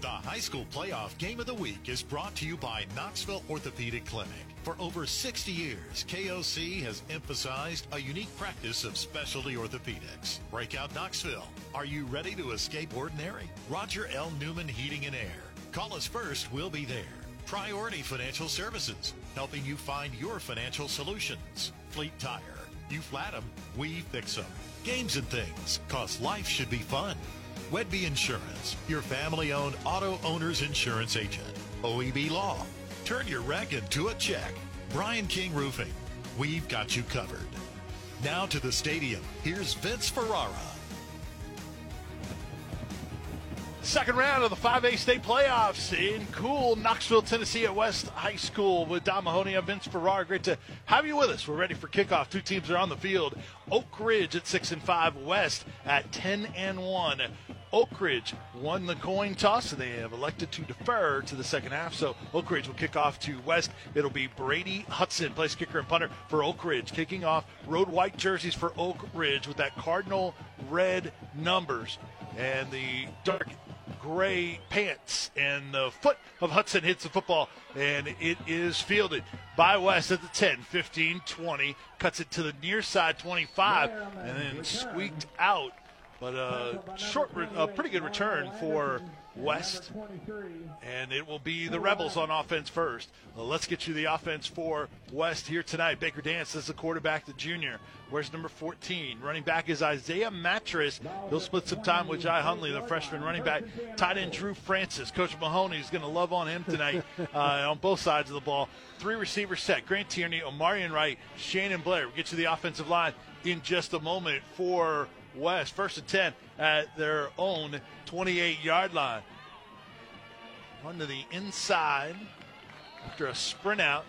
The high school playoff game of the week is brought to you by Knoxville Orthopedic Clinic. For over 60 years, KOC has emphasized a unique practice of specialty orthopedics. Breakout Knoxville. Are you ready to escape ordinary? Roger L. Newman Heating and Air. Call us first, we'll be there. Priority Financial Services, helping you find your financial solutions. Fleet Tire. You flat them, we fix them. Games and things, cause life should be fun. Wedby Insurance, your family owned auto owner's insurance agent. OEB Law, turn your wreck into a check. Brian King Roofing, we've got you covered. Now to the stadium, here's Vince Ferrara. Second round of the 5A state playoffs in cool Knoxville, Tennessee at West High School with Don Mahoney and Vince Ferrara. Great to have you with us. We're ready for kickoff. Two teams are on the field. Oak Ridge at 6 and 5, West at 10 and 1. Oak Ridge won the coin toss, and they have elected to defer to the second half. So Oak Ridge will kick off to West. It'll be Brady Hudson, place kicker and punter for Oak Ridge, kicking off road white jerseys for Oak Ridge with that cardinal red numbers and the dark gray pants, and the foot of Hudson hits the football, and it is fielded by West at the 10, 15, 20, cuts it to the near side 25, and then squeaked out. But a short, a pretty good return for West, and it will be the Rebels on offense first. Well, let's get you the offense for West here tonight. Baker Dance is the quarterback, the junior. Where's number 14? Running back is Isaiah Mattress. He'll split some time with Jai Hunley, the freshman running back. Tight end Drew Francis. Coach Mahoney is going to love on him tonight uh, on both sides of the ball. Three receivers set. Grant Tierney, Omarion Wright, Shannon Blair. We'll get you the offensive line in just a moment for West. First and 10 at their own 28 yard line. Run to the inside after a sprint out.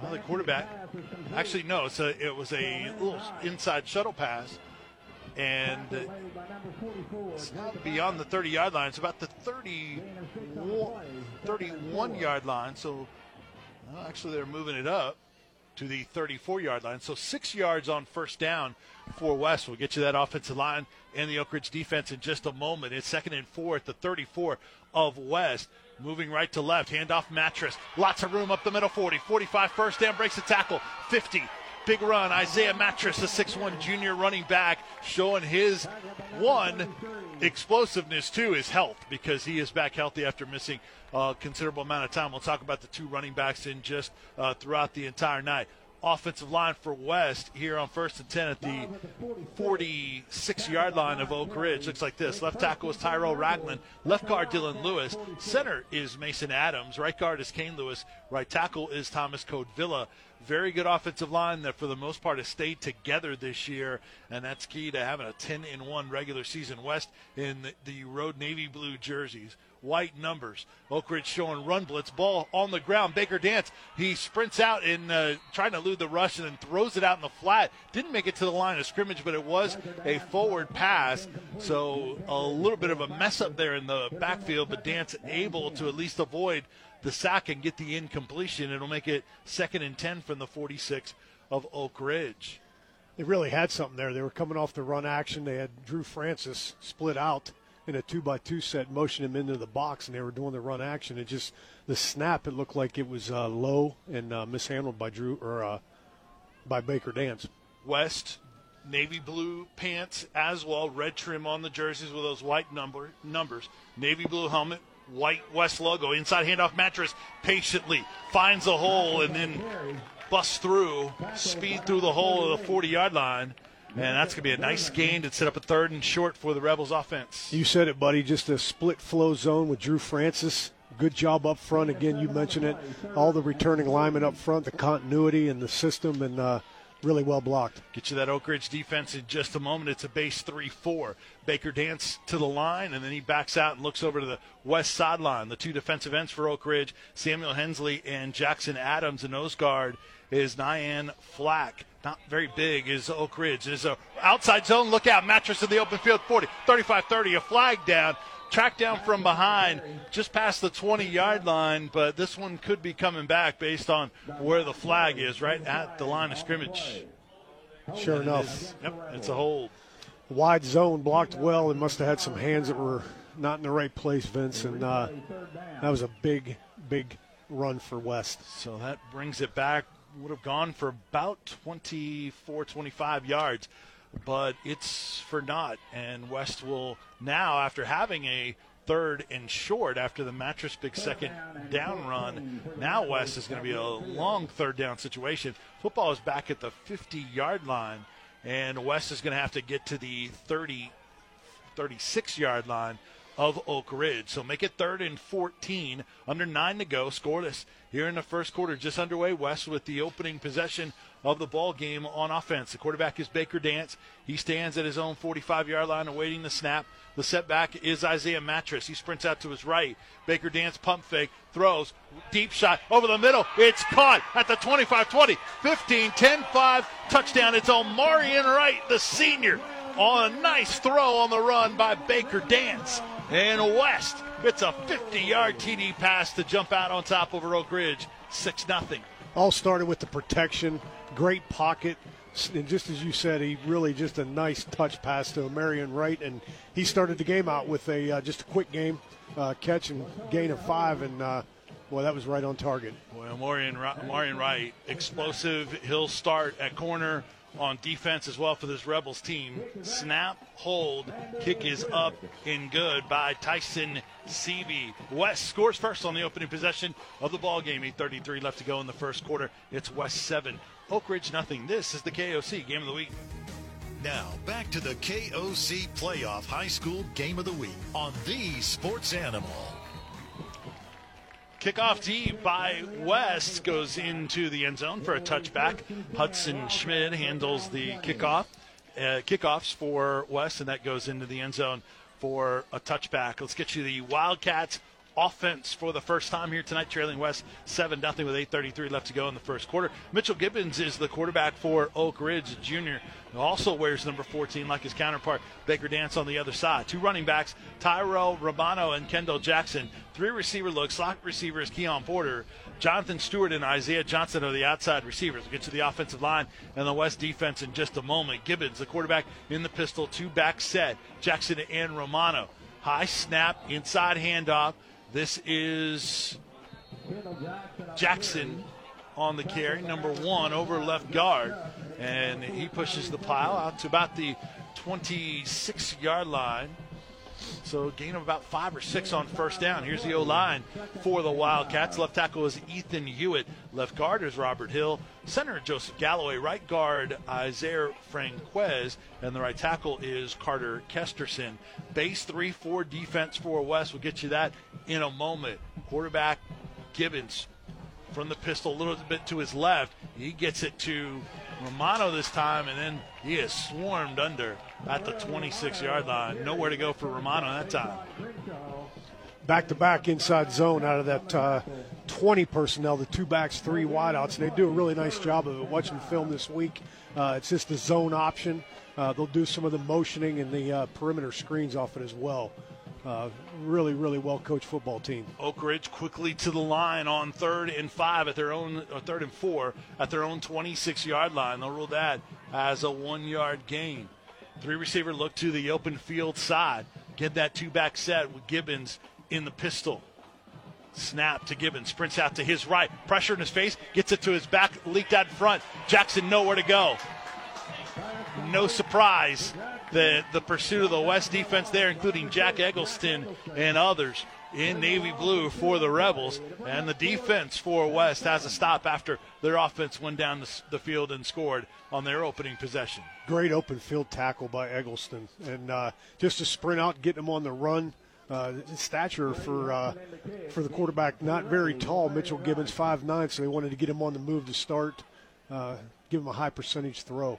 Well, the quarterback. Actually, no, it's a, it was a little inside shuttle pass. And it's not beyond the 30 yard line. It's about the 30, 31 yard line. So well, actually, they're moving it up to the 34 yard line. So six yards on first down for West. We'll get you that offensive line and the Oak Ridge defense in just a moment. It's second and four at the 34 of West. Moving right to left, handoff Mattress. Lots of room up the middle 40. 45 first down, breaks the tackle. 50. Big run. Isaiah Mattress, the 6'1 junior running back, showing his one explosiveness, two, his health, because he is back healthy after missing a considerable amount of time. We'll talk about the two running backs in just uh, throughout the entire night offensive line for West here on first and 10 at the 46 yard line of Oak Ridge. Looks like this. Left tackle is Tyrell Ragland. Left guard Dylan Lewis. Center is Mason Adams. Right guard is Kane Lewis. Right tackle is Thomas Code Villa. Very good offensive line that for the most part has stayed together this year, and that's key to having a 10 in 1 regular season West in the road navy blue jerseys white numbers. Oak Ridge showing run blitz, ball on the ground. Baker Dance, he sprints out and uh, trying to elude the rush and then throws it out in the flat. Didn't make it to the line of scrimmage, but it was a forward pass. So a little bit of a mess up there in the backfield, but Dance able to at least avoid the sack and get the incompletion. It'll make it second and 10 from the 46 of Oak Ridge. They really had something there. They were coming off the run action. They had Drew Francis split out in a two by two set, motioned him into the box, and they were doing the run action. It just the snap, it looked like it was uh, low and uh, mishandled by Drew or uh, by Baker Dance. West navy blue pants as well, red trim on the jerseys with those white number numbers, navy blue helmet, white West logo, inside handoff Mattress, patiently finds a hole and then busts through, speed through the hole of the 40 yard line and that's going to be a nice gain to set up a third and short for the Rebels offense. You said it, buddy. Just a split flow zone with Drew Francis. Good job up front. Again, you mentioned it. All the returning linemen up front, the continuity and the system, and uh, really well blocked. Get you that Oak Ridge defense in just a moment. It's a base 3 4. Baker Dance to the line, and then he backs out and looks over to the west sideline. The two defensive ends for Oak Ridge, Samuel Hensley and Jackson Adams. The nose guard is Nyan Flack not very big is Oak Ridge. There's a outside zone. Look out. Mattress in the open field. 40, 35, 30. A flag down. Track down from behind, just past the 20 yard line, but this one could be coming back based on where the flag is, right at the line of scrimmage. Sure enough. Is, yep, it's a hold. Wide zone blocked well and must have had some hands that were not in the right place, Vince, and uh, that was a big, big run for West. So that brings it back. Would have gone for about 24, 25 yards, but it's for naught. And West will now, after having a third and short after the Mattress big second down run. Now West is going to be a long third down situation. Football is back at the 50 yard line, and West is going to have to get to the 30, 36 yard line of Oak Ridge. So make it third and 14, under nine to go. Scoreless here in the first quarter, just underway. West with the opening possession of the ball game on offense. The quarterback is Baker Dance. He stands at his own 45 yard line awaiting the snap. The setback is Isaiah Mattress. He sprints out to his right. Baker Dance pump fake, throws, deep shot over the middle. It's caught at the 25 20, 15, 10 5. Touchdown. It's Omarion Wright, the senior, on a nice throw on the run by Baker Dance. And West gets a 50 yard TD pass to jump out on top of Oak Ridge. 6 0. All started with the protection, great pocket. And just as you said, he really just a nice touch pass to Marion Wright, and he started the game out with a uh, just a quick game uh, catch and gain of five, and uh, boy, that was right on target. Well, Marion, Marion Wright, explosive. He'll start at corner, on defense as well for this Rebels team. Snap, hold, kick is up and good by Tyson Seavey. West scores first on the opening possession of the ball game. 8:33 left to go in the first quarter. It's West seven, Oak Ridge nothing. This is the KOC game of the week. Now back to the KOC Playoff High School Game of the Week on the Sports Animal. Kickoff deep by West goes into the end zone for a touchback. Hudson Schmidt handles the kickoff. Uh, kickoffs for West, and that goes into the end zone for a touchback. Let's get you the Wildcats offense for the first time here tonight, trailing West 7 0 with 8.33 left to go in the first quarter. Mitchell Gibbons is the quarterback for Oak Ridge who also wears number 14 like his counterpart, Baker Dance on the other side. Two running backs, Tyrell Romano and Kendall Jackson. Three receiver looks, slot receivers, Keon Porter. Jonathan Stewart and Isaiah Johnson are the outside receivers. We'll get to the offensive line and the West defense in just a moment. Gibbons, the quarterback in the pistol, two back set. Jackson and Romano. High snap, inside handoff this is Jackson on the carry, number one over left guard. And he pushes the pile out to about the 26 yard line. So gain of about five or six on first down. Here's the O line for the Wildcats. Left tackle is Ethan Hewitt. Left guard is Robert Hill. Center Joseph Galloway. Right guard Isaiah Franquez. And the right tackle is Carter Kesterson. Base 3 4 defense for West. We'll get you that in a moment. Quarterback Gibbons from the pistol a little bit to his left. He gets it to Romano this time, and then he is swarmed under at the 26 yard line. Nowhere to go for Romano that time. Back to back inside zone out of that uh, 20 personnel, the two backs, three wideouts. They do a really nice job of it. Watching film this week, uh, it's just the zone option. Uh, they'll do some of the motioning and the uh, perimeter screens off it as well. Uh, really, really well coached football team. Oak Ridge quickly to the line on third and five at their own, or third and four at their own 26 yard line. They'll rule that as a one yard gain. Three receiver look to the open field side. Get that two back set with Gibbons in the pistol. Snap to Gibbons, sprints out to his right, pressure in his face, gets it to his back, leaked out front. Jackson nowhere to go. No surprise the, the pursuit of the West defense there, including Jack Eggleston and others in navy blue for the Rebels. And the defense for West has a stop after their offense went down the, the field and scored on their opening possession. Great open field tackle by Eggleston. And uh, just to sprint out, getting him on the run. Uh, stature for uh, for the quarterback, not very tall. Mitchell Gibbons, five nine, so they wanted to get him on the move to start, uh, give him a high percentage throw.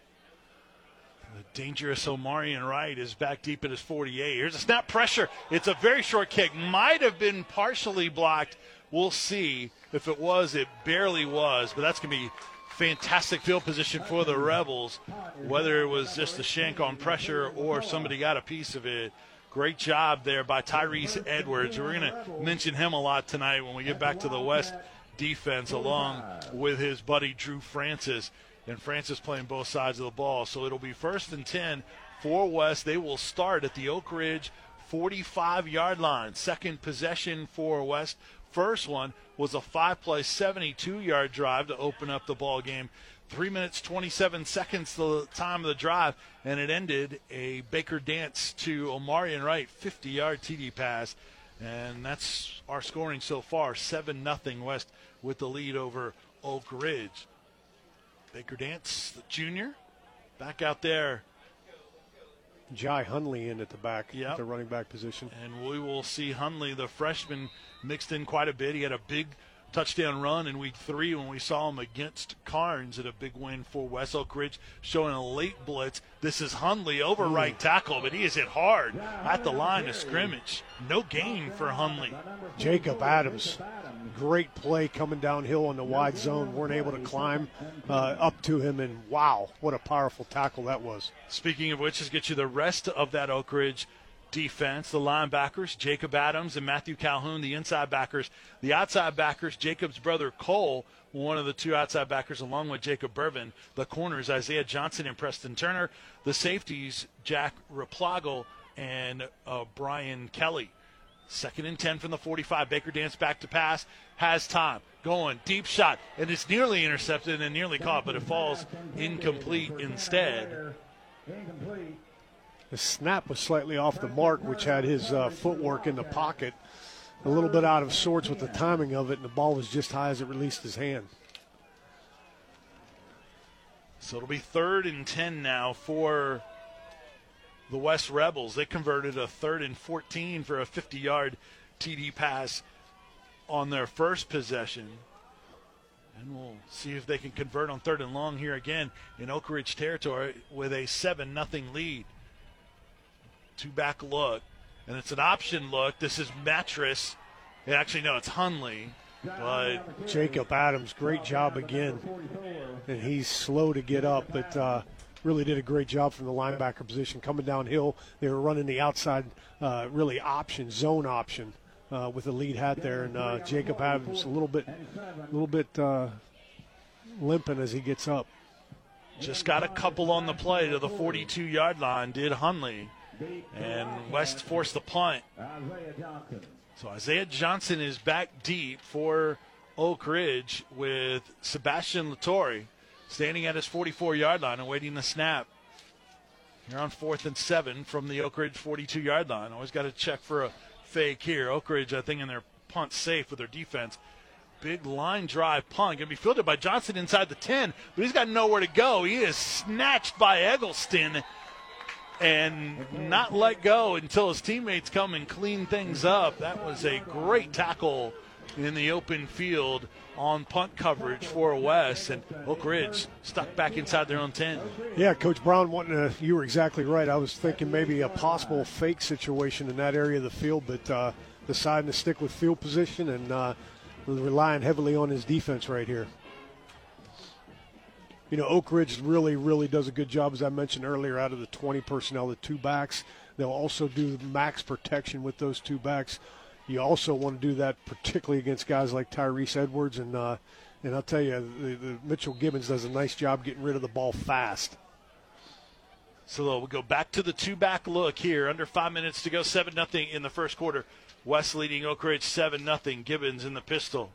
The dangerous Omarion Wright is back deep at his 48. Here's a snap pressure. It's a very short kick. Might have been partially blocked. We'll see. If it was, it barely was. But that's going to be fantastic field position for the Rebels. Whether it was just the shank on pressure or somebody got a piece of it. Great job there by Tyrese Edwards. We're going to mention him a lot tonight when we get back to the West defense, along with his buddy Drew Francis and Francis playing both sides of the ball. So it'll be first and 10 for West. They will start at the Oak Ridge 45 yard line. Second possession for West. First one was a five play, 72 yard drive to open up the ball game. Three minutes, 27 seconds the time of the drive, and it ended a Baker Dance to Omarion Wright, 50 yard TD pass. And that's our scoring so far 7 0 West with the lead over Oak Ridge. Baker Dance, the junior, back out there. Jai Hunley in at the back, yep. at the running back position. And we will see Hunley, the freshman, mixed in quite a bit. He had a big touchdown run in week three when we saw him against Karns at a big win for West Oak Ridge, showing a late blitz. This is Hunley over mm. right tackle, but he is hit hard at the line of scrimmage. No gain for Hunley. Jacob Adams, great play coming downhill in the wide zone. weren't able to climb uh, up to him, and wow, what a powerful tackle that was. Speaking of which, let's get you the rest of that Oak Ridge defense, the linebackers, Jacob Adams and Matthew Calhoun, the inside backers. The outside backers, Jacob's brother Cole, one of the two outside backers, along with Jacob Burvin. The corners, Isaiah Johnson and Preston Turner. The safeties, Jack Replogle and uh, Brian Kelly. Second and 10 from the 45. Baker Dance back to pass. Has time. Going. Deep shot. And it's nearly intercepted and nearly caught, but it falls incomplete instead. Incomplete. The snap was slightly off the mark, which had his uh, footwork in the pocket a little bit out of sorts with the timing of it, and the ball was just high as it released his hand. So it'll be third and 10 now for the West Rebels. They converted a third and 14 for a 50 yard TD pass on their first possession. And we'll see if they can convert on third and long here again in Oak Ridge territory with a 7 0 lead two back look, and it's an option look. This is Mattress. Actually, no, it's Hunley. But Jacob Adams, great job again, and he's slow to get up, but uh, really did a great job from the linebacker position coming downhill. They were running the outside, uh, really option zone option uh, with the lead hat there, and uh, Jacob Adams a little bit, a little bit uh, limping as he gets up. Just got a couple on the play to the 42 yard line. Did Hunley? And West forced the punt. So Isaiah Johnson is back deep for Oak Ridge with Sebastian Latore standing at his 44 yard line awaiting the snap. You're on fourth and seven from the Oak Ridge 42 yard line. Always got to check for a fake here. Oak Ridge, I think, in their punt safe with their defense. Big line drive punt. Going to be fielded by Johnson inside the 10, but he's got nowhere to go. He is snatched by Eggleston and not let go until his teammates come and clean things up. That was a great tackle in the open field on punt coverage for West, and Oak Ridge stuck back inside their own 10. Yeah, Coach Brown, wanting to, you were exactly right. I was thinking maybe a possible fake situation in that area of the field, but uh, deciding to stick with field position and uh, relying heavily on his defense right here you know, Oak Ridge really, really does a good job, as I mentioned earlier, out of the 20 personnel, the two backs. They'll also do max protection with those two backs. You also want to do that particularly against guys like Tyrese Edwards. And, uh, and I'll tell you, the, the Mitchell Gibbons does a nice job getting rid of the ball fast. So we'll go back to the two back look here. Under five minutes to go, 7 nothing in the first quarter. West leading Oak Ridge 7 nothing. Gibbons in the pistol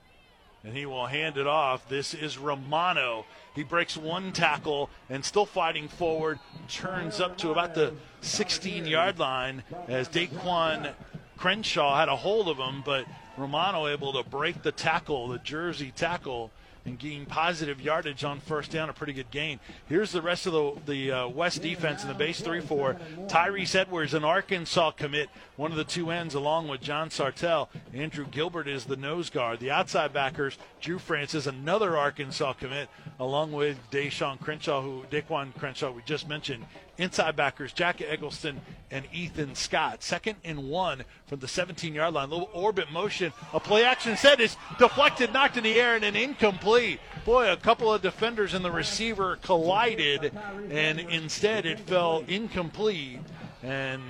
and he will hand it off. This is Romano. He breaks one tackle and still fighting forward, turns up to about the 16 yard line as Daquan Crenshaw had a hold of him, but Romano able to break the tackle, the jersey tackle, and gain positive yardage on first down, a pretty good gain. Here's the rest of the, the uh, West defense in the base 3 4. Tyrese Edwards, an Arkansas commit, one of the two ends, along with John Sartell. Andrew Gilbert is the nose guard. The outside backers, Drew Francis, another Arkansas commit, along with Deshaun Crenshaw, who Daquan Crenshaw, we just mentioned. Inside backers, Jack Eggleston and Ethan Scott. Second and one from the 17 yard line. Little orbit motion. A play action set is deflected, knocked in the air, and an incomplete. Boy, a couple of defenders and the receiver collided, and instead it fell incomplete. And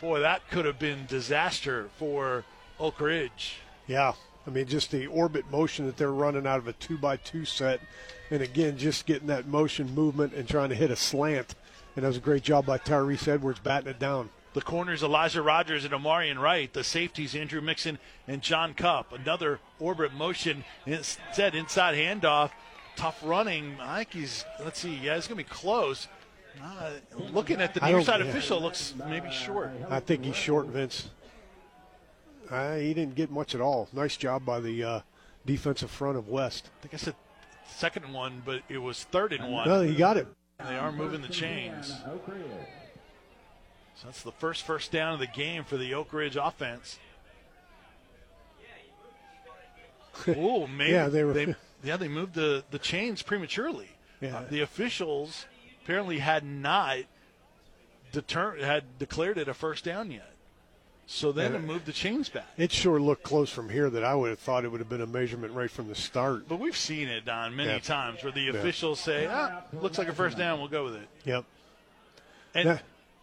boy, that could have been disaster for Oak Ridge. Yeah, I mean, just the orbit motion that they're running out of a two by two set, and again, just getting that motion movement and trying to hit a slant. And that was a great job by Tyrese Edwards batting it down. The corners Elijah Rogers and Omarion Wright. The safeties Andrew Mixon and John Cup. Another orbit motion instead inside handoff. Tough running. I think he's let's see, yeah, he's gonna be close. Uh, looking at the near side yeah. official, looks maybe short. I think he's short, Vince. Uh, he didn't get much at all. Nice job by the uh, defensive front of West. I think I said second one, but it was third and one. No, he got it. They are moving the chains. So that's the first first down of the game for the Oak Ridge offense. oh, maybe yeah, they were. They, yeah, they moved the, the chains prematurely. Yeah. Uh, the officials apparently had not deter- had declared it a first down yet. So then it moved the chains back. It sure looked close from here that I would have thought it would have been a measurement right from the start. But we've seen it, Don, many yeah. times where the yeah. officials say, ah, looks like a first down, we'll go with it. Yep. And yeah.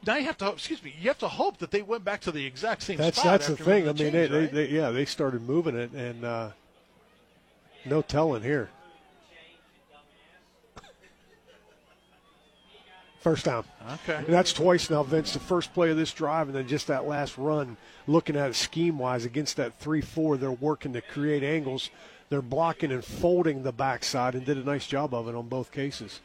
now you have to, excuse me, you have to hope that they went back to the exact same that's, spot. That's the thing. The I mean, they, right? they, they, yeah, they started moving it, and uh, no telling here. First down. Okay. And that's twice now, Vince. The first play of this drive, and then just that last run. Looking at it scheme wise against that three-four, they're working to create angles. They're blocking and folding the backside, and did a nice job of it on both cases.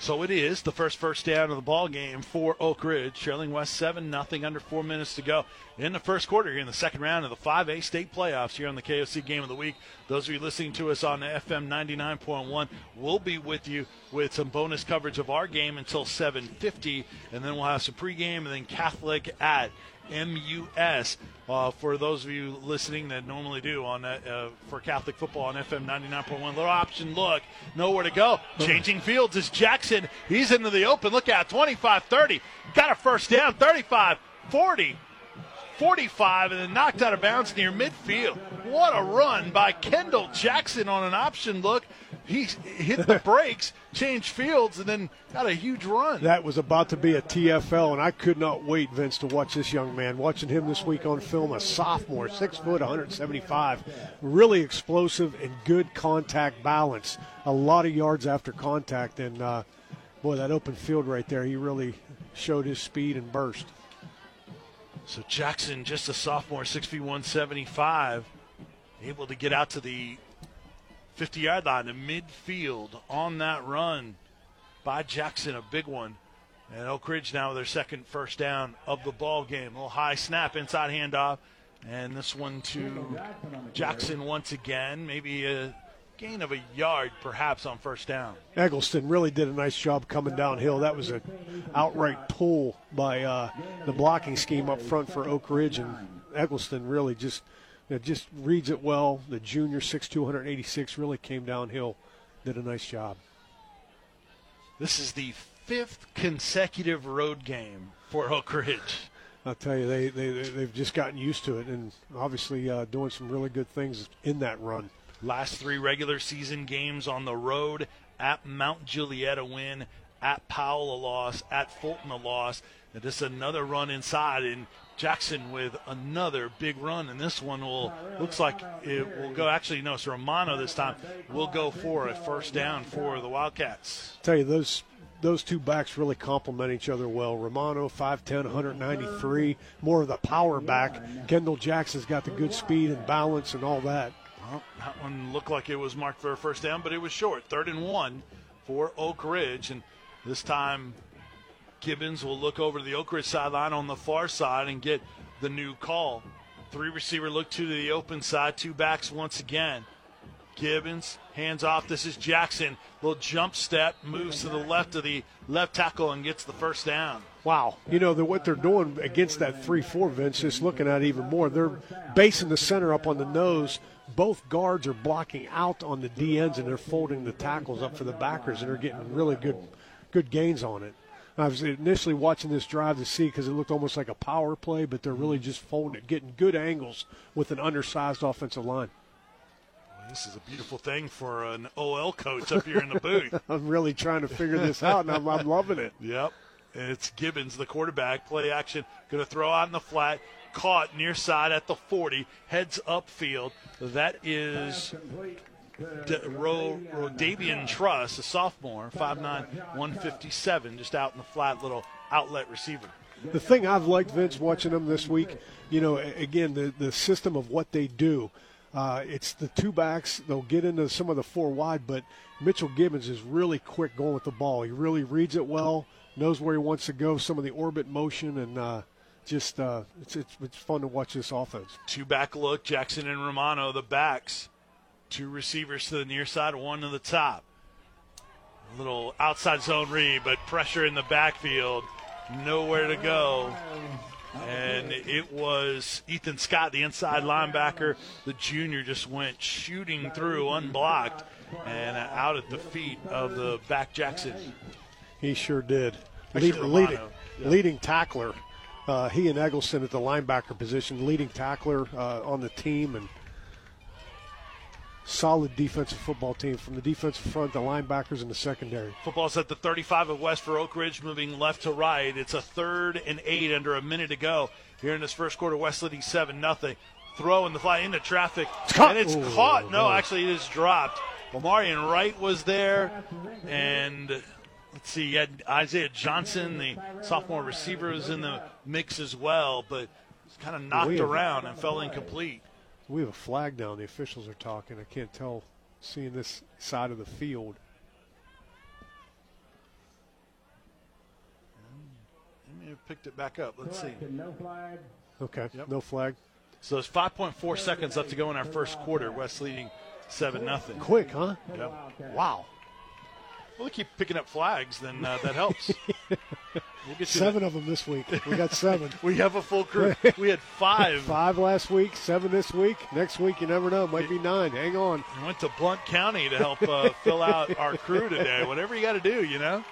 So it is the first first down of the ball game for Oak Ridge, trailing West seven nothing under four minutes to go in the first quarter here in the second round of the 5A state playoffs here on the KOC Game of the Week. Those of you listening to us on FM 99.1 will be with you with some bonus coverage of our game until 7:50, and then we'll have some pregame and then Catholic at MUS. Uh, for those of you listening that normally do on uh, uh, for Catholic football on FM 99.1, little option look, nowhere to go. Changing fields is Jackson. He's into the open. Look out, 25 30. Got a first down, 35 40. 45 and then knocked out of bounds near midfield. What a run by Kendall Jackson on an option look he hit the brakes, changed fields, and then got a huge run. That was about to be a TFL, and I could not wait, Vince, to watch this young man. Watching him this week on film, a sophomore, six foot, 175, really explosive and good contact balance. A lot of yards after contact, and uh, boy, that open field right there, he really showed his speed and burst. So Jackson, just a sophomore, six feet 175, able to get out to the 50 yard line to midfield on that run by Jackson, a big one. And Oak Ridge now with their second first down of the ball game. A little high snap, inside handoff. And this one to Jackson once again. Maybe a gain of a yard perhaps on first down. Eggleston really did a nice job coming downhill. That was an outright pull by uh, the blocking scheme up front for Oak Ridge. And Eggleston really just – it just reads it well. The junior 6'286 really came downhill, did a nice job. This is the fifth consecutive road game for Oak Ridge. I'll tell you, they, they, they've just gotten used to it and obviously uh, doing some really good things in that run. Last three regular season games on the road at Mount Juliet a win, at Powell a loss, at Fulton a loss. And just another run inside, and Jackson with another big run, and this one will oh, looks like it will go. Actually, no, it's Romano this time will go for a first down for the Wildcats. tell you those those two backs really complement each other well. Romano 5'10", 193, more of the power back. Kendall Jackson's got the good speed and balance and all that. Well, that one looked like it was marked for a first down, but it was short. Third and one for Oak Ridge, and this time Gibbons will look over to the Oak Ridge sideline on the far side and get the new call. Three receiver look to the open side, two backs once again. Gibbons, hands off. This is Jackson. Little jump step, moves to the left of the left tackle and gets the first down. Wow. You know, the, what they're doing against that 3 4, Vince, is looking at even more. They're basing the center up on the nose. Both guards are blocking out on the D ends and they're folding the tackles up for the backers, and they're getting really good, good gains on it. I was initially watching this drive to see because it looked almost like a power play, but they're really mm. just folding it, getting good angles with an undersized offensive line. this is a beautiful thing for an OL coach up here in the booth. I'm really trying to figure this out, and I'm, I'm loving it. Yep. It's Gibbons, the quarterback, play action, going to throw out in the flat, caught near side at the 40, heads upfield. That is D- Ro- Rodavian Truss, a sophomore, 5'9", 157, just out in the flat little outlet receiver. the thing I've liked Vince watching them this week, you know, again the the system of what they do. Uh, it's the two backs. They'll get into some of the four wide, but Mitchell Gibbons is really quick going with the ball. He really reads it well, knows where he wants to go, some of the orbit motion, and uh, just uh, it's, it's it's fun to watch this offense. Two back look, Jackson and Romano, the backs. Two receivers to the near side, one to the top. A little outside zone read, but pressure in the backfield. Nowhere to go. And it was Ethan Scott, the inside linebacker. The junior just went shooting through unblocked and out at the feet of the back Jackson. He sure did. Lead, leading, yeah. leading tackler. Uh, he and Eggleston at the linebacker position, leading tackler uh, on the team, and solid defensive football team from the defensive front, the linebackers, and the secondary. Football's at the 35 of West for Oak Ridge, moving left to right. It's a third and eight under a minute to go here in this first quarter. West leading seven nothing. Throw in the fly into traffic, it's and it's Ooh, caught. No, actually, it is dropped. Marion Wright was there, and let's see, you had Isaiah Johnson, the sophomore receiver, was in the mix as well, but kind of knocked around and fell incomplete. We have a flag down. The officials are talking. I can't tell seeing this side of the field. They may have picked it back up. Let's see. No flag. Okay, Yep. no flag. So there's 5.4 seconds left to go in our first quarter. West leading 7 nothing. Quick, huh? Yep. Wow. Well, they keep picking up flags, then uh, that helps. we'll get Seven of them this week. We got seven. We have a full crew. We had five. Five last week, seven this week. Next week, you never know. Might be nine. Hang on. I went to Blount County to help uh, fill out our crew today. Whatever you got to do, you know.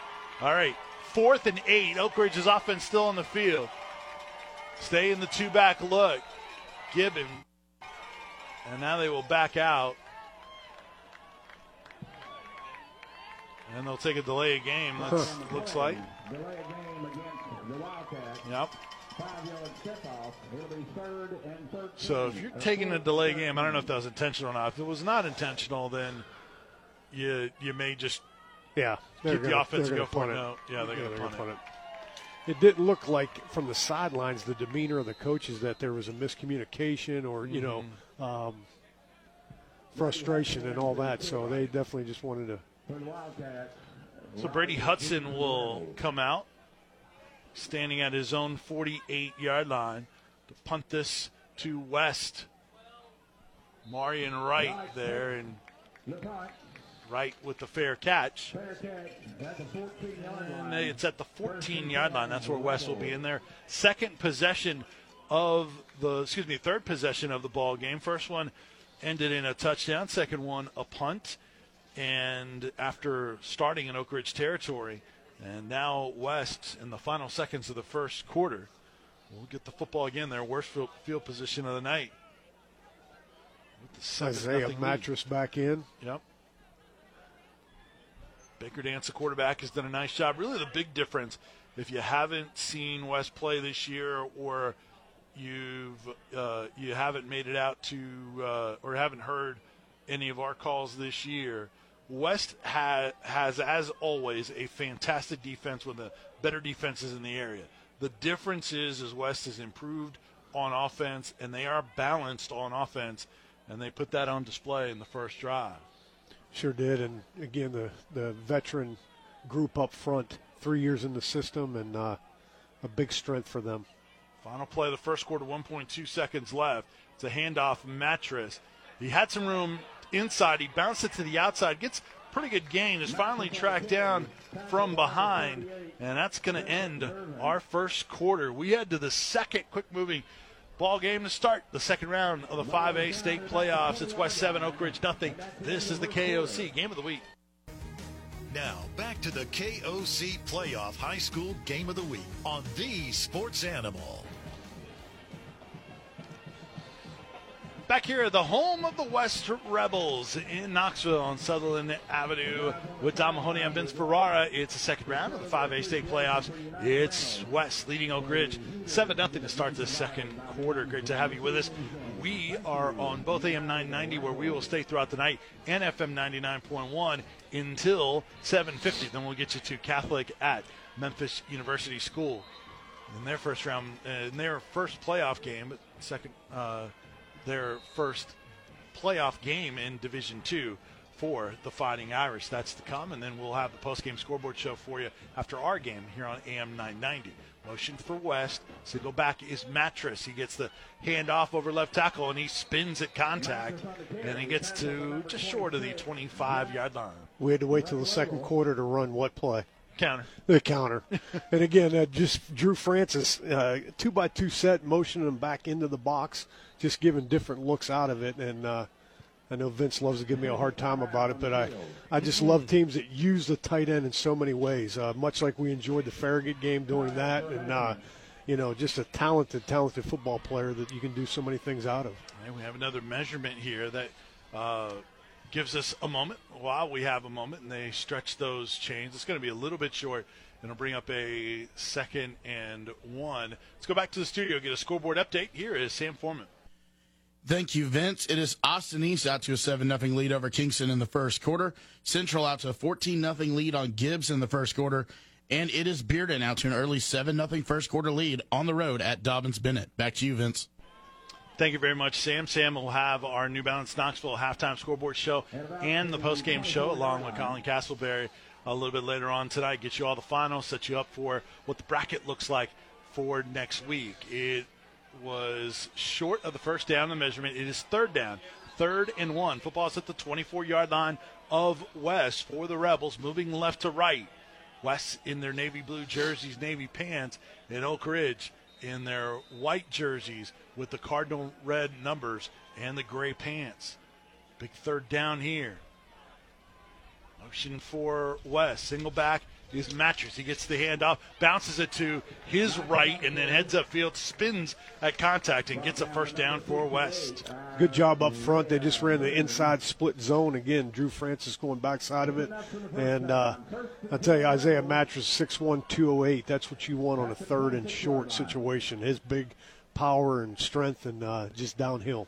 All right, fourth and eight. Oak Ridge's offense still on the field. Stay in the two back look. Gibbon. And now they will back out. And they'll take a delay of game. That's looks like. Delay game against the Wildcats. Yep. It'll be third and 13. So if you're taking a delay game, I don't know if that was intentional or not. If it was not intentional, then you you may just Yeah. they're keep the gonna- offense go gonna for it. No, yeah, they're going to gonna punt it. it. didn't look like from the sidelines the demeanor of the coaches that there was a miscommunication or you Mm-hmm. know um, frustration and all that. So they definitely just wanted to. So Brady Hudson will come out, standing at his own 48 yard line to punt this to West. Marion Wright there, and. Wright with the fair catch. Fair catch. At the 14-yard And it's at the 14 yard line. That's where West will be in there. Second possession of the, excuse me, third possession of the ball game. First one ended in a touchdown. Second one, a punt. And after starting in Oak Ridge territory, and now West in the final seconds of the first quarter, will get the football again. Their worst field, field position of the night. With the Isaiah nothing lead. Mattress back in. Yep. Baker Dance, the quarterback, has done a nice job. Really, the big difference, if you haven't seen West play this year, or you've uh, you haven't made it out to, uh, or haven't heard any of our calls this year, West ha- has, as always, a fantastic defense with the better defenses in the area. The difference is, is West has improved on offense, and they are balanced on offense, and they put that on display in the first drive. Sure did, and again the the veteran group up front, three years in the system, and uh, a big strength for them. Final play of the first quarter, 1.2 seconds left. It's a handoff Mattress. He had some room inside. He bounced it to the outside, gets pretty good gain, is finally tracked down from behind, and that's going to end our first quarter. We head to the second quick moving ball game to start the second round of the 5A state playoffs. It's West 7, Oak Ridge nothing. This is the KOC game of the week. Now, back to the KOC Playoff High School Game of the Week on the Sports Animal. Back here at the home of the West Rebels in Knoxville on Sutherland Avenue with Don Mahoney and Vince Ferrara. It's the second round of the 5A state playoffs. It's West leading Oak Ridge 7 0 to start the second quarter. Great to have you with us. We are on both AM 990 where we will stay throughout the night and FM 99.1 until 7.50. Then we'll get you to Catholic at Memphis University School. in their first round, in their first playoff game, second, uh, their first playoff game in Division Two for the Fighting Irish. That's to come, and then we'll have the post-game scoreboard show for you after our game here on AM 990. Motion for West. Single back is Mattress. He gets the handoff over left tackle, and he spins at contact, and he gets to just short of the 25-yard line. We had to wait till the second quarter to run what play? Counter. The counter. and again, uh, just Drew Francis, uh, two by two set, motioning him back into the box, just giving different looks out of it. And uh, I know Vince loves to give me a hard time about it, but I, I just love teams that use the tight end in so many ways. Uh, much like we enjoyed the Farragut game doing that, and uh, you know, just a talented, talented football player that you can do so many things out of. And we have another measurement here that uh, gives us a moment while we have a moment, and they stretch those chains. It's going to be a little bit short. And it'll bring up a second and one. Let's go back to the studio, get a scoreboard update. Here is Sam Foreman. Thank you, Vince. It is Austin East out to a 7 0 lead over Kingston in the first quarter. Central out to a 14 0 lead on Gibbs in the first quarter. And it is Bearden out to an early 7 0 first quarter lead on the road at Dobyns Bennett. Back to you, Vince. Thank you very much, Sam. Sam will have our New Balance Knoxville halftime scoreboard show and the postgame show along with Colin Castleberry a little bit later on tonight. Get you all the finals, set you up for what the bracket looks like for next week. It was short of the first down in the measurement. It is third down, third and one. Football's at the 24 yard line of West for the Rebels, moving left to right. West in their navy blue jerseys, navy pants, and Oak Ridge in their white jerseys with the cardinal red numbers and the gray pants. Big third down here. Motion for West. Single back is Mattress. He gets the handoff, bounces it to his right, and then heads upfield, spins at contact, and gets a first down for West. Good job up front. They just ran the inside split zone again. Drew Francis going backside of it, and uh, I tell you, Isaiah Mattress six one two oh eight. That's what you want on a third and short situation. His big power and strength, and uh, just downhill.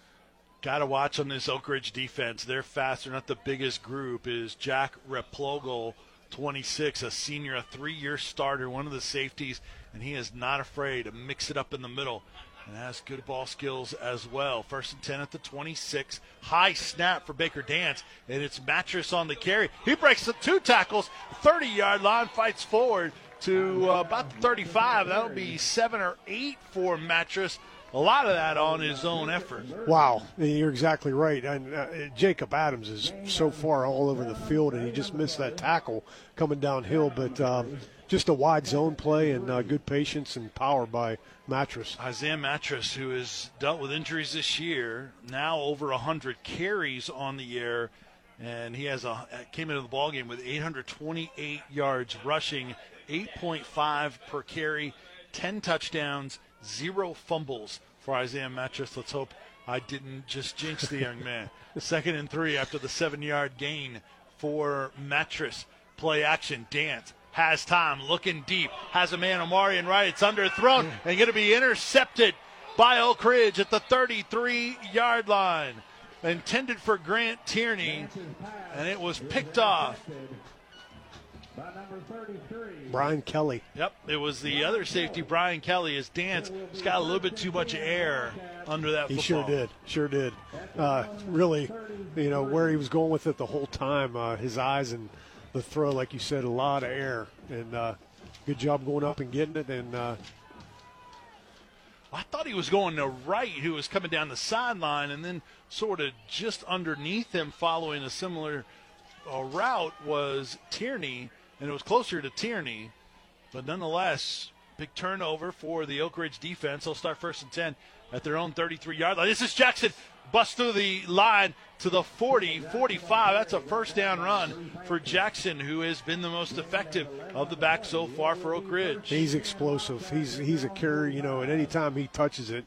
Got to watch on this Oak Ridge defense. They're fast. They're not the biggest group. Is Jack Replogle, 26, a senior, a three-year starter, one of the safeties, and he is not afraid to mix it up in the middle and has good ball skills as well. First and 10 at the 26. High snap for Baker Dance, and it's Mattress on the carry. He breaks the two tackles, 30 yard line, fights forward to uh, about 35. That'll be seven or eight for Mattress. A lot of that on his own effort. Wow, you're exactly right. And uh, Jacob Adams is so far all over the field, and he just missed that tackle coming downhill. But um, just a wide zone play and uh, good patience and power by Mattress. Isaiah Mattress, who has dealt with injuries this year, now over 100 carries on the air, and he has a came into the ball game with 828 yards rushing, 8.5 per carry, 10 touchdowns, zero fumbles for Isaiah Mattress. Let's hope I didn't just jinx the young man. Second and three after the seven-yard gain for Mattress. Play action, Dance has time, looking deep, has a man Omarion Wright. It's underthrown and going to be intercepted by Oak Ridge at the 33 yard line. Intended for Grant Tierney, and it was picked off. Brian Kelly. Yep, it was the other safety, Brian Kelly. His dance he's got a little bit too much air under that. He football. sure did, sure did. Uh, really, you know where he was going with it the whole time. Uh, his eyes and the throw, like you said, a lot of air, and uh, good job going up and getting it. And uh, I thought he was going to Wright, who was coming down the sideline, and then sort of just underneath him, following a similar uh, route, was Tierney, and it was closer to Tierney, but nonetheless, big turnover for the Oak Ridge defense. They'll start first and ten at their own 33 yard line. This is Jackson bust through the line to the 40, 45. That's a first down run for Jackson, who has been the most effective of the backs so far for Oak Ridge. he's explosive. He's he's a carrier, you know, and anytime he touches it,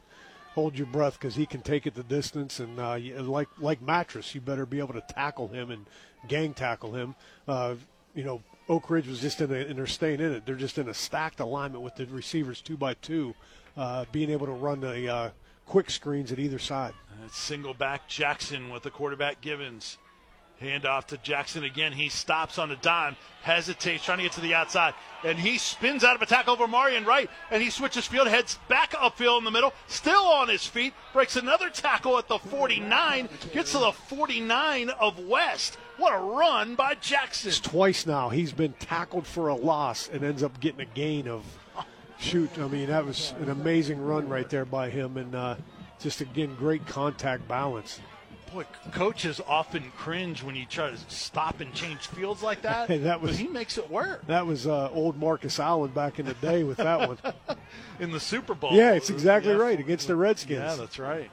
hold your breath because he can take it the distance. And uh, like like Mattress, you better be able to tackle him and gang tackle him. Uh, you know, Oak Ridge was just in a, and they're staying in it. They're just in a stacked alignment with the receivers two by two, uh, being able to run the uh, quick screens at either side. It's single back Jackson with the quarterback Gibbons. Hand off to Jackson again. He stops on a dime, hesitates, trying to get to the outside, and he spins out of a tackle over Marion Wright, and he switches field, heads back upfield in the middle, still on his feet, breaks another tackle at the 49, gets to the 49 of West. What a run by Jackson! It's twice now he's been tackled for a loss and ends up getting a gain of shoot. I mean, that was an amazing run right there by him, and uh, just again great contact balance. Boy, coaches often cringe when you try to stop and change fields like that. Hey, that was- but he makes it work That was uh, old Marcus Allen back in the day with that one. in the Super Bowl. Yeah, it's exactly Yeah. right against the Redskins. Yeah, that's right.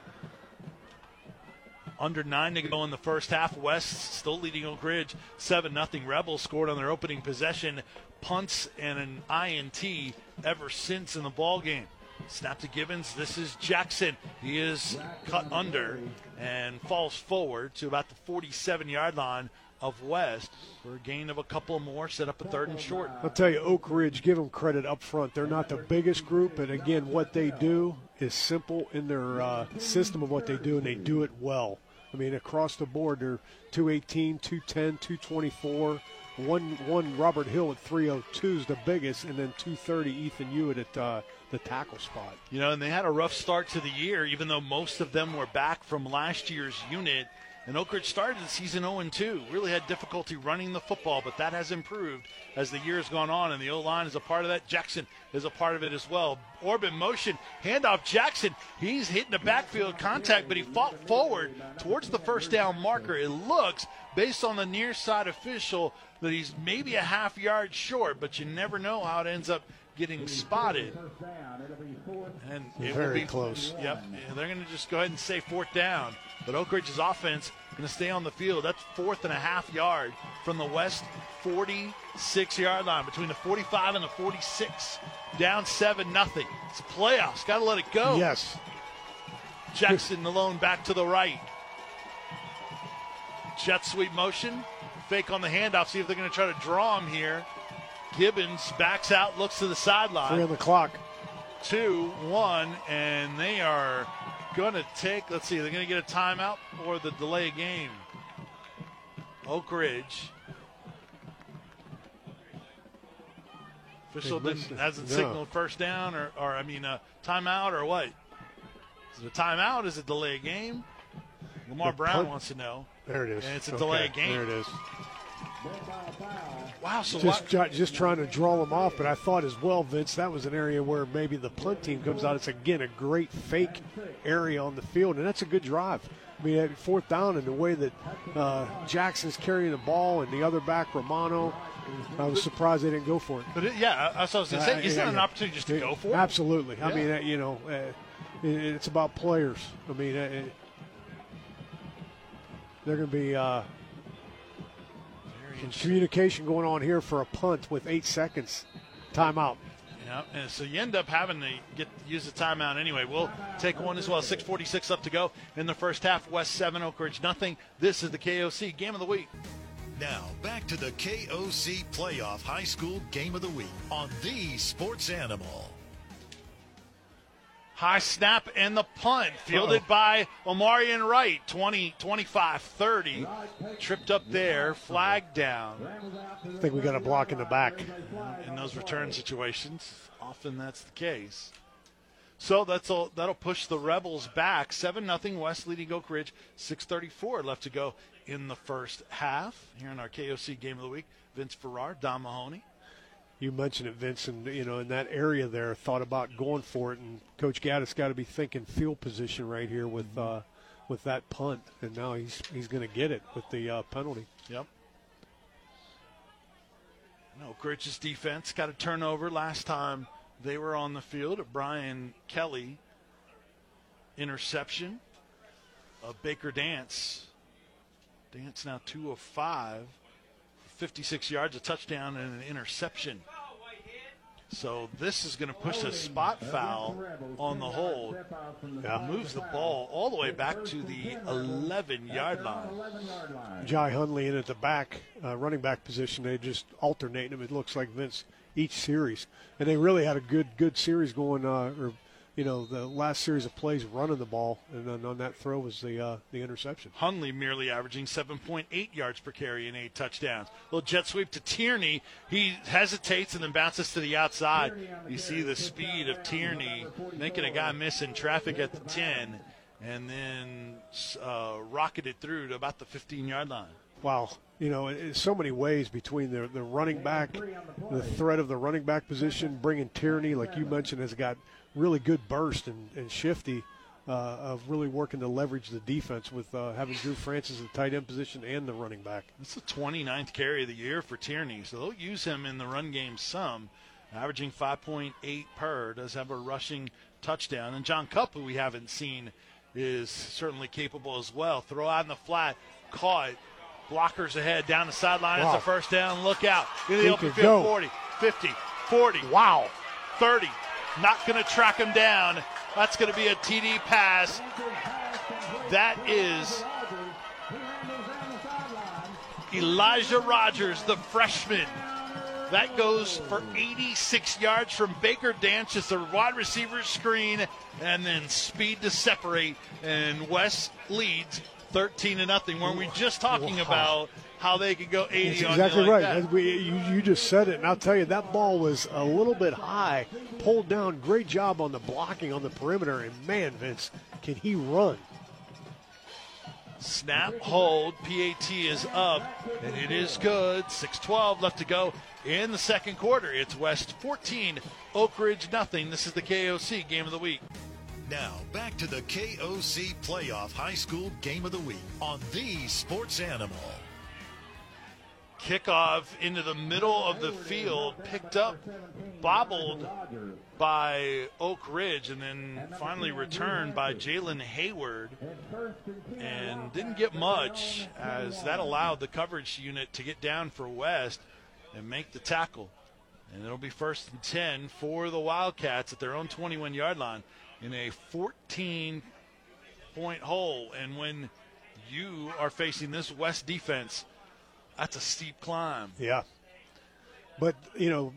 Under nine to go in the first half. West still leading Oak Ridge. 7 nothing. Rebels scored on their opening possession. Punts and an INT ever since in the ball game. Snap to Gibbons. This is Jackson. He is cut under and falls forward to about the 47 yard line of West for a gain of a couple more. Set up a third and short. I'll tell you, Oak Ridge, give them credit up front. They're not the biggest group, but again, what they do is simple in their uh, system of what they do, and they do it well. I mean, across the board, they're 218, 210, 224. One, one Robert Hill at 302 is the biggest, and then 230 Ethan Hewitt at uh, the tackle spot. You know, and they had a rough start to the year, even though most of them were back from last year's unit. And Oak Ridge started the season 0 2. Really had difficulty running the football, but that has improved as the year has gone on. And the O line is a part of that. Jackson is a part of it as well. orbit motion, handoff Jackson. He's hitting the backfield contact, but he fought forward towards the first down marker. It looks, based on the near side official, that he's maybe a half yard short, but you never know how it ends up getting spotted. And it will Very be close. Yep, yeah, they're going to just go ahead and say fourth down. But Oak Ridge's offense going to stay on the field. That's fourth and a half yard from the west 46 yard line, between the 45 and the 46. Down seven nothing. It's playoffs. Got to let it go. Yes. Jackson alone back to the right. Jet sweep motion. Fake on the handoff. See if they're going to try to draw him here. Gibbons backs out, looks to the sideline Three on the clock. two, one, and they are going to take. Let's see, they're going to get a timeout or the delay game. Oak Ridge. Official didn't, hasn't no. signaled first down or, or I mean, a timeout or what? Is it a timeout? Is it delay game? Lamar The Brown punt- wants to know. There it is. And it's a Okay, delay game. There it is. Wow, so Just, just trying to draw them off, but I thought as well, Vince, that was an area where maybe the punt team comes out. It's again a great fake area on the field, and that's a good drive. I mean, at fourth down, and the way that uh, Jackson's carrying the ball, and the other back Romano, I was surprised they didn't go for it. But it, yeah, that's what I was going to say. Uh, Isn't yeah, that an opportunity just to go for it? Absolutely. I mean, uh, you know, uh, it, it's about players. I mean, uh, it, they're going to be Very some interesting. communication going on here for a punt with eight seconds. Timeout. Yeah, and so you end up having to get use the timeout anyway. We'll take one as well. 6:46 up to go in the first half. West seven, Oak Ridge nothing. This is the KOC game of the week. Now, back to the KOC Playoff High School Game of the Week on the Sports Animal. High snap and the punt fielded by Omarion Wright. 20, 25, 30. Tripped up there, flag down. I think we got a block in the back. in those return situations. Often that's the case. So that's all, that'll push the Rebels back. 7 nothing West leading Oak Ridge. 6.34 left to go in the first half. Here in our KOC game of the week, Vince Farrar, Don Mahoney. You mentioned it, Vincent, you know in that area there, thought about going for it, and Coach Gaddis got to be thinking field position right here with uh, with that punt, and now he's he's going to get it with the uh, penalty. Yep. No, Ridge's defense got a turnover last time they were on the field. Brian Kelly interception. A Baker Dance. Dance now two of five. 56 yards, a touchdown, and an interception. So this is going to push a spot foul on the hold. Yeah. Moves the ball all the way back to the 11 yard line. Jai Hunley in at the back, uh, running back position. They just alternate them. It looks like Vince each series, and they really had a good good series going, uh, or you know, the last series of plays running the ball, and then on that throw was the uh, the interception. Hundley merely averaging 7.8 yards per carry and eight touchdowns. Little jet sweep to Tierney. He hesitates and then bounces to the outside. You see the speed of Tierney making a guy miss in traffic at the 10 and then uh, rocketed through to about the 15 yard line. Wow. You know, in so many ways between the, the running back, the threat of the running back position, bringing Tierney, like you mentioned, has got really good burst and, and shifty uh, of really working to leverage the defense with uh, having Drew Francis in the tight end position and the running back. It's the 29th carry of the year for Tierney, so they'll use him in the run game some, averaging 5.8 per, does have a rushing touchdown. And John Cup, who we haven't seen, is certainly capable as well. Throw out in the flat, caught, blockers ahead, down the sideline. Wow. It's a first down. Look out. In the open field, 40, 50, 40. Wow. 30. Not going to track him down. That's going to be a TD pass. That is Elijah Rogers, the freshman. That goes for 86 yards from Baker Dance. It's a wide receiver screen and then speed to separate. And West leads 13 to nothing. Weren't we just talking wow. about how they could go 80 That's exactly like right. We, you, you, just said it, and I'll tell you that ball was a little bit high, pulled down. Great job on the blocking on the perimeter, and man, Vince, can he run? Snap, hold, PAT is up, and it is good. 6:12 left to go in the second quarter. It's West 14, Oak Ridge nothing. This is the KOC game of the week. Now, back to the KOC Playoff High School Game of the Week on the Sports Animal kickoff into the middle of the field, picked up, bobbled by Oak Ridge, and then finally returned by Jalen Hayward. And didn't get much as that allowed the coverage unit to get down for West and make the tackle. And it'll be first and 10 for the Wildcats at their own 21 yard line in a 14 point hole. And when you are facing this West defense, that's a steep climb. Yeah. But, you know,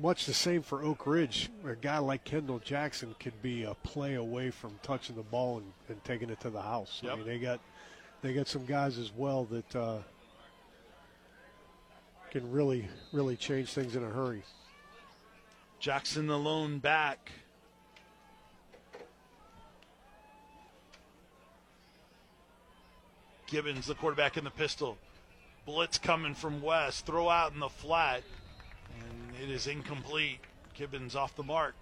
much the same for Oak Ridge. A guy like Kendall Jackson could be a play away from touching the ball and, and taking it to the house. Yep. I mean, they got they got some guys as well that uh, can really really change things in a hurry. Jackson the lone back. Gibbons, the quarterback in the pistol. Blitz coming from West. Throw out in the flat. And it is incomplete. Gibbons off the mark.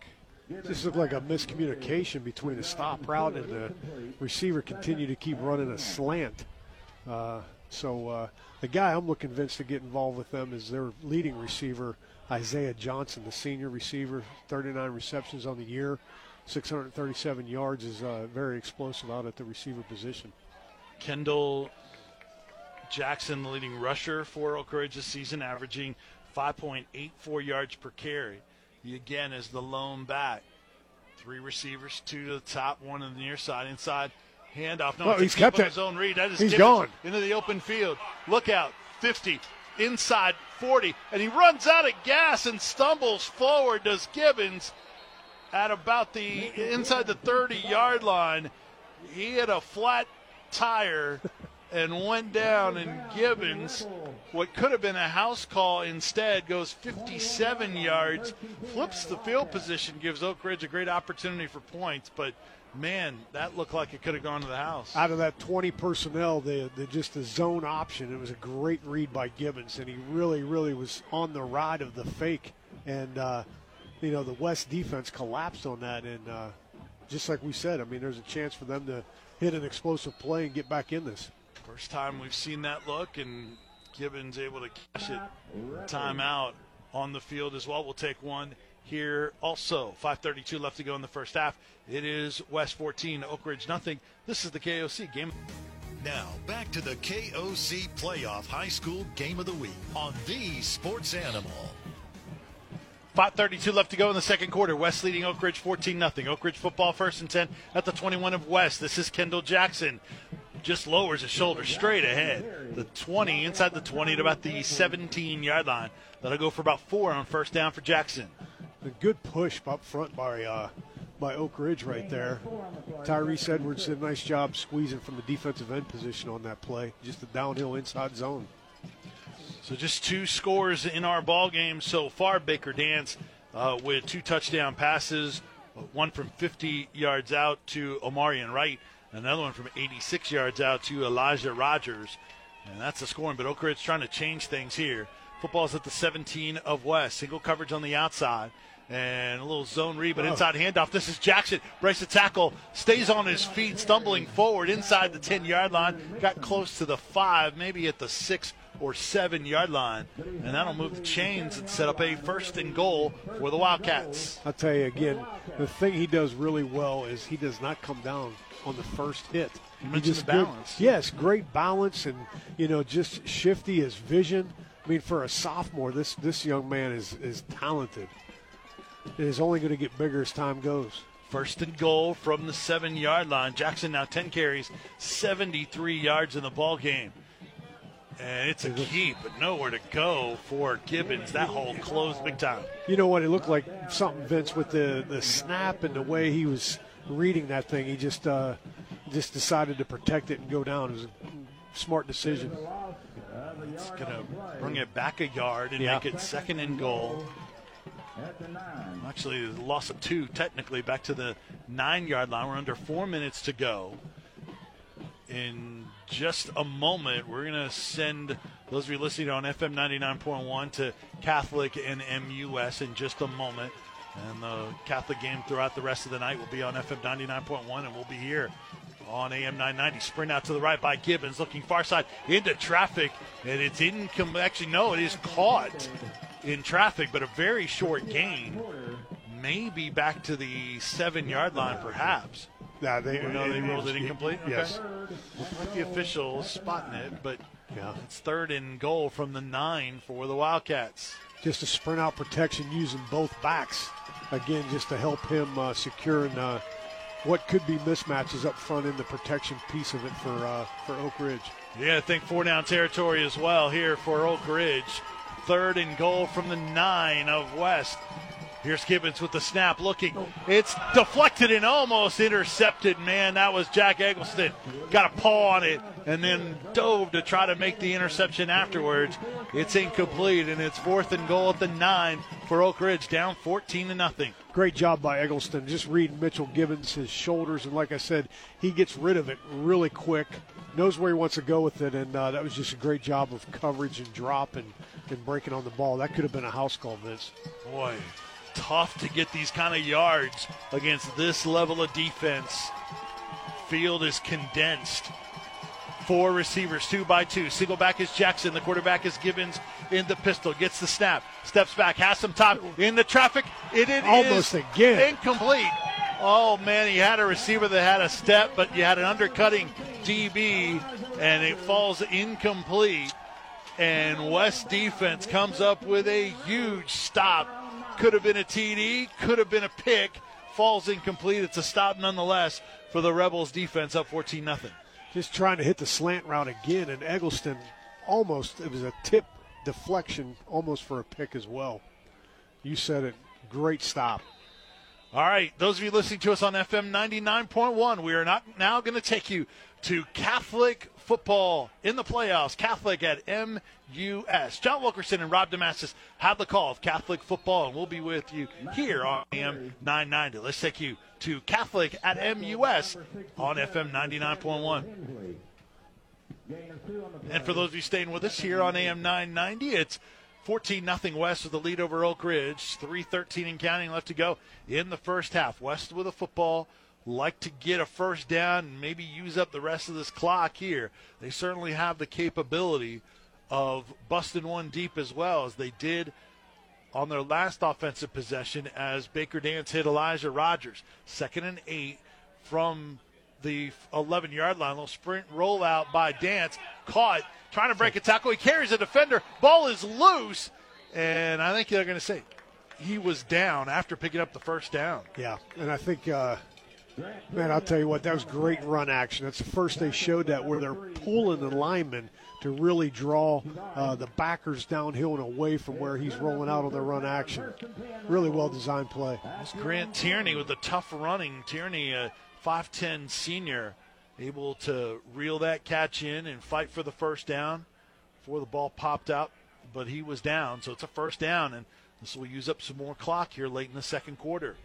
This looked like a miscommunication between the stop route and the receiver continue to keep running a slant. Uh, so uh, the guy I'm looking convinced to get involved with them is their leading receiver, Isaiah Johnson, the senior receiver, 39 receptions on the year, 637 yards, is uh, very explosive out at the receiver position. Kendall Jackson, the leading rusher for Oak Ridge this season, averaging 5.84 yards per carry. He again is the lone back. Three receivers, two to the top, one on the near side, inside handoff. No, well, he's kept it. His own read. That is he's gone into the open field. Look out, 50, inside 40, and he runs out of gas and stumbles forward. Does Gibbons at about the inside the 30 yard line? He had a flat tire and went down, and Gibbons, what could have been a house call instead, goes 57 yards, flips the field position, gives Oak Ridge a great opportunity for points, but man, that looked like it could have gone to the house. Out of that 20 personnel, the, the just the zone option, it was a great read by Gibbons, and he really, really was on the ride of the fake, and uh, you know the West defense collapsed on that, and uh, just like we said, I mean, there's a chance for them to hit an explosive play and get back in this. First time we've seen that look, and Gibbons able to catch it. Timeout on the field as well. We'll take one here also. 5:32 left to go in the first half. It is West 14, Oak Ridge nothing. This is the KOC game. Now back to the KOC Playoff High School Game of the Week on the Sports Animal. 5.32 left to go in the second quarter. West leading Oak Ridge 14 0. Oak Ridge football first and 10 at the 21 of West. This is Kendall Jackson just lowers his shoulder straight ahead. The 20, inside the 20 at about the 17 yard line. That'll go for about four on first down for Jackson. A good push up front by uh, by Oak Ridge right there. Tyrese Edwards did a nice job squeezing from the defensive end position on that play. Just a downhill inside zone. So just two scores in our ball game so far. Baker Dance uh, with two touchdown passes, one from 50 yards out to Omarion Wright, another one from 86 yards out to Elijah Rogers. And that's the scoring. But Oak Ridge trying to change things here. Football's at the 17 of West. Single coverage on the outside. And a little zone read, but Oh. inside handoff. This is Jackson. Breaks the tackle. Stays on his feet, stumbling forward inside the 10 yard line. Got close to the five, maybe at the six or seven yard line. And that'll move the chains and set up a first and goal for the Wildcats. I'll tell you again, the thing he does really well is he does not come down on the first hit. You He mentioned just the good- balance. yes, great balance and you know just shifty his vision. I mean, for a sophomore, this this young man is is talented. It is only going to get bigger as time goes. First and goal from the seven yard line. Jackson now 10 carries, 73 yards in the ball game. And it's a keep, but nowhere to go for Gibbons. That hole closed big time. You know what? It looked like something Vince with the the snap and the way he was reading that thing. He just uh, just decided to protect it and go down. It was a smart decision. It's going to bring it back a yard and Yeah. make it second and goal. Actually, loss of two, technically, back to the nine yard line. We're under four minutes to go. In just a moment, we're going to send those of you listening on FM 99.1 to Catholic and MUS in just a moment. And the Catholic game throughout the rest of the night will be on FM 99.1, and we'll be here on AM 990. Sprint out to the right by Gibbons, looking far side into traffic, and it's income. Actually, no, it is caught in traffic, but a very short gain. Maybe back to the seven yard line, perhaps. They No, they ruled it incomplete. Okay. Yes. With the officials spotting it, but Yeah. it's third and goal from the nine for the Wildcats. just a sprint out protection using both backs again just to help him uh, securing uh, what could be mismatches up front in the protection piece of it for uh, for Oak Ridge. Yeah, I think four down territory as well here for Oak Ridge. Third and goal from the nine of West. Here's Gibbons with the snap looking. It's deflected and almost intercepted. Man, that was Jack Eggleston. Got a paw on it and then dove to try to make the interception afterwards. It's incomplete and it's fourth and goal at the nine for Oak Ridge, down 14 to nothing. Great job by Eggleston, just reading Mitchell Gibbons his shoulders, and like I said, he gets rid of it really quick, knows where he wants to go with it, and uh, that was just a great job of coverage and drop and, and breaking on the ball. That could have been a house call, Vince. Boy, tough to get these kind of yards against this level of defense. Field is condensed. Four receivers, two by two. Single back is Jackson. The quarterback is Gibbons in the pistol. Gets the snap. Steps back. Has some time. In the traffic. It, it Almost is again. Incomplete. Oh, man. He had a receiver that had a step, but you had an undercutting DB, and it falls incomplete and West defense comes up with a huge stop. Could have been a TD, could have been a pick. Falls incomplete. It's a stop nonetheless for the Rebels defense up 14 nothing. Just trying to hit the slant route again, and Eggleston almost, it was a tip deflection almost for a pick as well. You said it. Great stop. All right, those of you listening to us on FM 99.1, we are not now going to take you to Catholic football in the playoffs. Catholic at MUS. John Wilkerson and Rob Damascus have the call of Catholic football, and we'll be with you here on AM 990. Let's take you to Catholic at MUS on FM 99.1. And for those of you staying with us here on AM 990, it's 14 nothing West with the lead over Oak Ridge. 3:13 and counting left to go in the first half. West with a football, like to get a first down and maybe use up the rest of this clock here. They certainly have the capability of busting one deep as well as they did on their last offensive possession as Baker Dance hit Elijah Rogers. Second and eight from the 11 yard line. A Little sprint rollout by Dance. Caught, trying to break a tackle. He carries a defender. Ball is loose. And I think they're going to say he was down after picking up the first down. Yeah, and I think uh, Man, I'll tell you what, that was great run action. That's the first they showed that where they're pulling the lineman to really draw uh, the backers downhill and away from where he's rolling out on the run action. Really well designed play. That's Grant Tierney with the tough running. Tierney, a 5'10 senior, able to reel that catch in and fight for the first down before the ball popped out, but he was down. So it's a first down, and this will use up some more clock here late in the second quarter.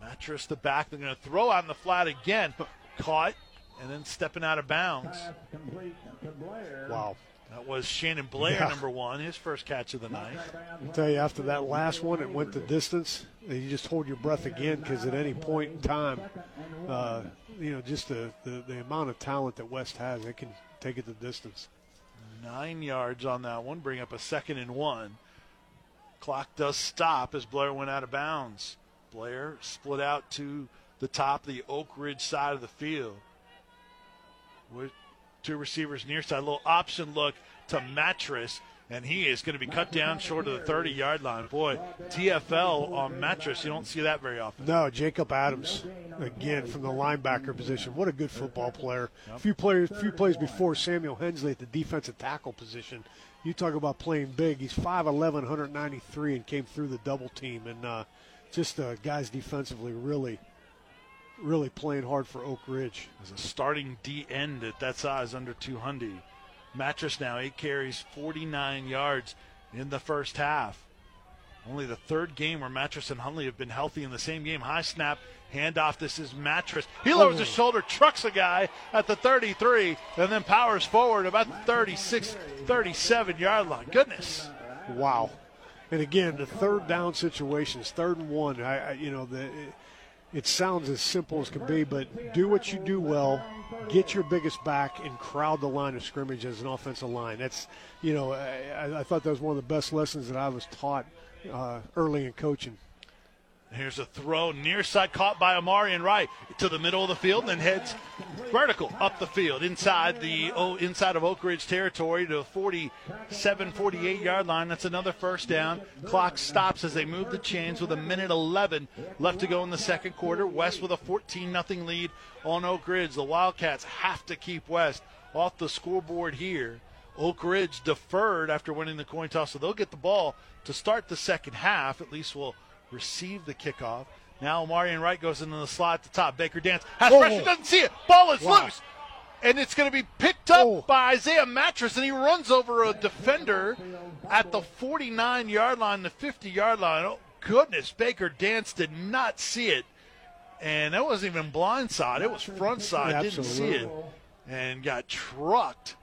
Mattress the back. They're going to throw on the flat again. Caught and then stepping out of bounds. Wow. That was Shannon Blair, Yeah. number one, his first catch of the night. I'll tell you, after that last one, it went the distance. You just hold your breath again because at any point in time, uh, you know, just the, the, the amount of talent that West has, it can take it the distance. Nine yards on that one, bring up a second and one. Clock does stop as Blair went out of bounds. Blair split out to the top of the Oak Ridge side of the field. With two receivers near side, a little option look to Mattress, and he is going to be cut down short of the 30 yard line. Boy, TFL on Mattress, you don't see that very often. No, Jacob Adams again from the linebacker position. What a good football player. A few players, few plays before Samuel Hensley at the defensive tackle position. You talk about playing big. He's 5'11", 193, and came through the double team. And uh, just uh, guys defensively really, really playing hard for Oak Ridge. As a starting D end at that size, under 200. Mattress now, eight carries, 49 yards in the first half. Only the third game where Mattress and Hunley have been healthy in the same game. High snap, handoff. This is Mattress. He lowers his shoulder, trucks a guy at the 33, and then powers forward about the 36, 37 yard line. Goodness. Wow. And again, the third down situations, third and one. I, I you know, the, it, it sounds as simple as can be, but do what you do well. Get your biggest back and crowd the line of scrimmage as an offensive line. That's, you know, I, I thought that was one of the best lessons that I was taught uh, early in coaching. Here's a throw near side caught by Omarion Wright to the middle of the field and then heads vertical up the field inside the oh, inside of Oak Ridge territory to 47 48 yard line. That's another first down. Clock stops as they move the chains with a minute 11 left to go in the second quarter. West with a 14 0 lead on Oak Ridge. The Wildcats have to keep West off the scoreboard here. Oak Ridge deferred after winning the coin toss, so they'll get the ball to start the second half. At least will receive the kickoff. Now Marion Wright goes into the slot at the top. Baker Dance has Oh. pressure, doesn't see it. Ball is Wow. loose. And it's going to be picked up Oh. by Isaiah Mattress, and he runs over a defender at the 49 yard line, the 50 yard line. Oh, goodness. Baker Dance did not see it. And that wasn't even blind side, it was front side. Didn't see it. And got trucked.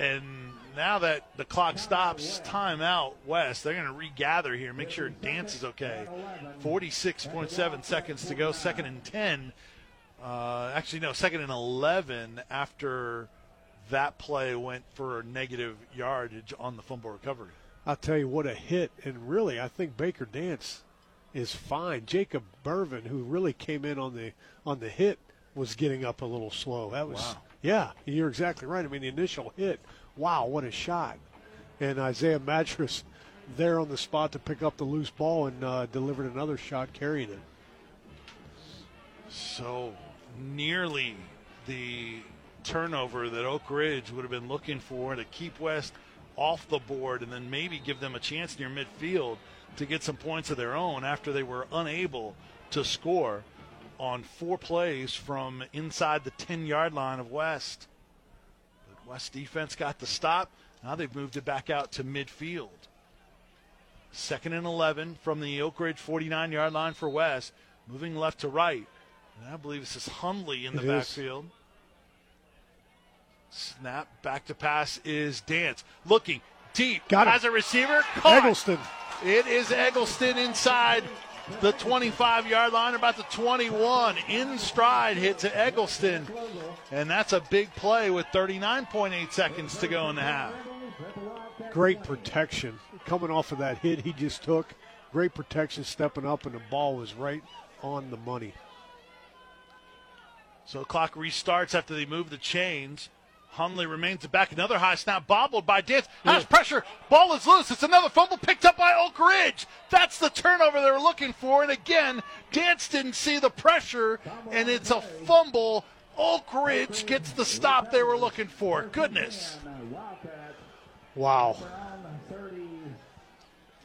And now that the clock stops, timeout West. They're going to regather here, make sure Dance is okay. 46.7 seconds to go, second and 10. Uh, actually, no, second and 11 after that play went for negative yardage on the fumble recovery. I'll tell you what a hit, and really, I think Baker Dance is fine. Jacob Bervin, who really came in on the on the hit, was getting up a little slow. That was Wow. yeah, you're exactly right. I mean, the initial hit, wow, what a shot! And Isaiah Mattress there on the spot to pick up the loose ball and uh, delivered another shot carrying it. So nearly the turnover that Oak Ridge would have been looking for to keep West off the board and then maybe give them a chance near midfield to get some points of their own after they were unable to score on four plays from inside the 10 yard line of West. West defense got the stop. Now they've moved it back out to midfield. Second and 11 from the Oak Ridge 49 yard line for West. Moving left to right. And I believe this is Hundley in the It is. backfield. Snap back to pass is Dance. Looking deep. Got him. As a receiver. Caught. Eggleston, It is Eggleston inside the 25 yard line, about the 21. In stride hit to Eggleston. And that's a big play with 39.8 seconds to go in the half. great protection coming off of that hit he just took. Great protection, stepping up, and the ball was right on the money. So clock restarts after they move the chains. Hunley remains back. Another high snap, bobbled by Dance. Has pressure. Ball is loose. It's another fumble picked up by Oak Ridge. That's the turnover they were looking for. And again, Dance didn't see the pressure, and it's a fumble. Oak Ridge gets the stop they were looking for. Goodness. Wow. Around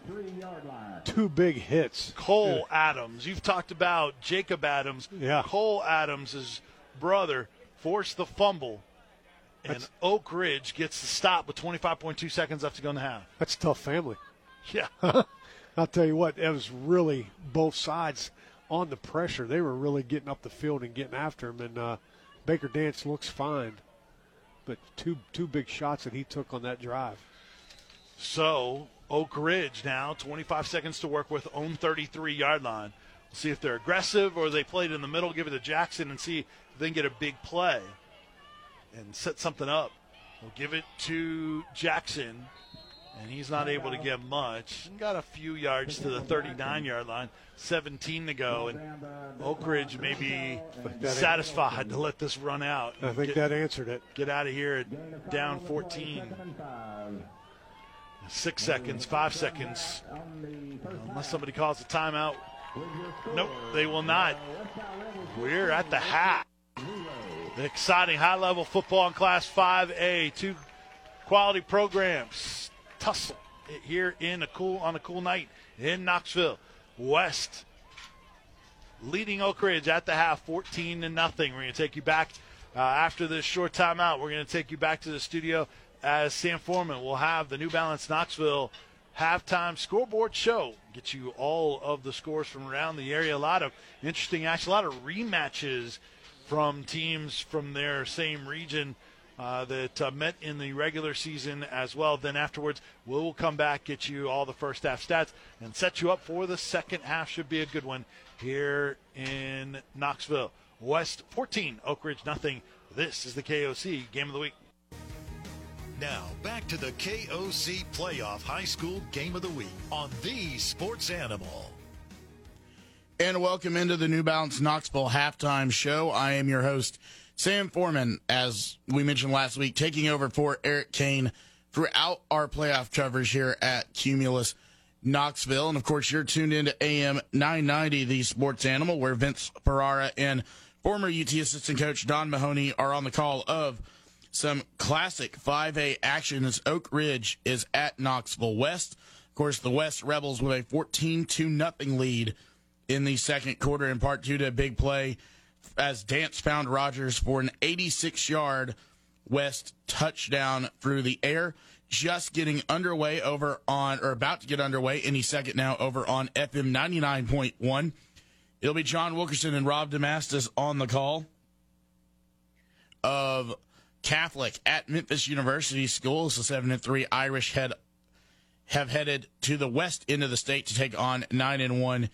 33 yard line. Two big hits. Cole Adams. You've talked about Jacob Adams. Yeah. Cole Adams' brother forced the fumble, and That's- Oak Ridge gets the stop with 25.2 seconds left to go in the half. That's a tough family. Yeah. I'll tell you what, it was really both sides on the pressure. They were really getting up the field and getting after him. And uh, Baker Dance looks fine, but two two big shots that he took on that drive. So Oak Ridge now 25 seconds to work with, own 33 yard line. We'll see if they're aggressive or they play it in the middle, give it to Jackson, and see if they can get a big play and set something up. We'll give it to Jackson, and he's not able to get much. Got a few yards to the 39 yard line, 17 to go, and Oak Ridge may be satisfied to let this run out. I think get, that answered it. get out of here at down 14. Six seconds, five seconds. Unless somebody calls a timeout. Nope, they will not. We're at the half. Exciting high level football in Class 5A. Two quality programs tussle here in a cool on a cool night in Knoxville. West leading Oak Ridge at the half, 14 to nothing. We're going to take you back uh, after this short timeout. We're going to take you back to the studio as Sam Foreman will have the New Balance Knoxville halftime scoreboard show. Get you all of the scores from around the area. A lot of interesting action, a lot of rematches from teams from their same region. Uh, that uh, met in the regular season as well. Then afterwards, we'll come back, get you all the first half stats, and set you up for the second half. Should be a good one here in Knoxville. West 14, Oak Ridge nothing. This is the KOC Game of the Week. Now, back to the KOC Playoff High School Game of the Week on the Sports Animal. And welcome into the New Balance Knoxville halftime show. I am your host, Sam Foreman, as we mentioned last week, taking over for Eric Kane throughout our playoff coverage here at Cumulus Knoxville. And of course, you're tuned into AM 990, the sports animal, where Vince Ferrara and former UT assistant coach Don Mahoney are on the call of some classic 5A action as Oak Ridge is at Knoxville West. Of course, the West Rebels with a 14 to nothing lead in the second quarter, in part due to a big play as Dance found Rogers for an 86 yard West touchdown through the air. Just getting underway over on, or about to get underway any second now over on FM 99.1. It'll be John Wilkerson and Rob Damastis on the call of Catholic at Memphis University Schools. The 7 and 3 Irish head have headed to the west end of the state to take on 9 and 1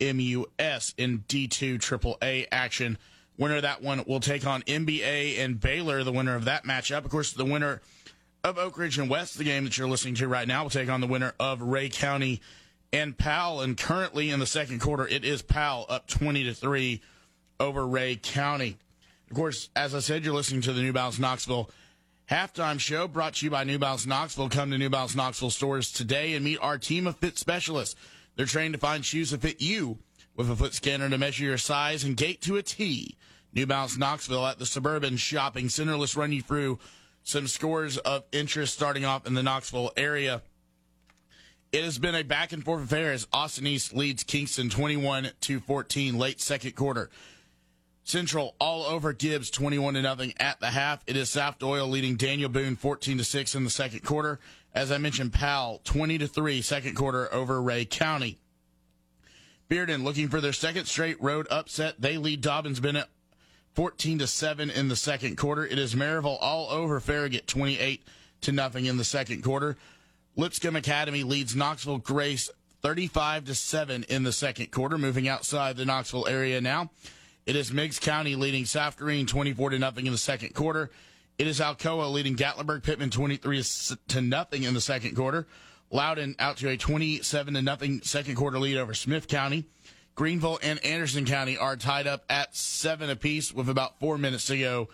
MUS in D2 AAA action. Winner of that one will take on MBA and Baylor, the winner of that matchup. Of course, the winner of Oak Ridge and West, the game that you're listening to right now, will take on the winner of Rhea County and Powell. And currently in the second quarter, it is Powell up 20 to 3 over Rhea County. Of course, as I said, you're listening to the New Balance Knoxville halftime show brought to you by New Balance Knoxville. Come to New Balance Knoxville stores today and meet our team of fit specialists. They're trained to find shoes that fit you with a foot scanner to measure your size and gait to a T. New Balance Knoxville at the Suburban Shopping Center. Let's run you through some scores of interest starting off in the Knoxville area. It has been a back and forth affair as Austin East leads Kingston 21 to 14 late second quarter. Central all over Gibbs 21 to nothing at the half. It is South Doyle leading Daniel Boone 14 to 6 in the second quarter. As I mentioned, Powell 20 to 3 second quarter over Rhea County. Bearden looking for their second straight road upset. They lead Dobyns Bennett 14 to 7 in the second quarter. It is Maryville all over Farragut 28 to nothing in the second quarter. Lipscomb Academy leads Knoxville Grace 35 to 7 in the second quarter, moving outside the Knoxville area now. It is Meigs County leading South Greene 24 to nothing in the second quarter. It is Alcoa leading Gatlinburg Pittman 23 to nothing in the second quarter. Loudon out to a 27 to nothing second quarter lead over Smith County. Greeneville and Anderson County are tied up at seven apiece with about four minutes to go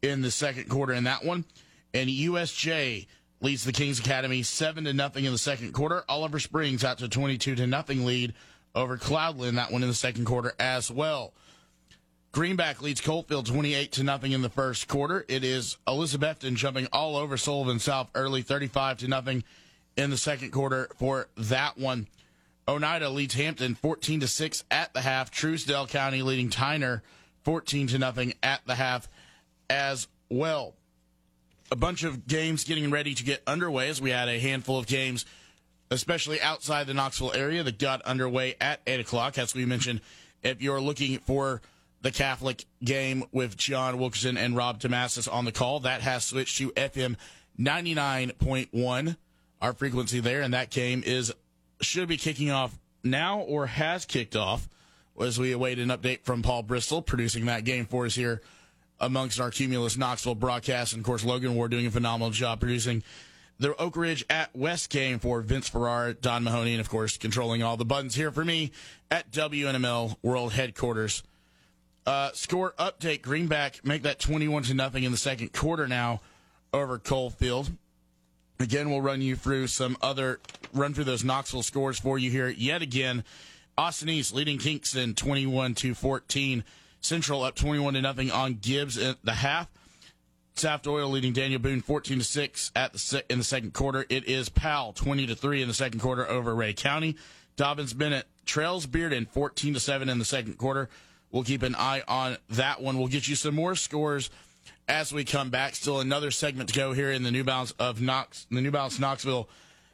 in the second quarter in that one. And USJ leads the Kings Academy seven to nothing in the second quarter. Oliver Springs out to twenty two to nothing lead over Cloudland. That one in the second quarter as well. Greenback leads Coalfield 28 to nothing in the first quarter. It is Elizabethton jumping all over Sullivan South early 35 to nothing in the second quarter for that one. Oneida leads Hampton 14 to 6 at the half. Trousdale County leading Tyner 14 to nothing at the half as well. A bunch of games getting ready to get underway as we had a handful of games, especially outside the Knoxville area, that got underway at 8 o'clock. As we mentioned, if you're looking for the Catholic game with John Wilkerson and Rob Tomassis on the call. That has switched to FM 99.1, our frequency there, and that game is should be kicking off now or has kicked off as we await an update from Paul Bristol producing that game for us here amongst our Cumulus Knoxville broadcast. And of course, Logan Ward doing a phenomenal job producing the Oak Ridge at West game for Vince Ferrar, Don Mahoney, and of course, controlling all the buttons here for me at WNML World Headquarters. Uh, score update: Greenback make that twenty-one to nothing in the second quarter now over Coalfield. Again, we'll run you through some other run through those Knoxville scores for you here yet again. Austin East leading Kingston twenty-one to fourteen. Central up twenty-one to nothing on Gibbs at the half. South Doyle leading Daniel Boone 14 to 6 at the se- in the second quarter. It is Powell 20 to 3 in the second quarter over Rhea County. Dobyns Bennett trails Bearden 14 to 7 in the second quarter. We'll keep an eye on that one. We'll get you some more scores as we come back. Still another segment to go here in the New Balance of Knox, the New Balance Knoxville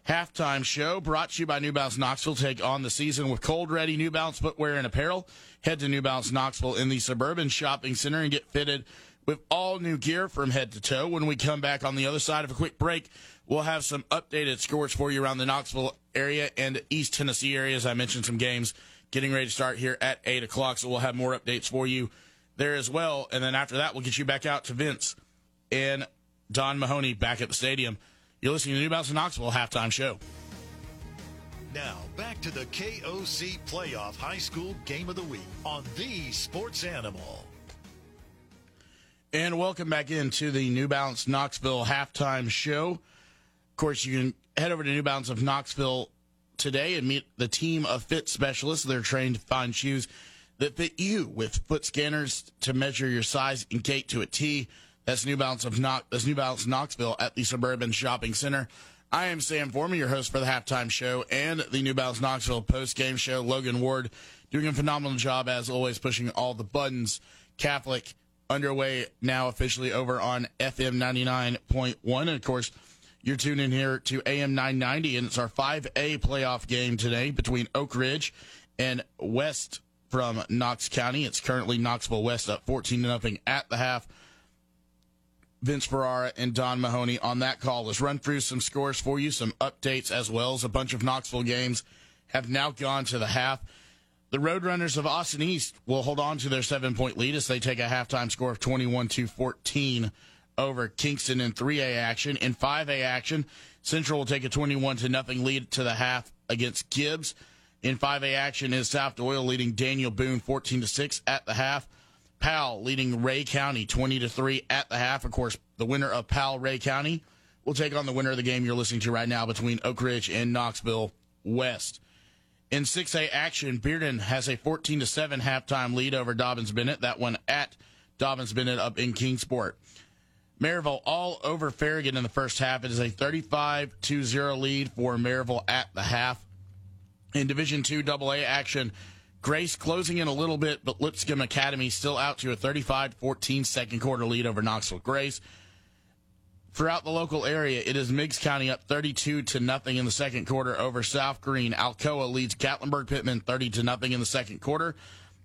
halftime show brought to you by New Balance Knoxville. Take on the season with cold ready New Balance footwear and apparel. Head to New Balance Knoxville in the suburban shopping center and get fitted with all new gear from head to toe. When we come back on the other side of a quick break, we'll have some updated scores for you around the Knoxville area and East Tennessee area. As I mentioned, some games getting ready to start here at 8 o'clock, so we'll have more updates for you there as well. And then after that, we'll get you back out to Vince and Don Mahoney back at the stadium. You're listening to the New Balance Knoxville halftime show. Now, back to the KOC Playoff High School Game of the Week on the Sports Animal. And welcome back into the New Balance Knoxville halftime show. Of course, you can head over to New Balance of Knoxville today and meet the team of fit specialists. They're trained to find shoes that fit you with foot scanners to measure your size and gait to a T. That's New Balance of Knox. That's New Balance Knoxville at the Suburban Shopping Center. I am Sam Foreman, your host for the halftime show and the New Balance Knoxville post game show. Logan Ward doing a phenomenal job as always, pushing all the buttons. Catholic underway now officially over on FM 99.1. And of course, you're tuned in here to AM 990, and it's our 5A playoff game today between Oak Ridge and West from Knox County. It's currently Knoxville West up 14 to nothing at the half. Vince Ferrara and Don Mahoney on that call. Let's run through some scores for you, some updates, as well as a bunch of Knoxville games have now gone to the half. The Roadrunners of Austin East will hold on to their seven point lead as they take a halftime score of 21 to 14 over Kingston in 3A action. In 5A action, Central will take a 21 to nothing lead to the half against Gibbs. In 5A action is South Doyle leading Daniel Boone 14 to 6 at the half. Powell leading Rhea County 20 to 3 at the half. Of course, the winner of Powell Rhea County will take on the winner of the game you're listening to right now between Oak Ridge and Knoxville West. In 6A action, Bearden has a 14 to 7 halftime lead over Dobyns Bennett. That one at Dobyns Bennett up in Kingsport. Maryville all over Farragut in the first half. It is a 35 0 lead for Maryville at the half. In Division Two AA action, Grace closing in a little bit, but Lipscomb Academy still out to a 35 14 second quarter lead over Knoxville Grace. Throughout the local area, it is Meigs County up 32 to nothing in the second quarter over South Greene. Alcoa leads Gatlinburg Pittman 30 to nothing in the second quarter.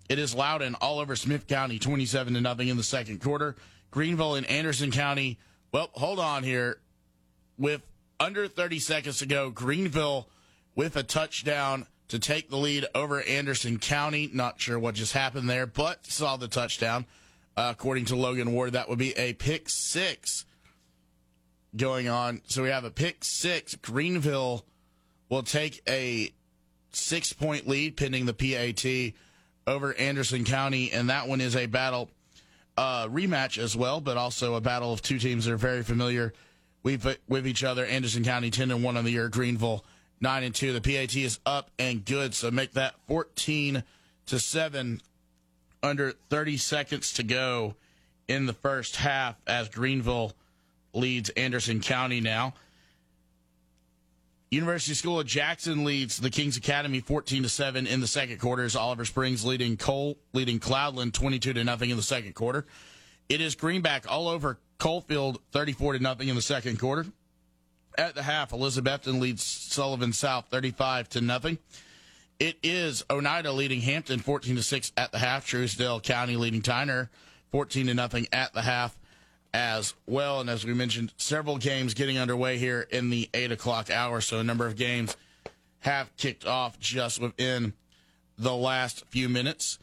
It is Loudon all over Smith County 27 to nothing in the second quarter. Greeneville and Anderson County. Well, hold on here. With under 30 seconds to go, Greeneville with a touchdown to take the lead over Anderson County. Not sure what just happened there, but saw the touchdown. Uh, according to Logan Ward, that would be a pick six going on. So we have a pick six. Greeneville will take a six point lead pending the PAT over Anderson County, and that one is a battle uh, rematch as well, but also a battle of two teams that are very familiar with, with each other. Anderson County 10 and 1 on the year, Greeneville 9 and 2. The PAT is up and good, so make that 14 to 7 under 30 seconds to go in the first half as Greeneville leads Anderson County now. University School of Jackson leads the Kings Academy 14 to 7 in the second quarter as Oliver Springs leading Cole leading Cloudland 22 to nothing in the second quarter. It is Greenback all over Coalfield 34 to nothing in the second quarter. At the half, Elizabethton leads Sullivan South 35 to nothing. It is Oneida leading Hampton 14 to 6 at the half. Trousdale County leading Tyner 14 to nothing at the half as well. And as we mentioned, several games getting underway here in the eight o'clock hour. So a number of games have kicked off just within the last few minutes.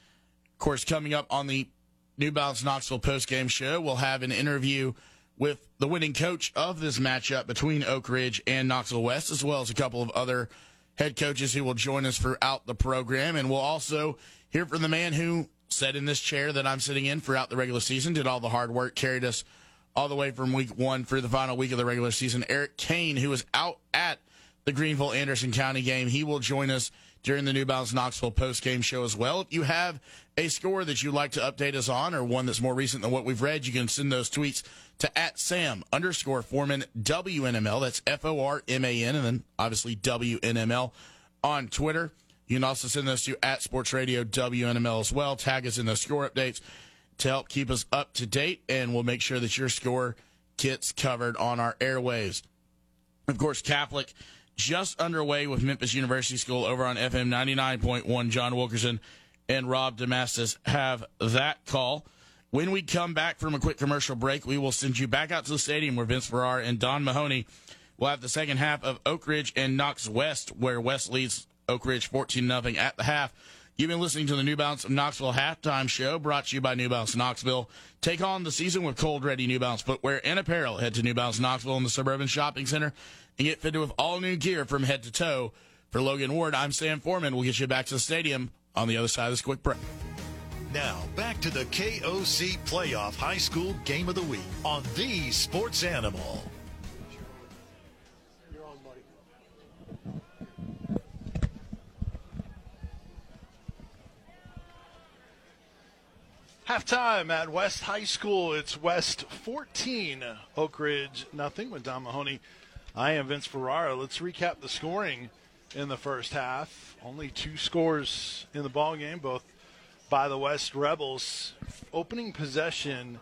Of course, coming up on the New Balance Knoxville post game show, we'll have an interview with the winning coach of this matchup between Oak Ridge and Knoxville West, as well as a couple of other head coaches who will join us throughout the program. And we'll also hear from the man who sat in this chair that I'm sitting in throughout the regular season, did all the hard work, carried us all the way from week one through the final week of the regular season. Eric Kane, who was out at the Greeneville Anderson County game, he will join us during the New Balance Knoxville post game show as well. If you have a score that you'd like to update us on or one that's more recent than what we've read, you can send those tweets to at Sam underscore Forman WNML. That's F O R M A N, and then obviously WNML on Twitter. You can also send those to at Sports Radio WNML as well. Tag us in the score updates to help keep us up to date, and we'll make sure that your score gets covered on our airwaves. Of course, Catholic just underway with Memphis University School over on FM 99.1. John Wilkerson and Rob Damastis have that call. When we come back from a quick commercial break, we will send you back out to the stadium where Vince Ferrara and Don Mahoney will have the second half of Oak Ridge and Knox West, where West leads Oak Ridge 14 0 at the half. You've been listening to the New Balance of Knoxville halftime show brought to you by New Balance Knoxville. Take on the season with cold ready New Balance footwear and apparel. Head to New Balance Knoxville in the Suburban Shopping Center and get fitted with all new gear from head to toe. For Logan Ward, I'm Sam Forman. We'll get you back to the stadium on the other side of this quick break. Now, back to the KOC Playoff High School Game of the Week on the Sports Animal. Halftime at West High School. It's West 14, Oak Ridge nothing with Don Mahoney. I am Vince Ferrara. Let's recap the scoring in the first half. Only two scores in the ball game, both by the West Rebels. Opening possession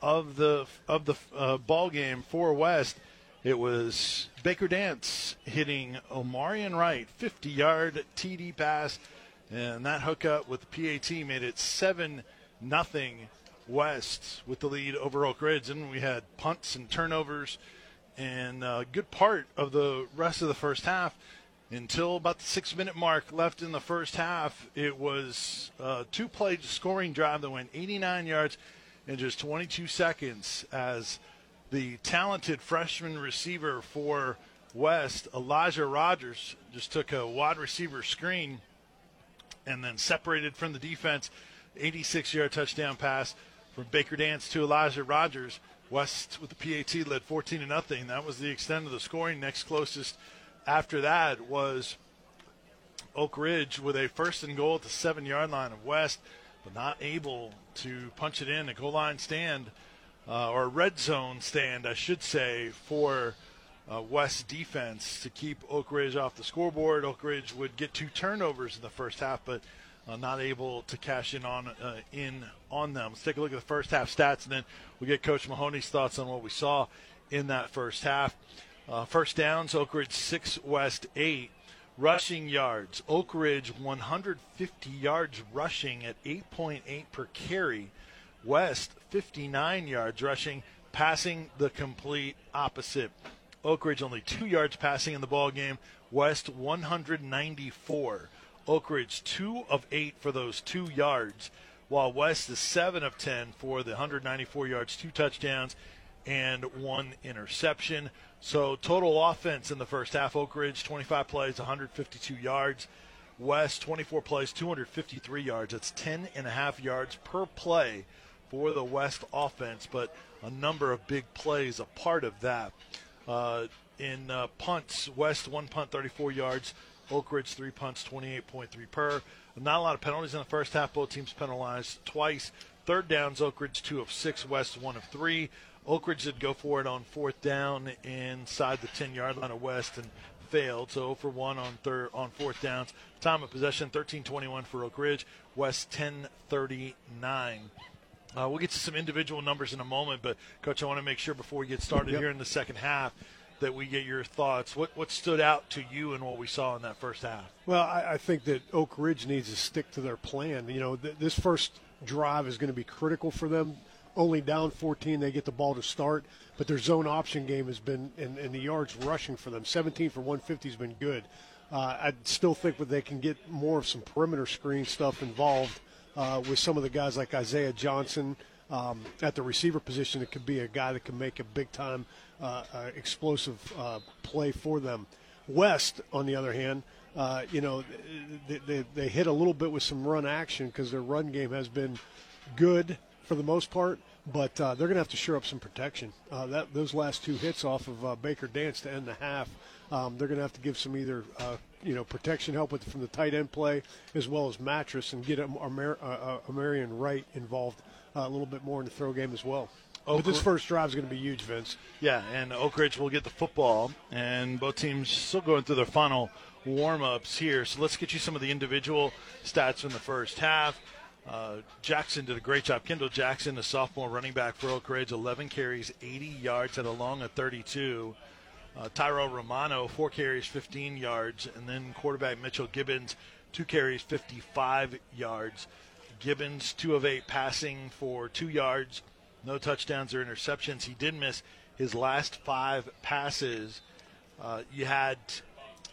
of the of the uh, ball game for West, it was Baker Dance hitting Omarion Wright, 50-yard TD pass, and that hookup with the PAT made it seven nothing West with the lead over Oak Ridge. And we had punts and turnovers and a good part of the rest of the first half until about the six minute mark left in the first half. It was a two play scoring drive that went 89 yards in just 22 seconds as the talented freshman receiver for West, Elijah Rogers, just took a wide receiver screen and then separated from the defense 86 yard touchdown pass from Baker Dance to Elijah Rogers. West with the PAT led 14 to nothing. That was the extent of the scoring. Next closest after that was Oak Ridge with a first and goal at the seven yard line of West, but not able to punch it in. A goal line stand, uh, or red zone stand, I should say, for uh, West defense to keep Oak Ridge off the scoreboard. Oak Ridge would get two turnovers in the first half, but uh, not able to cash in on uh, in on them. Let's take a look at the first half stats, and then we get Coach Mahoney's thoughts on what we saw in that first half. Uh, first downs, Oak Ridge six, West eight. Rushing yards, Oak Ridge 150 yards rushing at 8.8 per carry. West 59 yards rushing, passing the complete opposite. Oak Ridge only two yards passing in the ball game. West 194. Oak Ridge two of eight for those two yards, while West is seven of ten for the 194 yards, two touchdowns, and one interception. So total offense in the first half: Oak Ridge 25 plays, 152 yards. West 24 plays, 253 yards. That's 10 and a half yards per play for the West offense, but a number of big plays a part of that. Uh, in uh, punts, West one punt, 34 yards. Oak Ridge three punts, 28.3 per. Not a lot of penalties in the first half. Both teams penalized twice. Third downs, Oak Ridge two of six, West one of three. Oak Ridge did go for it on fourth down inside the 10 yard line of West and failed. So 0 for 1 on third on fourth downs. Time of possession 13:21 for Oak Ridge. West 10:39. Uh, we'll get to some individual numbers in a moment, but coach, I want to make sure before we get started Yep. here in the second half that we get your thoughts. What what stood out to you in what we saw in that first half? Well, I, I think that Oak Ridge needs to stick to their plan. You know, th- this first drive is going to be critical for them. Only down 14, they get the ball to start, but their zone option game has been, and, and the yards rushing for them, 17 for 150 has been good. Uh, I still think that they can get more of some perimeter screen stuff involved uh, with some of the guys like Isaiah Johnson um, at the receiver position. It could be a guy that can make a big time uh, uh, explosive uh, play for them. West, on the other hand, uh, you know, they, they, they hit a little bit with some run action because their run game has been good for the most part, but uh, they're going to have to shore up some protection. Uh, that those last two hits off of Baker Dance to end the half, um, they're going to have to give some either you know protection help with from the tight end play as well as Mattress and get a, a, Mar- a Marion Wright involved uh, a little bit more in the throw game as well. But this first drive is going to be huge, Vince. Yeah, and Oak Ridge will get the football, and both teams still going through their final warm ups here. So let's get you some of the individual stats from the first half. Uh, Jackson did a great job. Kendall Jackson, a sophomore running back for Oak Ridge, 11 carries, 80 yards, at a long of 32. Uh, Tyrell Romano, four carries, 15 yards, and then quarterback Mitchell Gibbons, two carries, 55 yards. Gibbons, two of eight passing for two yards, no touchdowns or interceptions. He did miss his last five passes. Uh, you had,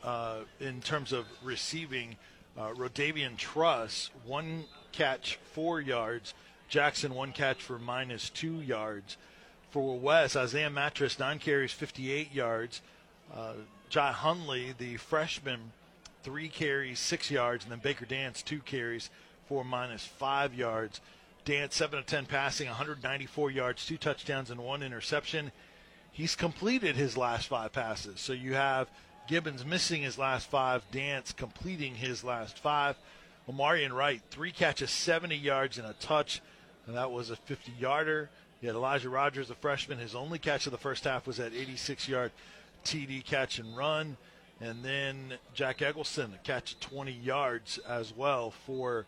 uh, in terms of receiving, uh, Rodavian Truss, one catch, four yards. Jackson, one catch for minus two yards. For Wes, Isaiah Mattress, nine carries, 58 yards. Uh, Jai Hunley, the freshman, three carries, six yards, and then Baker Dance, two carries for minus five yards. Dance, seven of 10 passing, 194 yards, two touchdowns, and one interception. He's completed his last five passes. So you have Gibbons missing his last five, Dance completing his last five. Omarion Wright, three catches, 70 yards, and a touch, and that was a 50 yarder. You had Elijah Rogers, a freshman. His only catch of the first half was that 86 yard TD catch and run. And then Jack Eggleston, a catch of 20 yards as well for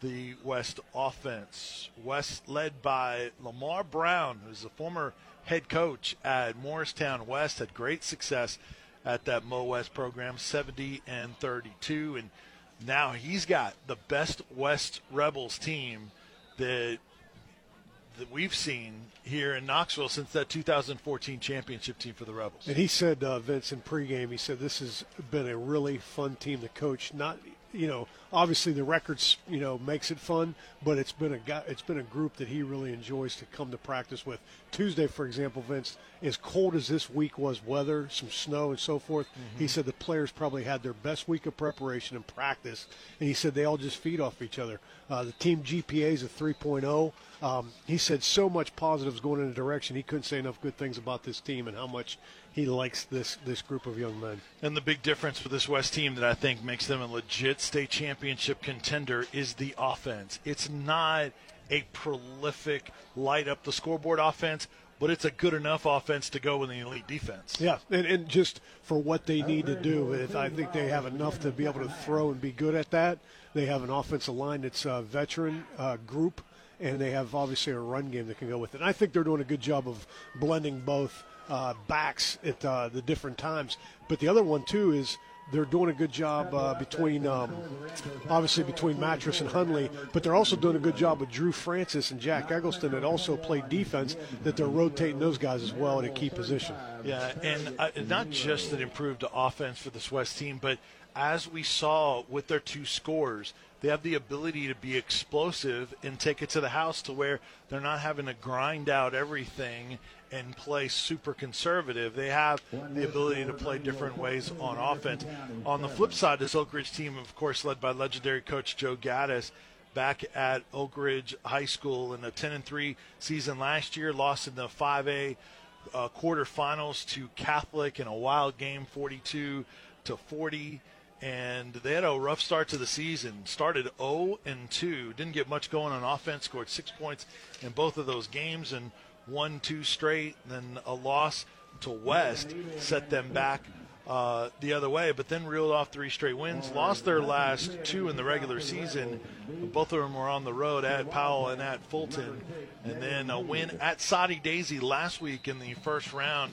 the West offense. West led by Lamar Brown, who's a former head coach at Morristown West, had great success at that Mo West program, 70 and 32. And now he's got the best West Rebels team that that we've seen here in Knoxville since that 2014 championship team for the Rebels. And he said, uh, Vince, in pregame, he said this has been a really fun team to coach. Not, you know, obviously the records, you know, makes it fun, but it's been a guy, it's been a group that he really enjoys to come to practice with. Tuesday, for example, Vince, as cold as this week was, weather, some snow, and so forth, he said the players probably had their best week of preparation and practice, and he said they all just feed off each other. Uh, the team GPA is a 3.0. Um, he said so much positives going in a direction. He couldn't say enough good things about this team and how much he likes this this group of young men. And the big difference for this West team that I think makes them a legit state championship contender is the offense. It's not a prolific light up the scoreboard offense, but it's a good enough offense to go with the elite defense. Yeah, and, and just for what they need to do, if I think they have enough to be able to throw and be good at that. They have an offensive line that's a veteran uh, group, and they have obviously a run game that can go with it. And I think they're doing a good job of blending both uh, backs at uh, the different times. But the other one too is they're doing a good job uh, between, um, obviously between Mattress and Hunley, but they're also doing a good job with Drew Francis and Jack Eggleston that also play defense. That they're rotating those guys as well at a key position. Yeah, and uh, not just an improved offense for this West team, but as we saw with their two scores, they have the ability to be explosive and take it to the house to where they're not having to grind out everything and play super conservative. They have the ability to play different ways on offense. On the flip side, this Oak Ridge team, of course, led by legendary coach Joe Gaddis, back at Oak Ridge High School in a 10 and 3 season last year. Lost in the 5A uh, quarterfinals to Catholic in a wild game, 42 to 40. And they had a rough start to the season. Started 0 and 2. Didn't get much going on offense. Scored six points in both of those games and won two straight. Then a loss to West set them back uh, the other way, but then reeled off three straight wins. Lost their last two in the regular season. Both of them were on the road at Powell and at Fulton. And then a win at Soddy Daisy last week in the first round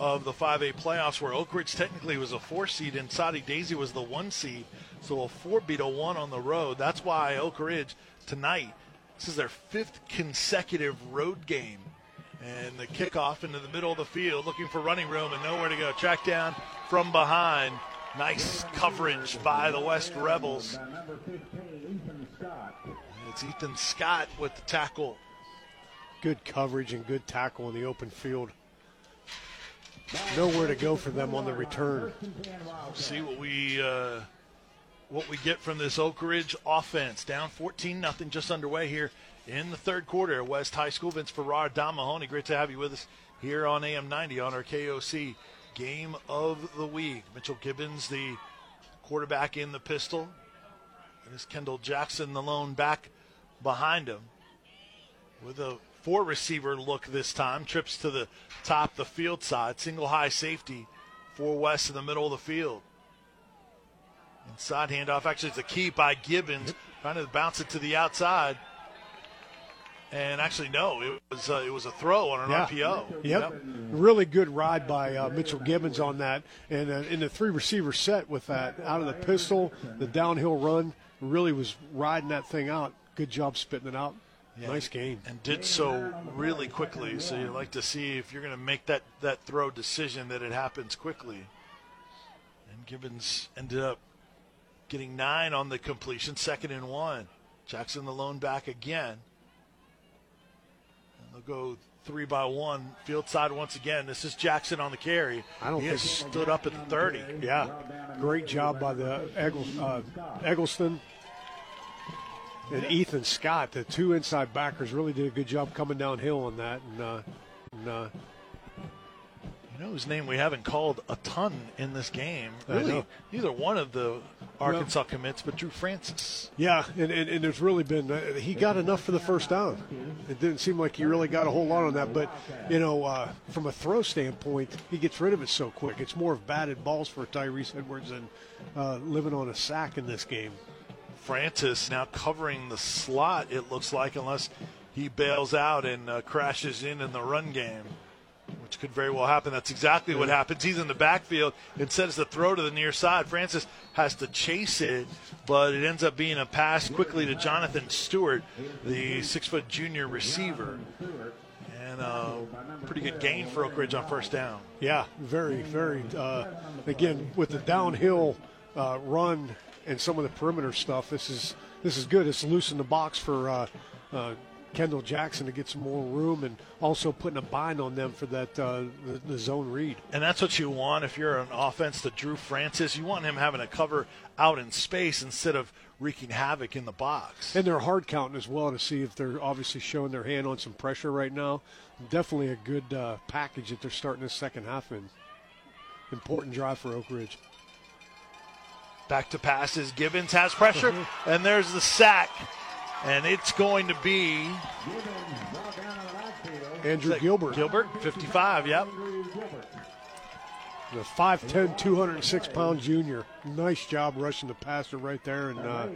of the 5A playoffs, where Oak Ridge technically was a four seed and Soddy Daisy was the one seed. So a four beat a one on the road. That's why Oak Ridge tonight, this is their fifth consecutive road game and the kickoff into the middle of the field, looking for running room and nowhere to go. Track down from behind. Nice coverage by the West Rebels. It's Ethan Scott with the tackle. Good coverage and good tackle in the open field. Nowhere to go for them on the return. See what we uh, what we get from this Oak Ridge offense. Down 14 nothing, just underway here in the third quarter at West High School. Vince Ferrara, Don Mahoney, great to have you with us here on AM 90 on our KOC game of the week. Mitchell Gibbons, the quarterback in the pistol. And is Kendall Jackson, the lone back behind him. With a four receiver look this time. Trips to the top, the field side. Single high safety for West in the middle of the field. Inside handoff. Actually, it's a key by Gibbons. Trying to bounce it to the outside. And actually, no, it was uh, it was a throw on an Yeah. RPO. Yep. Really good ride by uh, Mitchell Gibbons on that. And uh, in the three receiver set with that out of the pistol, the downhill run, really was riding that thing out. Good job spitting it out. Yeah. Nice game. and did so really quickly. So you like to see if you're going to make that that throw decision that it happens quickly. And Gibbons ended up getting nine on the completion, second and one. Jackson the lone back again. They'll go three by one, field side once again. This is Jackson on the carry. I don't he think- has stood up at the 30. Yeah. Great job by the uh, Eggleston and Ethan Scott, the two inside backers, really did a good job coming downhill on that. And, uh, and uh, You know whose name we haven't called a ton in this game? Really, neither one of the Arkansas commits, but Drew Francis. Yeah, and, and, and there's really been uh, he got enough for the first down. It didn't seem like he really got a whole lot on that, but you know, uh, from a throw standpoint, he gets rid of it so quick. It's more of batted balls for Tyrese Edwards than uh, living on a sack in this game. Francis now covering the slot, it looks like, unless he bails out and uh, crashes in in the run game, which could very well happen. That's exactly what happens. He's in the backfield. Instead of the throw to the near side, Francis has to chase it, but it ends up being a pass quickly to Jonathan Stewart, the six foot junior receiver. And a pretty good gain for Oak Ridge on first down. Yeah, very, very. Uh, again, with the downhill uh, run and some of the perimeter stuff, this is this is good. It's loosened the box for uh, uh, Kendall Jackson to get some more room, and also putting a bind on them for that uh, the, the zone read. And that's what you want if you're an offense to Drew Francis. You want him having a cover out in space instead of wreaking havoc in the box. And they're hard counting as well to see if they're obviously showing their hand on some pressure right now. Definitely a good uh, package that they're starting this second half in. Important drive for Oak Ridge. Back to passes. Gibbons has pressure, and there's the sack. And it's going to be Andrew Gilbert, Gilbert, 55, yep. the 5'10", 206 pound junior. Nice job rushing the passer right there, and uh,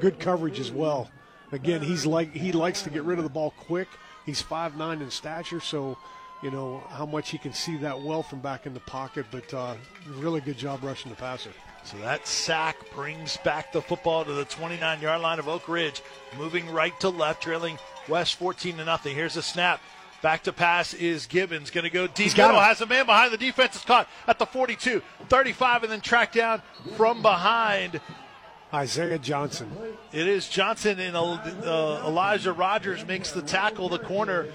good coverage as well. Again, he's like he likes to get rid of the ball quick. He's 5'9 in stature, so you know how much he can see that well from back in the pocket. But uh, really good job rushing the passer. So that sack brings back the football to the 29 yard line of Oak Ridge, moving right to left, trailing West 14 to nothing. Here's a snap. Back to pass is Gibbons. Going to go deep. got middle, has a man behind the defense. Is caught at the 42, 35, and then tracked down from behind. Isaiah Johnson. It is Johnson and uh, Elijah Rogers makes the tackle. The corner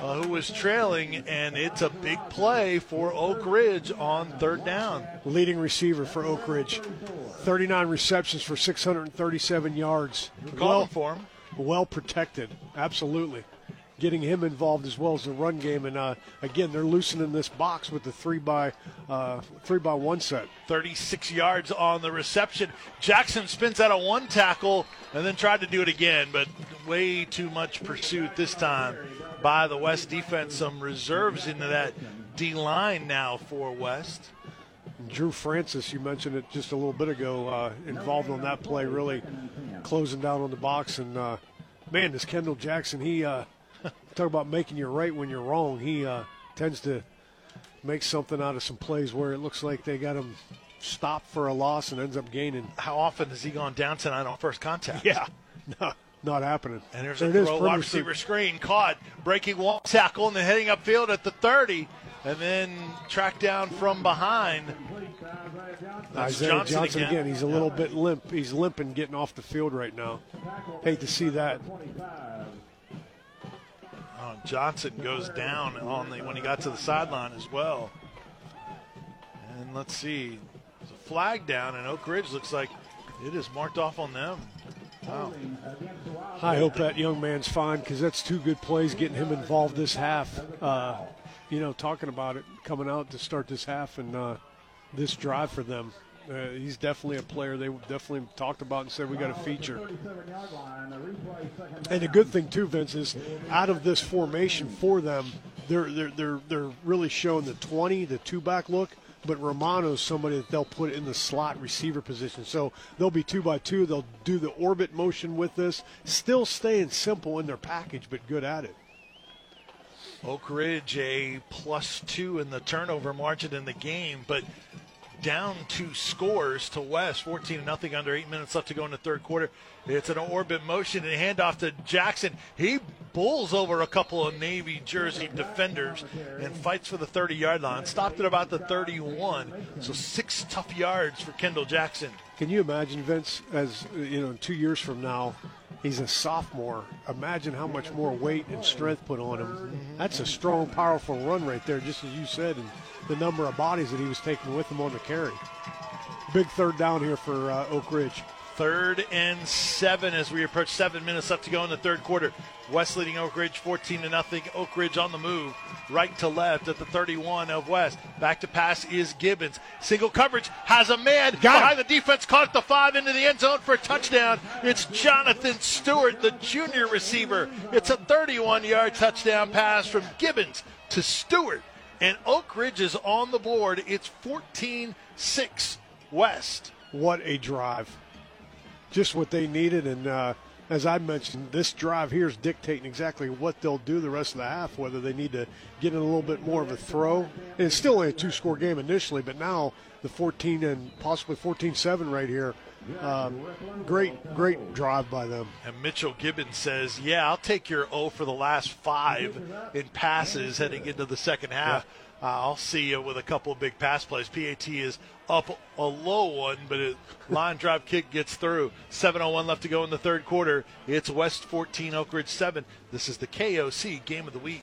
uh, who was trailing, and it's a big play for Oak Ridge on third down. Leading receiver for Oak Ridge. 39 receptions for 637 yards. Calling for him. well protected. Absolutely. Getting him involved as well as the run game, and uh, again, they're loosening this box with the three by uh, three by one set. 36 yards on the reception. Jackson spins out a one tackle and then tried to do it again, but way too much pursuit this time by the West defense. Some reserves into that D line now for West. Drew Francis, you mentioned it just a little bit ago, uh, involved on that play, really closing down on the box. And uh, man, this Kendall Jackson, he uh, talk about making you right when you're wrong. He uh, tends to make something out of some plays where it looks like they got him stopped for a loss and ends up gaining. How often has he gone down tonight on first contact? Yeah, no, not happening. And there's There a throw, wide receiver screen caught, breaking one tackle, and then heading upfield at the 30, and then tracked down from behind. That's Isaiah Johnson, Johnson, again. again. He's a little bit limp. He's limping getting off the field right now. Hate to see that. Oh, Johnson goes down on the when he got to the sideline as well. And let's see, there's a flag down, and Oak Ridge looks like it is marked off on them. Wow. I hope that young man's fine because that's two good plays getting him involved this half. Uh, you know, talking about it coming out to start this half and uh, this drive for them. Uh, he's definitely a player they definitely talked about and said we got a feature. And the good thing too, Vince, is out of this formation for them, they're they're they're, they're really showing the 20, the two back look. But Romano's somebody that they'll put in the slot receiver position. So they'll be two by two. They'll do the orbit motion with this, still staying simple in their package, but good at it. Oak Ridge a plus two in the turnover margin in the game, but down two scores to West, 14 nothing under eight minutes left to go in the third quarter. It's an orbit motion and handoff to Jackson. He bulls over a couple of Navy jersey defenders and fights for the 30 yard line. Stopped at about the 31, so six tough yards for Kendall Jackson. Can you imagine Vince as you know, two years from now, he's a sophomore. Imagine how much more weight and strength put on him. That's a strong, powerful run right there, just as you said, and the number of bodies that he was taking with him on the carry. Big third down here for uh, Oak Ridge. Third and seven as we approach seven minutes left to go in the third quarter. West leading Oak Ridge 14 to nothing. Oak Ridge on the move, right to left at the 31 of West. Back to pass is Gibbons. Single coverage has a man Got him. behind the defense. Caught at the five into the end zone for a touchdown. It's Jonathan Stewart, the junior receiver. It's a 31 yard touchdown pass from Gibbons to Stewart. And Oak Ridge is on the board. It's 14 6 West. What a drive. Just what they needed. And uh, as I mentioned, this drive here is dictating exactly what they'll do the rest of the half, whether they need to get in a little bit more of a throw. And it's still only a two score game initially, but now the 14 and possibly 14 7 right here. Um, great, great drive by them. And Mitchell Gibbons says, Yeah, I'll take your O for the last five in passes heading into the second half. Uh, I'll see you with a couple of big pass plays. PAT is up a low one, but a line drive kick gets through. 7.01 left to go in the third quarter. It's West 14, Oak Ridge 7. This is the KOC Game of the Week.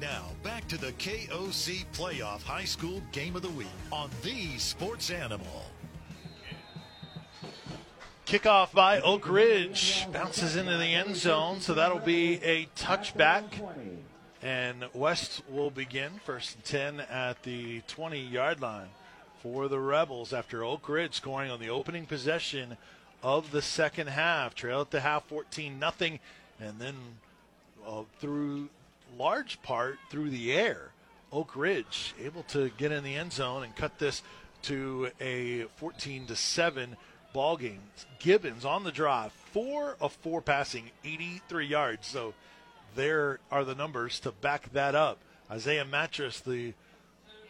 Now, back to the KOC Playoff High School Game of the Week on the Sports Animal. Kickoff by Oak Ridge. Bounces into the end zone, so that'll be a touchback. And West will begin first and 10 at the 20 yard line for the Rebels after Oak Ridge scoring on the opening possession of the second half. Trail at the half 14 nothing, and then uh, through large part through the air, Oak Ridge able to get in the end zone and cut this to a 14 to 7 ball game. Gibbons on the drive, four of four passing, 83 yards. So there are the numbers to back that up. Isaiah Mattress, the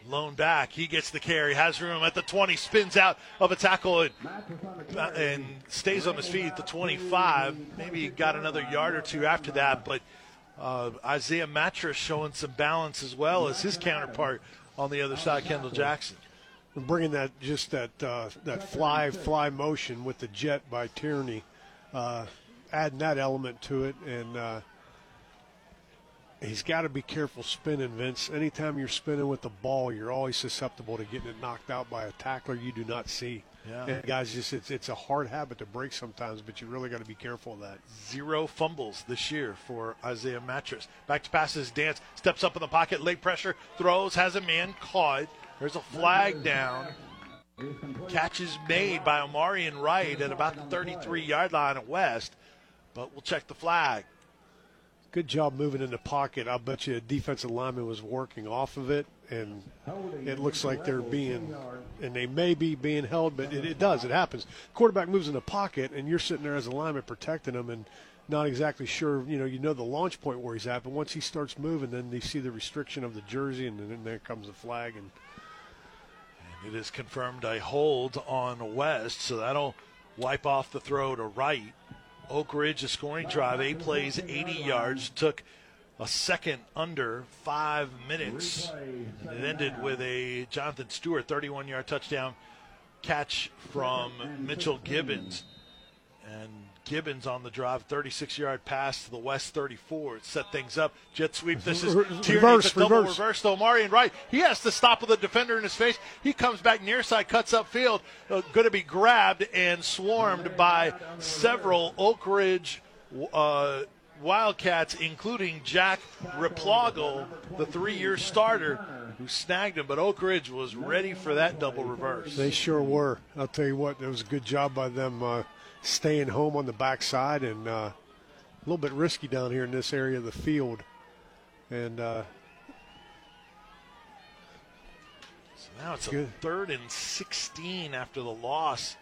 lone back, he gets the carry, has room at the 20, spins out of a tackle and, and stays on his feet at the 25. Maybe he got another yard or two after that, but uh, Isaiah Mattress showing some balance as well as his counterpart on the other side, Kendall Jackson. Bringing that just that uh, that fly fly motion with the jet by Tierney, uh, adding that element to it, and uh, he's got to be careful spinning, Vince. Anytime you're spinning with the ball, you're always susceptible to getting it knocked out by a tackler you do not see. Yeah. And guys, just it's it's a hard habit to break sometimes, but you really got to be careful of that. Zero fumbles this year for Isaiah Mattress. Back to passes, Dance, steps up in the pocket, late pressure, throws, has a man caught. There's a flag down. Catch is made by Omarion Wright at about the 33 yard line at West, but we'll check the flag. Good job moving in the pocket. I'll bet you a defensive lineman was working off of it, and it looks like they're being, and they may be being held, but it, it does. It happens. Quarterback moves in the pocket, and you're sitting there as a lineman protecting him, and not exactly sure. You know, you know the launch point where he's at, but once he starts moving, then you see the restriction of the jersey, and then there comes the flag, and It is confirmed a hold on West, so that'll wipe off the throw to Wright. Oak Ridge, a scoring drive, eight plays, 80 yards, took a second under five minutes. It ended with a Jonathan Stewart 31 yard touchdown catch from Mitchell Gibbons. Gibbons on the drive, 36 yard pass to the West 34. It set things up. Jet sweep. This is Tierney, reverse, double reverse. reverse to Omarion Wright. He has to stop with the defender in his face. He comes back near side, cuts upfield, uh, going to be grabbed and swarmed by several Oak Ridge uh, Wildcats, including Jack Replogle, the three-year starter, who snagged him. But Oak Ridge was ready for that double reverse. They sure were. I'll tell you what, it was a good job by them uh, staying home on the backside and uh, a little bit risky down here in this area of the field. And uh, So now it's a third and 16 after the loss.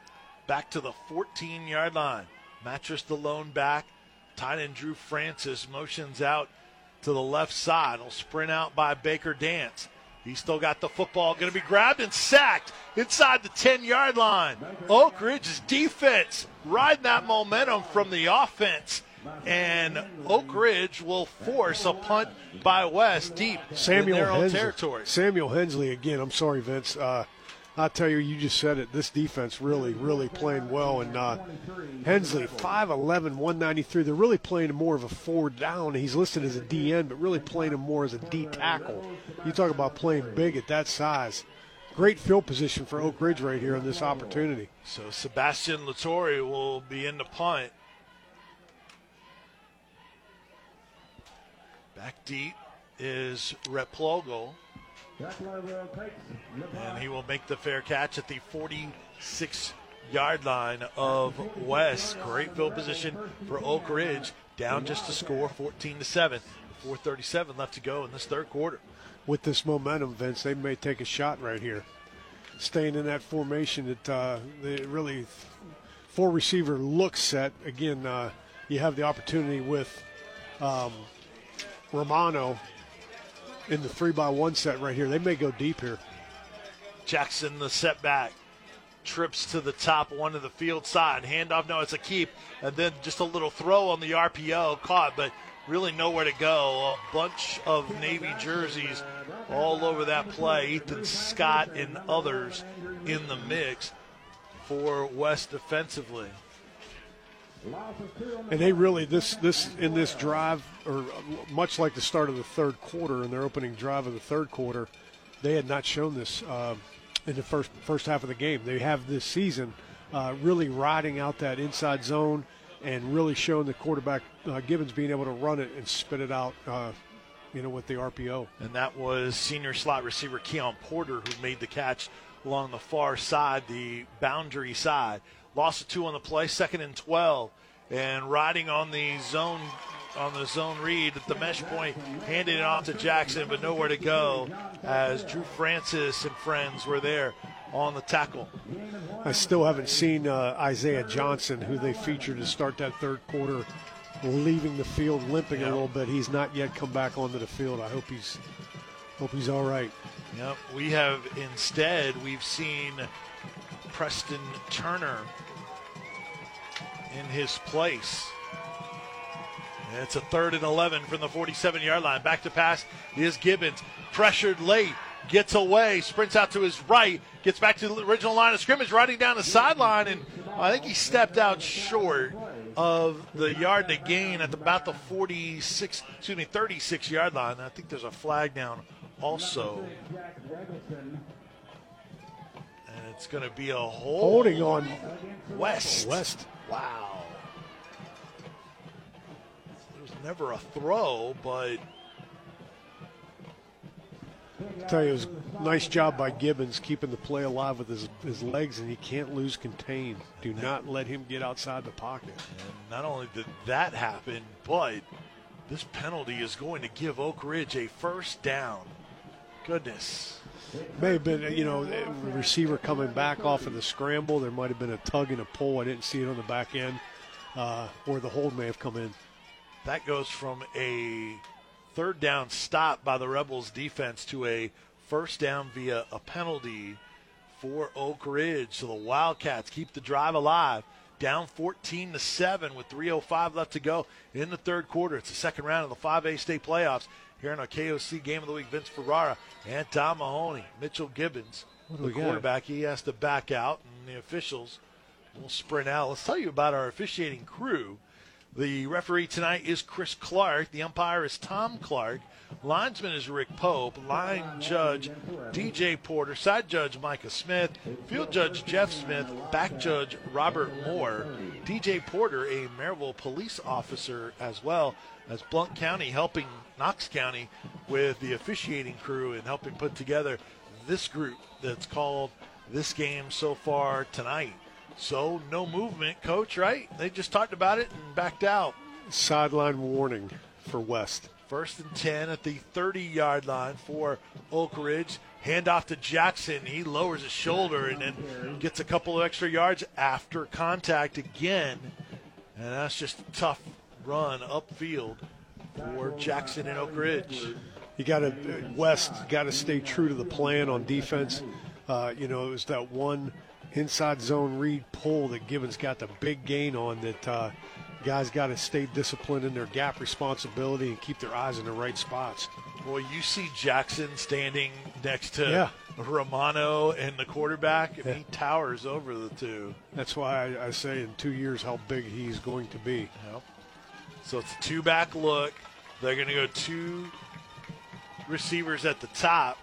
Back to the 14 yard line. Mattress the lone back. Tight end Drew Francis motions out to the left side. He'll sprint out by Baker Dance. He's still got the football. Going to be grabbed and sacked inside the 10 yard line. Oak Ridge's defense riding that momentum from the offense. And Oak Ridge will force a punt by West deep Samuel in their own Hensley. territory. Samuel Hensley again. I'm sorry, Vince. Uh, I tell you, you just said it. This defense really, really playing well. And uh, Hensley, 5'11", 193. They're really playing him more of a forward down. He's listed as a DN, but really playing him more as a D tackle. You talk about playing big at that size. Great field position for Oak Ridge right here in this opportunity. So Sebastian Latore will be in the punt. Back deep is Replogle, and he will make the fair catch at the 46 yard line of West. Great field position for Oak Ridge. Down just to score 14 to 7. 437 left to go in this third quarter. with this momentum, Vince, they may take a shot right here. Staying in that formation that uh, they really four receiver look set. Again, uh, you have the opportunity with um, Romano in the three by one set right here. They may go deep here. Jackson, the setback, trips to the top one of the field side. Handoff, no, it's a keep. And then just a little throw on the RPO, caught, but really nowhere to go. A bunch of Navy jerseys all over that play. Ethan Scott and others in the mix for West defensively. And they really this this in this drive, or much like the start of the third quarter in their opening drive of the third quarter, they had not shown this uh, in the first first half of the game. They have this season uh, really riding out that inside zone and really showing the quarterback uh, Gibbons being able to run it and spit it out, uh, you know, with the RPO. And that was senior slot receiver Keon Porter who made the catch along the far side, the boundary side. Loss of two on the play, second and 12. And riding on the zone on the zone read at the mesh point, handed it off to Jackson, but nowhere to go as Drew Francis and friends were there on the tackle. I still haven't seen uh, Isaiah Johnson, who they featured to start that third quarter, leaving the field limping Yeah. a little bit. He's not yet come back onto the field. I hope he's hope he's all right. Yep, we have instead we've seen Preston Turner in his place. It's a third and 11 from the 47 yard line. Back to pass is Gibbons. Pressured late, gets away, sprints out to his right, gets back to the original line of scrimmage, riding down the sideline, and I think he stepped out short. of the yard to gain at about the 46, excuse me, 36 yard line. I think there's a flag down also. It's going to be a hold. Holding on West. West. Wow. There was never a throw, but I'll tell you, it was a nice job by Gibbons keeping the play alive with his, his legs, and he can't lose contain. Do not let him get outside the pocket. and not only did that happen, but this penalty is going to give Oak Ridge a first down. Goodness. May have been, you know, receiver coming back off of the scramble. There might have been a tug and a pull. I didn't see it on the back end, uh, or the hold may have come in. That goes from a third down stop by the Rebels defense to a first down via a penalty for Oak Ridge. So the Wildcats keep the drive alive. Down 14 to 7 with 3.05 left to go in the third quarter. It's the second round of the 5A state playoffs here in our KOC Game of the Week. Vince Ferrara and Don Mahoney. Mitchell Gibbons, the got? quarterback, he has to back out, and the officials will sprint out. Let's tell you about our officiating crew. The referee tonight is Chris Clark. The umpire is Tom Clark. Linesman is Rick Pope. Line judge DJ Porter. Side judge Micah Smith. Field judge Jeff Smith. Back judge Robert Moore. DJ Porter, a Maryville police officer as well as Blount County, helping Knox County with the officiating crew and helping put together this group that's called this game so far tonight. So no movement, coach, right? They just talked about it and backed out. Sideline warning for West. First and 10 at the 30 yard line for Oak Ridge. Handoff to Jackson. He lowers his shoulder and then gets a couple of extra yards after contact again. And that's just a tough run upfield for Jackson and Oak Ridge. You got to West got to stay true to the plan on defense. Uh, you know, it was that one inside zone read pull that Gibbons got the big gain on. That uh, guys got to stay disciplined in their gap responsibility and keep their eyes in the right spots. Well, you see Jackson standing next to Yeah. Romano and the quarterback, and Yeah. he towers over the two. That's why I, I say in two years how big he's going to be. Yep. So it's a two back look. They're going to go two receivers at the top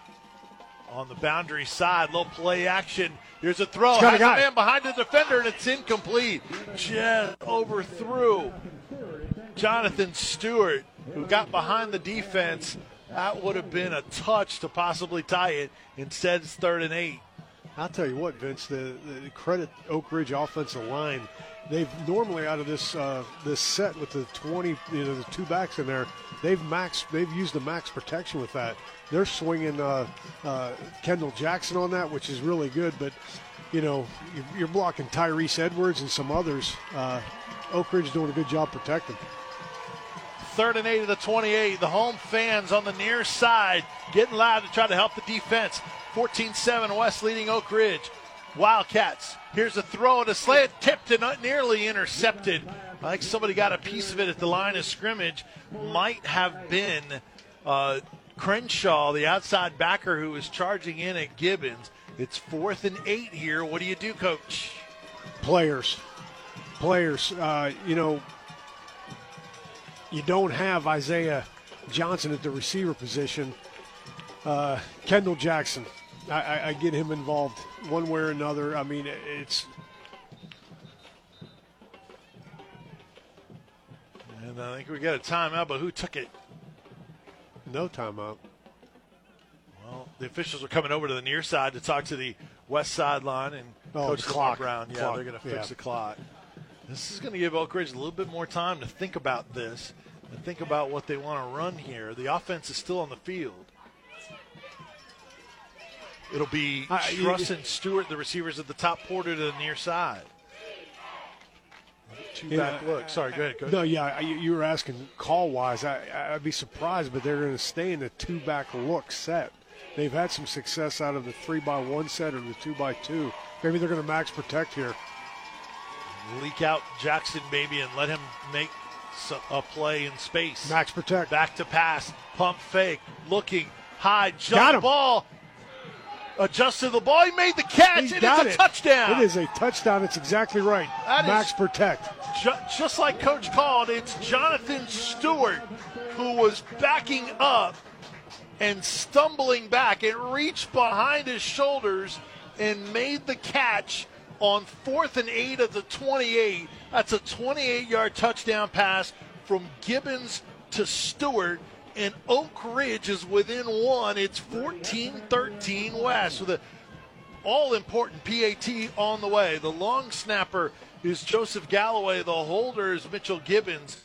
on the boundary side. Low play action. Here's a throw. He's got a Has a man behind the defender, and it's incomplete. Just overthrew Jonathan Stewart, who got behind the defense. That would have been a touch to possibly tie it. Instead, it's third and eight. I'll tell you what, Vince. The, the credit Oak Ridge offensive line. They've normally out of this uh, this set with the twenty, you know, the two backs in there. They've max. They've used the max protection with that. They're swinging uh, uh, Kendall Jackson on that, which is really good. But you know, you- you're blocking Tyrese Edwards and some others. Uh, Oak Ridge is doing a good job protecting. Third and eight of the 28. The home fans on the near side getting loud to try to help the defense. 14 7 West leading Oak Ridge. Wildcats. Here's a throw a slant tipped and nearly intercepted. I think somebody got a piece of it at the line of scrimmage. Might have been uh, Crenshaw, the outside backer who was charging in at Gibbons. It's fourth and eight here. What do you do, coach? players. Players, uh, you know, you don't have Isaiah Johnson at the receiver position. Uh, Kendall Jackson, I, I, I get him involved one way or another. I mean, it's And I think we got a timeout, but who took it? no timeout. Well, the officials are coming over to the near side to talk to the west sideline and Oh, Coach the clock. Brown. Yeah, Clock, they're going to fix yeah. the clock. This is going to give Oak Ridge a little bit more time to think about this and think about what they want to run here. The offense is still on the field. It'll be Truss and Stewart, the receivers at the top, Porter to the near side. Two Yeah, back look. Sorry, go ahead, Coach. No, yeah, you you were asking call wise. I, I'd be surprised, but they're going to stay in the two back look set. They've had some success out of the three by one set or the two by two. Maybe they're going to max protect here. Leak out Jackson, baby, and let him make a play in space. Max protect. Back to pass, pump fake, looking high, Got jump him. ball. adjusted the ball. He made the catch, He's and it's a it. touchdown. It is a touchdown. It's exactly right. That Max protect. Ju- just like Coach called, it's Jonathan Stewart who was backing up and stumbling back and reached behind his shoulders and made the catch on fourth and eight of the 28. That's a 28 yard touchdown pass from Gibbons to Stewart. And Oak Ridge is within one. It's 14 13 West with a all important PAT on the way. The long snapper is Joseph Galloway. The holder is Mitchell Gibbons.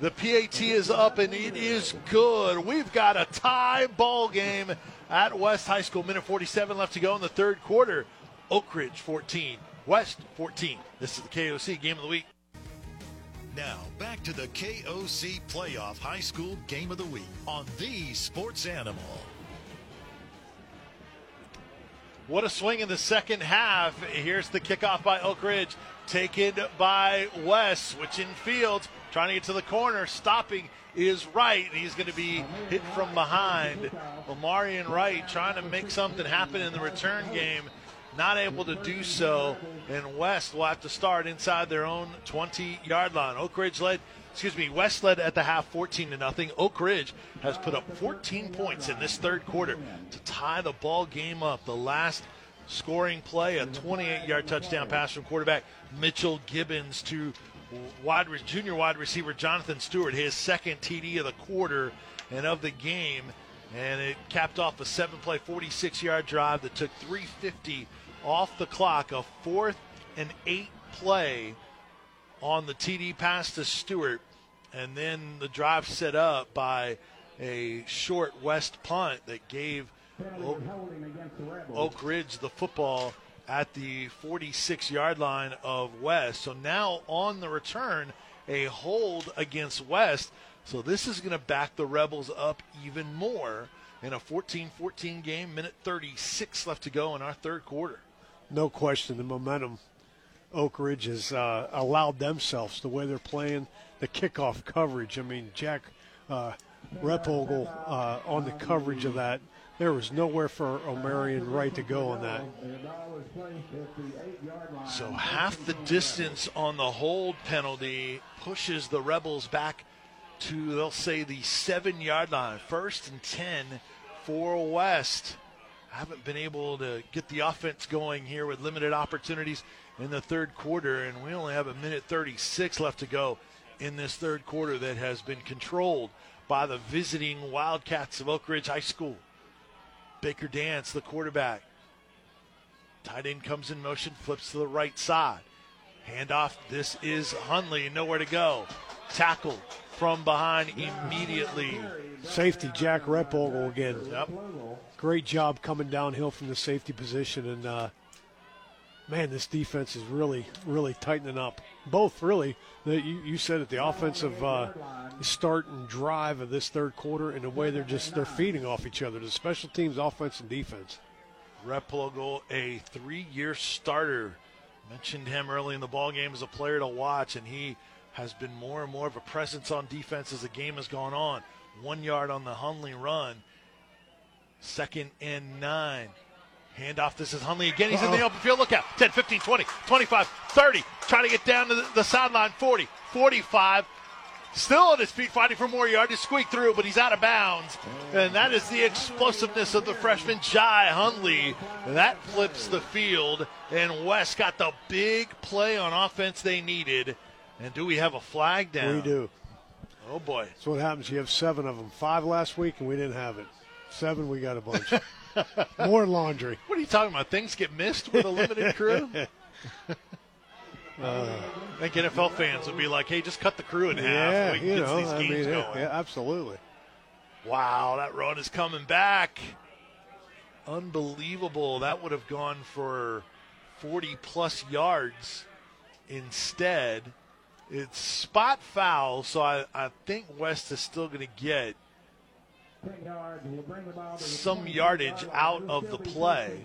The PAT is up and it is good. We've got a tie ball game at West High School. Minute 47 left to go in the third quarter. Oak Ridge 14, West 14. This is the KOC game of the week. Now, back to the KOC Playoff High School Game of the Week on the Sports Animal. What a swing in the second half. Here's the kickoff by Oak Ridge, taken by West, switching fields, trying to get to the corner, stopping is right. He's going to be hit from behind. Omarion Wright trying to make something happen in the return game, not able to do so. And West will have to start inside their own 20 yard line. Oak Ridge led excuse me, West led at the half 14 to nothing. Oak Ridge has put up 14 points in this third quarter to tie the ball game up. The last scoring play, a 28-yard touchdown pass from quarterback Mitchell Gibbons to wide junior wide receiver Jonathan Stewart, his second TD of the quarter and of the game, and it capped off a seven-play, 46-yard drive that took 350 off the clock. A fourth and eight play on the TD pass to Stewart, and then the drive set up by a short West punt that gave Oak, Oak Ridge the football at the 46 yard line of West. So now on the return, a hold against West. So this is going to back the Rebels up even more in a 14 14 game, minute 36 left to go in our third quarter. No question, the momentum Oak Ridge has uh, allowed themselves the way they're playing the kickoff coverage. I mean, Jack uh, Replogle uh, on the coverage of that. There was nowhere for Omarion Wright to go on that. So half the distance on the hold penalty pushes the Rebels back to, they'll say, the seven yard line. First and 10 for West. Haven't been able to get the offense going here with limited opportunities in the third quarter, and we only have a minute 36 left to go in this third quarter that has been controlled by the visiting Wildcats of Oak Ridge High School. Baker Dance, the quarterback. Tight end comes in motion, flips to the right side. Handoff. This is Hundley. Nowhere to go. Tackled from behind immediately. Safety Jack Replogle again. Yep. Great job coming downhill from the safety position, and uh, man, this defense is really, really tightening up. Both really. The, you, you said it. The offensive uh, start and drive of this third quarter, and the way they're just they're feeding off each other. The special teams, offense, and defense. Replogle, a three-year starter. Mentioned him early in the ball game as a player to watch, and he has been more and more of a presence on defense as the game has gone on. One yard on the Hundley run. Second and nine. Handoff. This is Hundley again. He's in the open field. Look out. 10, 15, 20, 25, 30. Trying to get down to the, the sideline. 40, 45. Still on his feet, fighting for more yard to squeak through, but he's out of bounds. And that is the explosiveness of the freshman Jai Hundley. That flips the field, and West got the big play on offense they needed. And do we have a flag down? We do. Oh boy. That's what happens. You have seven of them. Five last week, and we didn't have it. Seven, we got a bunch. More laundry. What are you talking about? Things get missed with a limited crew? Uh. I think NFL fans would be like, "Hey, just cut the crew in half. Yeah, we can get know, these I games mean, going." yeah, absolutely. Wow, that run is coming back. Unbelievable. That would have gone for 40 plus yards instead. It's spot foul, so I, I think West is still going to get some yardage out of the play.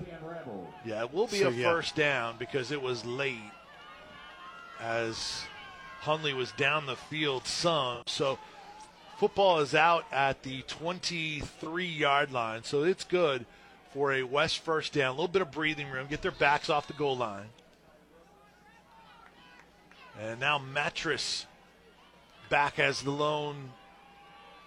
Yeah, it will be So, a yeah. first down because it was late as Hundley was down the field some. So football is out at the 23 yard line, so it's good for a West first down. A little bit of breathing room, get their backs off the goal line. And now Mattress back as the lone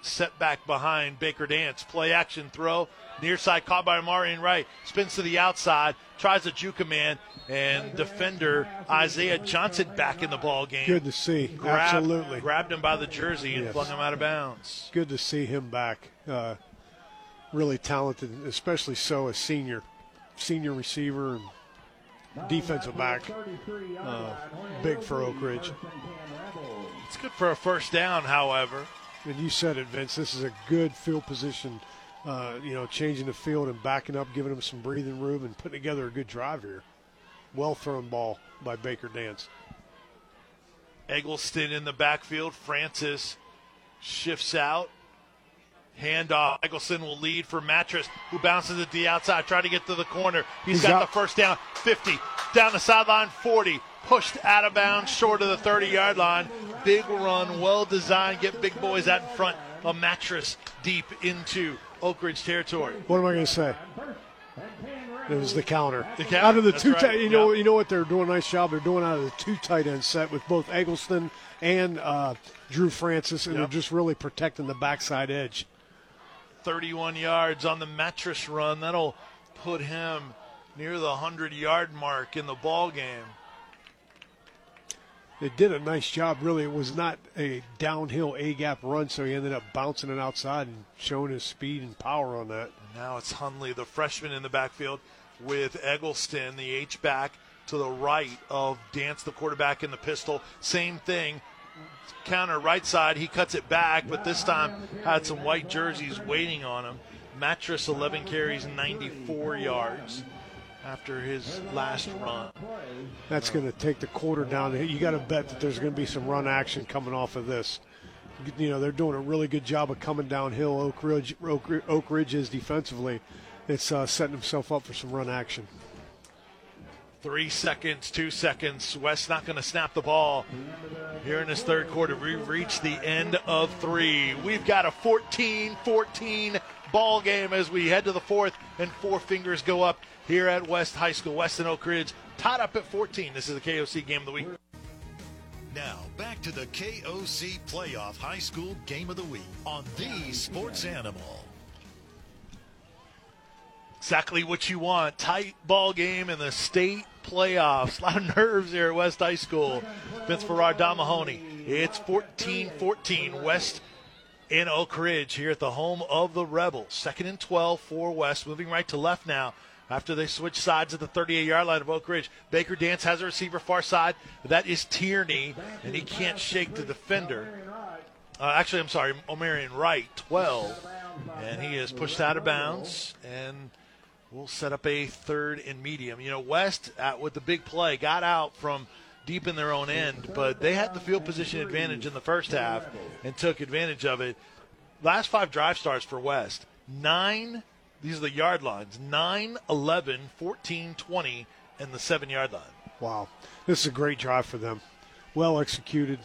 setback behind Baker Dance. Play action throw. Near side caught by Marion Wright. Spins to the outside. Tries a juke man. And defender Isaiah Johnson back in the ball game. Good to see. Grabbed, Absolutely. Grabbed him by the jersey and Yes. flung him out of bounds. Good to see him back. Uh, really talented, especially so a senior, senior receiver and defensive back. Uh, big for Oak Ridge. It's good for a first down, however. And you said it, Vince. This is a good field position. Uh, you know, changing the field and backing up, giving them some breathing room, and putting together a good drive here. Well thrown ball by Baker Dance. Eggleston in the backfield. Francis shifts out. Handoff. Eggleston will lead for Mattress, who bounces it to the outside, trying to get to the corner. He's He's got out. the first down. 50. Down the sideline, 40. Pushed out of bounds, short of the 30 yard line. Big run, well designed. Get big boys out in front. A Mattress deep into Oak Ridge territory. What am I going to say? It was the counter. The counter, Out of the that's two, right, tight, you know, yeah. you know what they're doing a nice job. They're doing out of the two tight end set with both Eggleston and uh, Drew Francis, and Yep. they're just really protecting the backside edge. 31 yards on the Mattress run. That'll put him near the 100 yard mark in the ball game. They did a nice job. Really, it was not a downhill A gap run, so he ended up bouncing it outside and showing his speed and power on that. Now it's Hundley, the freshman in the backfield, with Eggleston, the H back to the right of Dance, the quarterback in the pistol. Same thing. Counter right side, he cuts it back, but this time had some white jerseys waiting on him. Mattress 11 carries, 94 yards after his last run. That's going to take the quarter down. You got to bet that there's going to be some run action coming off of this. You know, they're doing a really good job of coming downhill. Oak Ridge, Oak, Ridge is defensively. It's uh, setting himself up for some run action. Three seconds, two seconds. West not going to snap the ball here in this third quarter. We've reached the end of three. We've got a 14 14 ball game as we head to the fourth, and four fingers go up here at West High School. West and Oak Ridge tied up at 14. This is the KOC game of the week. Now, back to the KOC Playoff High School Game of the Week on the Sports Animal. Exactly what you want. Tight ball game in the state playoffs. A lot of nerves here at West High School. Vince Ferrara, Don Mahoney. It's 14 14. West in Oak Ridge here at the home of the Rebels. Second and 12 for West. Moving right to left now after they switch sides at the 38 yard line of Oak Ridge. Baker Dance has a receiver far side. That is Tierney, and he can't shake the defender. Uh, actually, I'm sorry, Omarion Wright, 12. And he is pushed out of bounds. And we'll set up a third and medium. You know, West, uh, with the big play, got out from deep in their own end, but they had the field position advantage in the first half and took advantage of it. Last five drive starts for West nine, these are the yard lines 9, 11, 14, 20, and the seven yard line. Wow. This is a great drive for them. Well executed,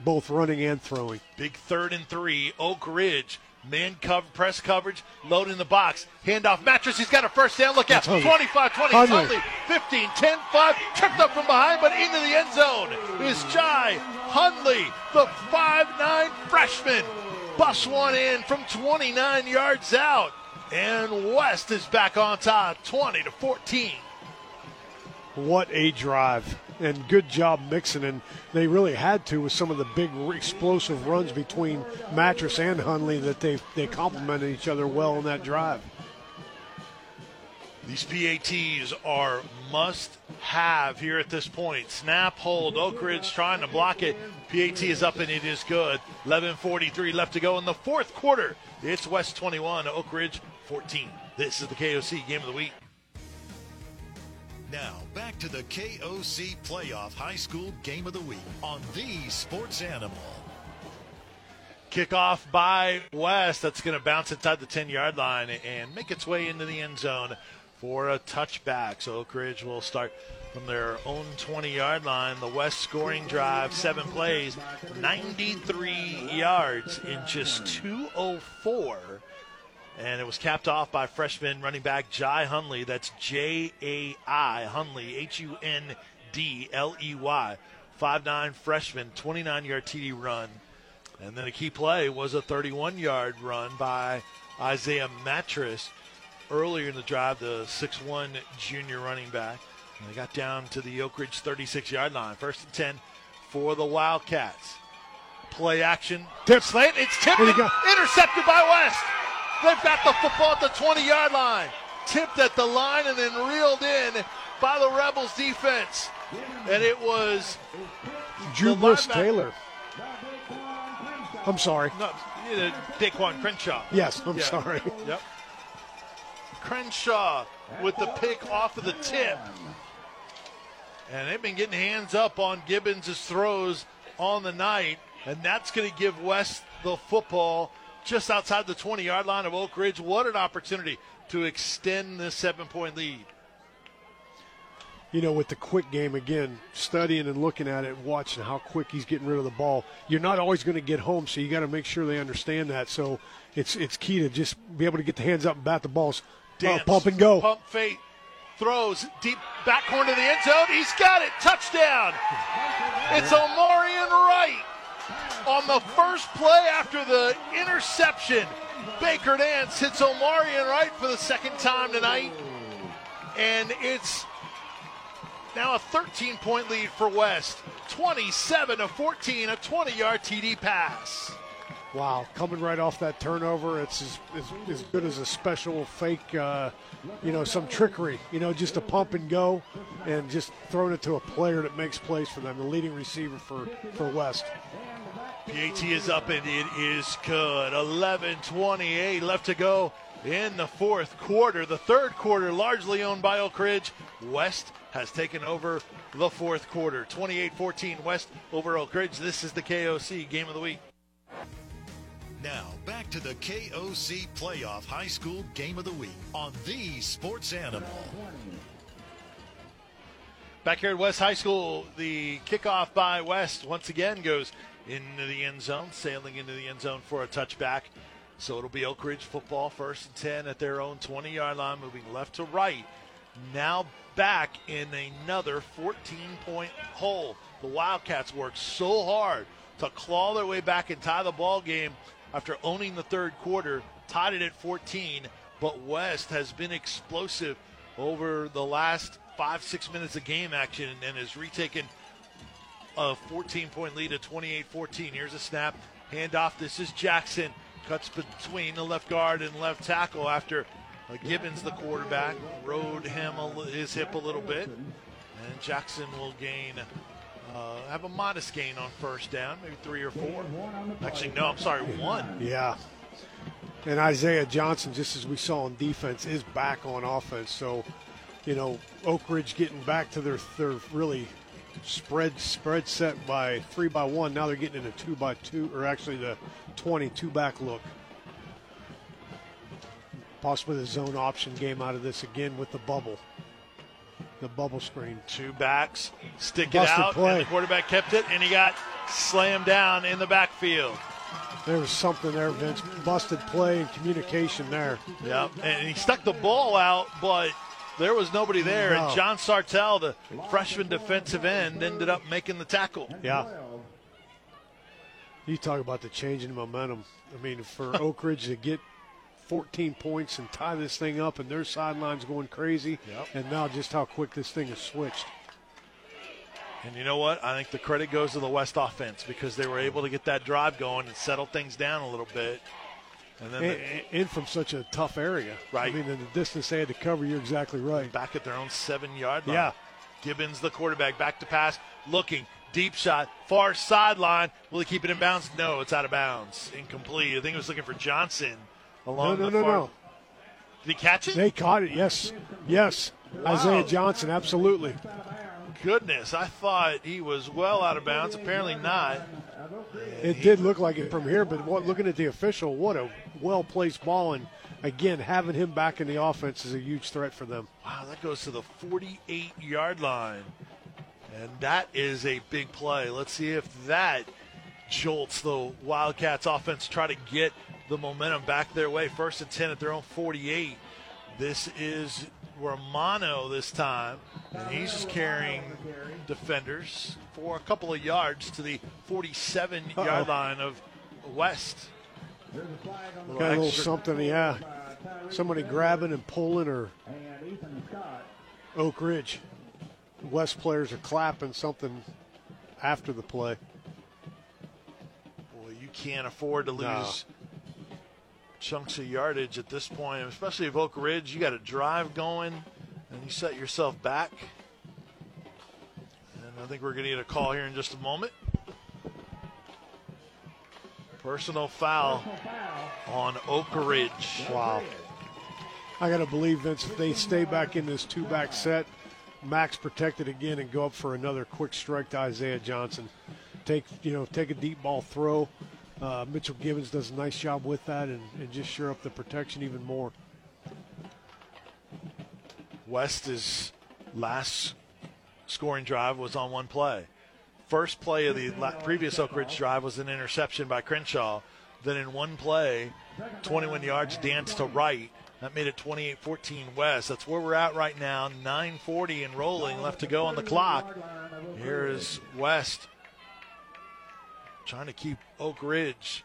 both running and throwing. Big third and three. Oak Ridge. Man cover, press coverage, load in the box. Handoff Mattress. He's got a first down. Look out. That's Hundley. 25 20. Hundley. Hundley. 15 10 5. Tripped up from behind, but into the end zone is Jai Hundley, the five nine freshman. Busts one in from 29 yards out. And West is back on top, 20 to 14. What a drive. And good job mixing. And they really had to with some of the big explosive runs between Mattress and Hundley that they, they complemented each other well in that drive. These PATs are must have here at this point. Snap, hold. Oak Ridge trying to block it. PAT is up and it is good. 11.43 left to go in the fourth quarter. It's West 21, Oak Ridge 14. This is the KOC game of the week. Now, back to the KOC Playoff High School Game of the Week on the Sports Animal. Kickoff by West. That's going to bounce inside the 10 yard line and make its way into the end zone for a touchback. So Oak Ridge will start from their own 20 yard line. The West scoring drive, seven plays, 93 yards in just 204 and it was capped off by freshman running back Jai Hundley. That's J A I Hundley, H U N D L E Y. 5'9 freshman, 29 yard TD run. And then a key play was a 31 yard run by Isaiah Mattress earlier in the drive, the 6'1 junior running back. And they got down to the Oak Ridge 36 yard line. First and 10 for the Wildcats. Play action. Tip. Slant. It's tipped. Intercepted by West. They've got the football at the 20 yard line. Tipped at the line and then reeled in by the Rebels defense. And it was Drew The Bliss linebacker- Taylor. I'm sorry. no, Daquan Crenshaw. Yes, I'm Yeah. sorry. Yep. Crenshaw with the pick off of the tip. And they've been getting hands up on Gibbons' throws on the night. And that's going to give West the football just outside the 20 yard line of Oak Ridge. What an opportunity to extend this seven point lead. you know, with the quick game again, studying and looking at it, watching how quick he's getting rid of the ball. You're not always going to get home, so you got to make sure they understand that. So it's it's key to just be able to get the hands up and bat the balls, uh, Dance, pump and go. Pump fake. Throws deep back corner to the end zone. He's got it. Touchdown. It's Omarion Wright on the first play after the interception. Baker Dance hits Omarion Wright for the second time tonight. And it's now a 13 point lead for West. 27 to 14, a 20 yard TD pass. Wow, coming right off that turnover, it's as, as, as good as a special fake, uh, you know, some trickery, you know, just a pump and go, and just throwing it to a player that makes plays for them, the leading receiver for, for West. PAT is up and it is good. 11 28 left to go in the fourth quarter. The third quarter largely owned by Oak Ridge. West has taken over the fourth quarter. 28 14 West over Oak Ridge. This is the KOC game of the week. Now, back to the KOC Playoff High School Game of the Week on the Sports Animal. Back here at West High School, the kickoff by West once again goes into the end zone, sailing into the end zone for a touchback. So it'll be Oak Ridge football, first and 10 at their own 20 yard line, moving left to right. Now back in another 14 point hole. The Wildcats worked so hard to claw their way back and tie the ball game after owning the third quarter, tied it at 14. But West has been explosive over the last five, six minutes of game action and has retaken a 14 point lead at 28 14. Here's a snap, handoff. This is Jackson. Cuts between the left guard and left tackle after Gibbons, the quarterback, rode him his hip a little bit. And Jackson will gain, uh, have a modest gain on first down, maybe three or four. Actually, no, I'm sorry, one. Yeah. And Isaiah Johnson, just as we saw on defense, is back on offense. So, you know, Oak Ridge getting back to their their really spread spread set by three by one. Now they're getting in a two by two, or actually the 22 back look. Possibly the zone option game out of this again with the bubble, the bubble screen. Two backs, stick it Busted out, play. and the quarterback kept it, and he got slammed down in the backfield. There was something there, Vince. Busted play and communication there. Yep, and he stuck the ball out, but there was nobody there. No. And John Sartell, the freshman defensive end, ended up making the tackle. Yeah. You talk about the change in momentum. I mean, for Oak Ridge to get 14 points and tie this thing up, and their sidelines going crazy, Yep. and now just how quick this thing has switched. And you know what? I think the credit goes to the West offense because they were able to get that drive going and settle things down a little bit. And then And, the- and from such a tough area. Right. I mean, in the distance they had to cover, you're exactly right. back at their own seven yard line. Yeah. Gibbons, the quarterback, back to pass, looking, deep shot, far sideline. Will he keep it in bounds? No, it's out of bounds. Incomplete. I think he was looking for Johnson No, along no, the no, far. no. No. Did he catch it? They caught it, yes. Yes. Isaiah Johnson, absolutely. Goodness, I thought he was well out of bounds. Apparently not. It did look like it from here, but what, looking at the official, what a well placed ball. And again, having him back in the offense is a huge threat for them. Wow, that goes to the 48 yard line. And that is a big play. Let's see if that jolts the Wildcats offense, try to get the momentum back their way. First and 10 at their own 48. This is Romano this time, and he's just carrying defenders for a couple of yards to the 47 yard line of West. Got a little something, yeah. Somebody grabbing and pulling, or Oak Ridge. West players are clapping something after the play. Boy, you can't afford to lose No. chunks of yardage at this point, especially if Oak Ridge, you got a drive going and you set yourself back. And I think we're going to get a call here in just a moment. Personal foul on Oak Ridge. Wow. I got to believe, Vince, if they stay back in this two back set, Max protected again and go up for another quick strike to Isaiah Johnson. Take, you know, take a deep ball throw. Uh, Mitchell Gibbons does a nice job with that and, and just sure up the protection even more. West's last scoring drive was on one play. First play of the previous Oak Ridge drive was an interception by Crenshaw. Then in one play, 21 yards Dance to Wright. That made it 28-14 West. That's where we're at right now. 9:40 and rolling left to go on the clock. Here is West trying to keep Oak Ridge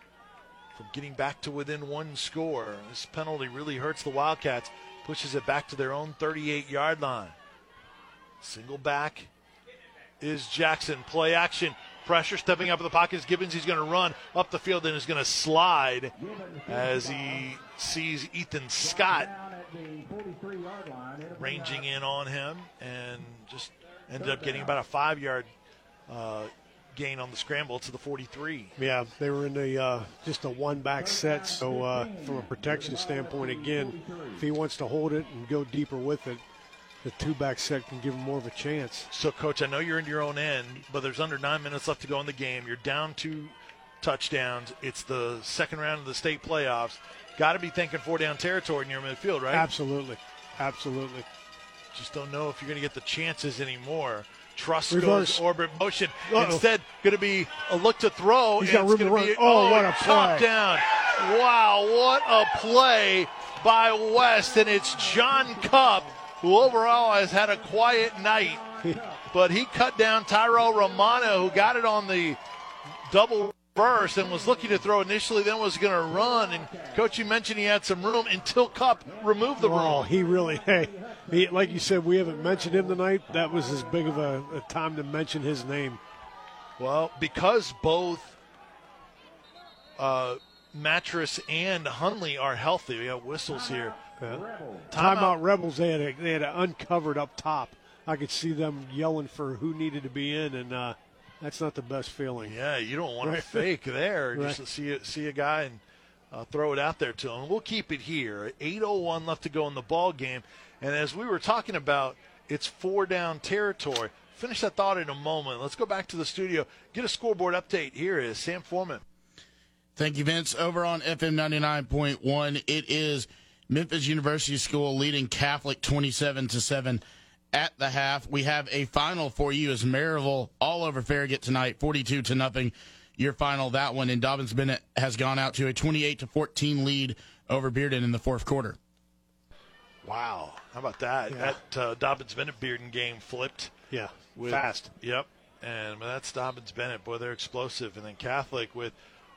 from getting back to within one score. This penalty really hurts the Wildcats, pushes it back to their own 38 yard line. Single back is Jackson. Play action. Pressure stepping up in the pocket is Gibbons. He's going to run up the field and is going to slide as he sees Ethan Scott ranging in on him and just ended up getting about a five yard uh, gain on the scramble to the 43. Yeah, they were in the uh, just a one back set. So uh, from a protection standpoint, again, if he wants to hold it and go deeper with it, the two back set can give him more of a chance. So, coach, I know you're in your own end, but there's under nine minutes left to go in the game. You're down two touchdowns. It's the second round of the state playoffs. Got to be thinking four down territory in your midfield, right? Absolutely, absolutely. Just don't know if you're going to get the chances anymore. Trust Reverse. goes orbit motion. Uh-oh. Instead, going to be a look to throw. He's and got it's room to run. Be, Oh, what a play. down. Wow, what a play by West. And it's John Cup, who overall has had a quiet night. but he cut down Tyrell Romano, who got it on the double burst and was looking to throw initially, then was going to run. And coach, you mentioned he had some room until Cup removed the Oh, room. he really, hey, he, like you said, we haven't mentioned him tonight. That was as big of a, a time to mention his name. Well, because both uh, Mattress and Hundley are healthy, we got whistles here. Yeah. Timeout. Timeout Rebels, they had a, they had it uncovered up top. I could see them yelling for who needed to be in, and uh, that's not the best feeling. Yeah, you don't want to Right. fake there. Right. Just to see a, see a guy and uh, throw it out there to him. We'll keep it here. 8:01 left to go in the ball game, and as we were talking about, it's four down territory. Finish that thought in a moment. Let's go back to the studio. Get a scoreboard update. Here is Sam Forman. Thank you, Vince. Over on FM 99.1, it is Memphis University School leading Catholic 27 to 7 at the half. We have a final for you as Maryville all over Farragut tonight, 42 to nothing. Your final, that one, and Dobyns Bennett has gone out to a 28 to 14 lead over Bearden in the fourth quarter. Wow, how about that? Yeah. That uh, Dobyns Bennett Bearden game flipped. Yeah, with, fast. Yep. And that's Dobyns Bennett. Boy, they're explosive. And then Catholic with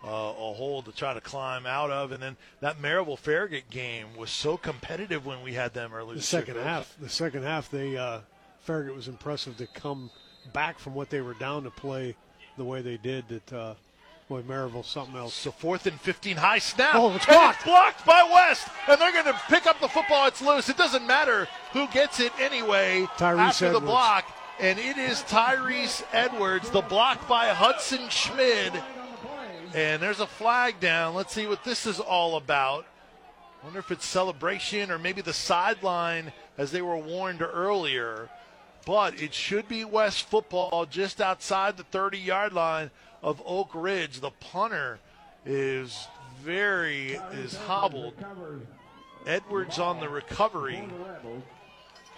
uh, a hole to try to climb out of. And then that Maryville Farragut game was so competitive when we had them early. The this year, second half, the second half, they uh, Farragut was impressive to come back from what they were down to play the way they did. That uh, boy, Maryville something else. So fourth and 15, high snap. Oh, it's blocked. blocked by West. And they're going to pick up the football. It's loose. It doesn't matter who gets it anyway Tyrese after the block. And it is Tyrese Edwards, the block by Hudson Schmid. And there's a flag down. Let's see what this is all about. Wonder if it's celebration or maybe the sideline as they were warned earlier. But it should be West football just outside the 30 yard line of Oak Ridge. The punter is very is hobbled. Edwards on the recovery.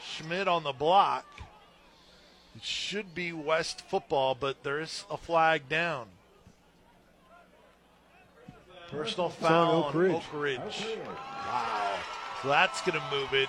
Schmidt on the block. It should be West football, but there is a flag down. Personal on foul Oak on Ridge. Oak Ridge. Wow. So that's going to move it.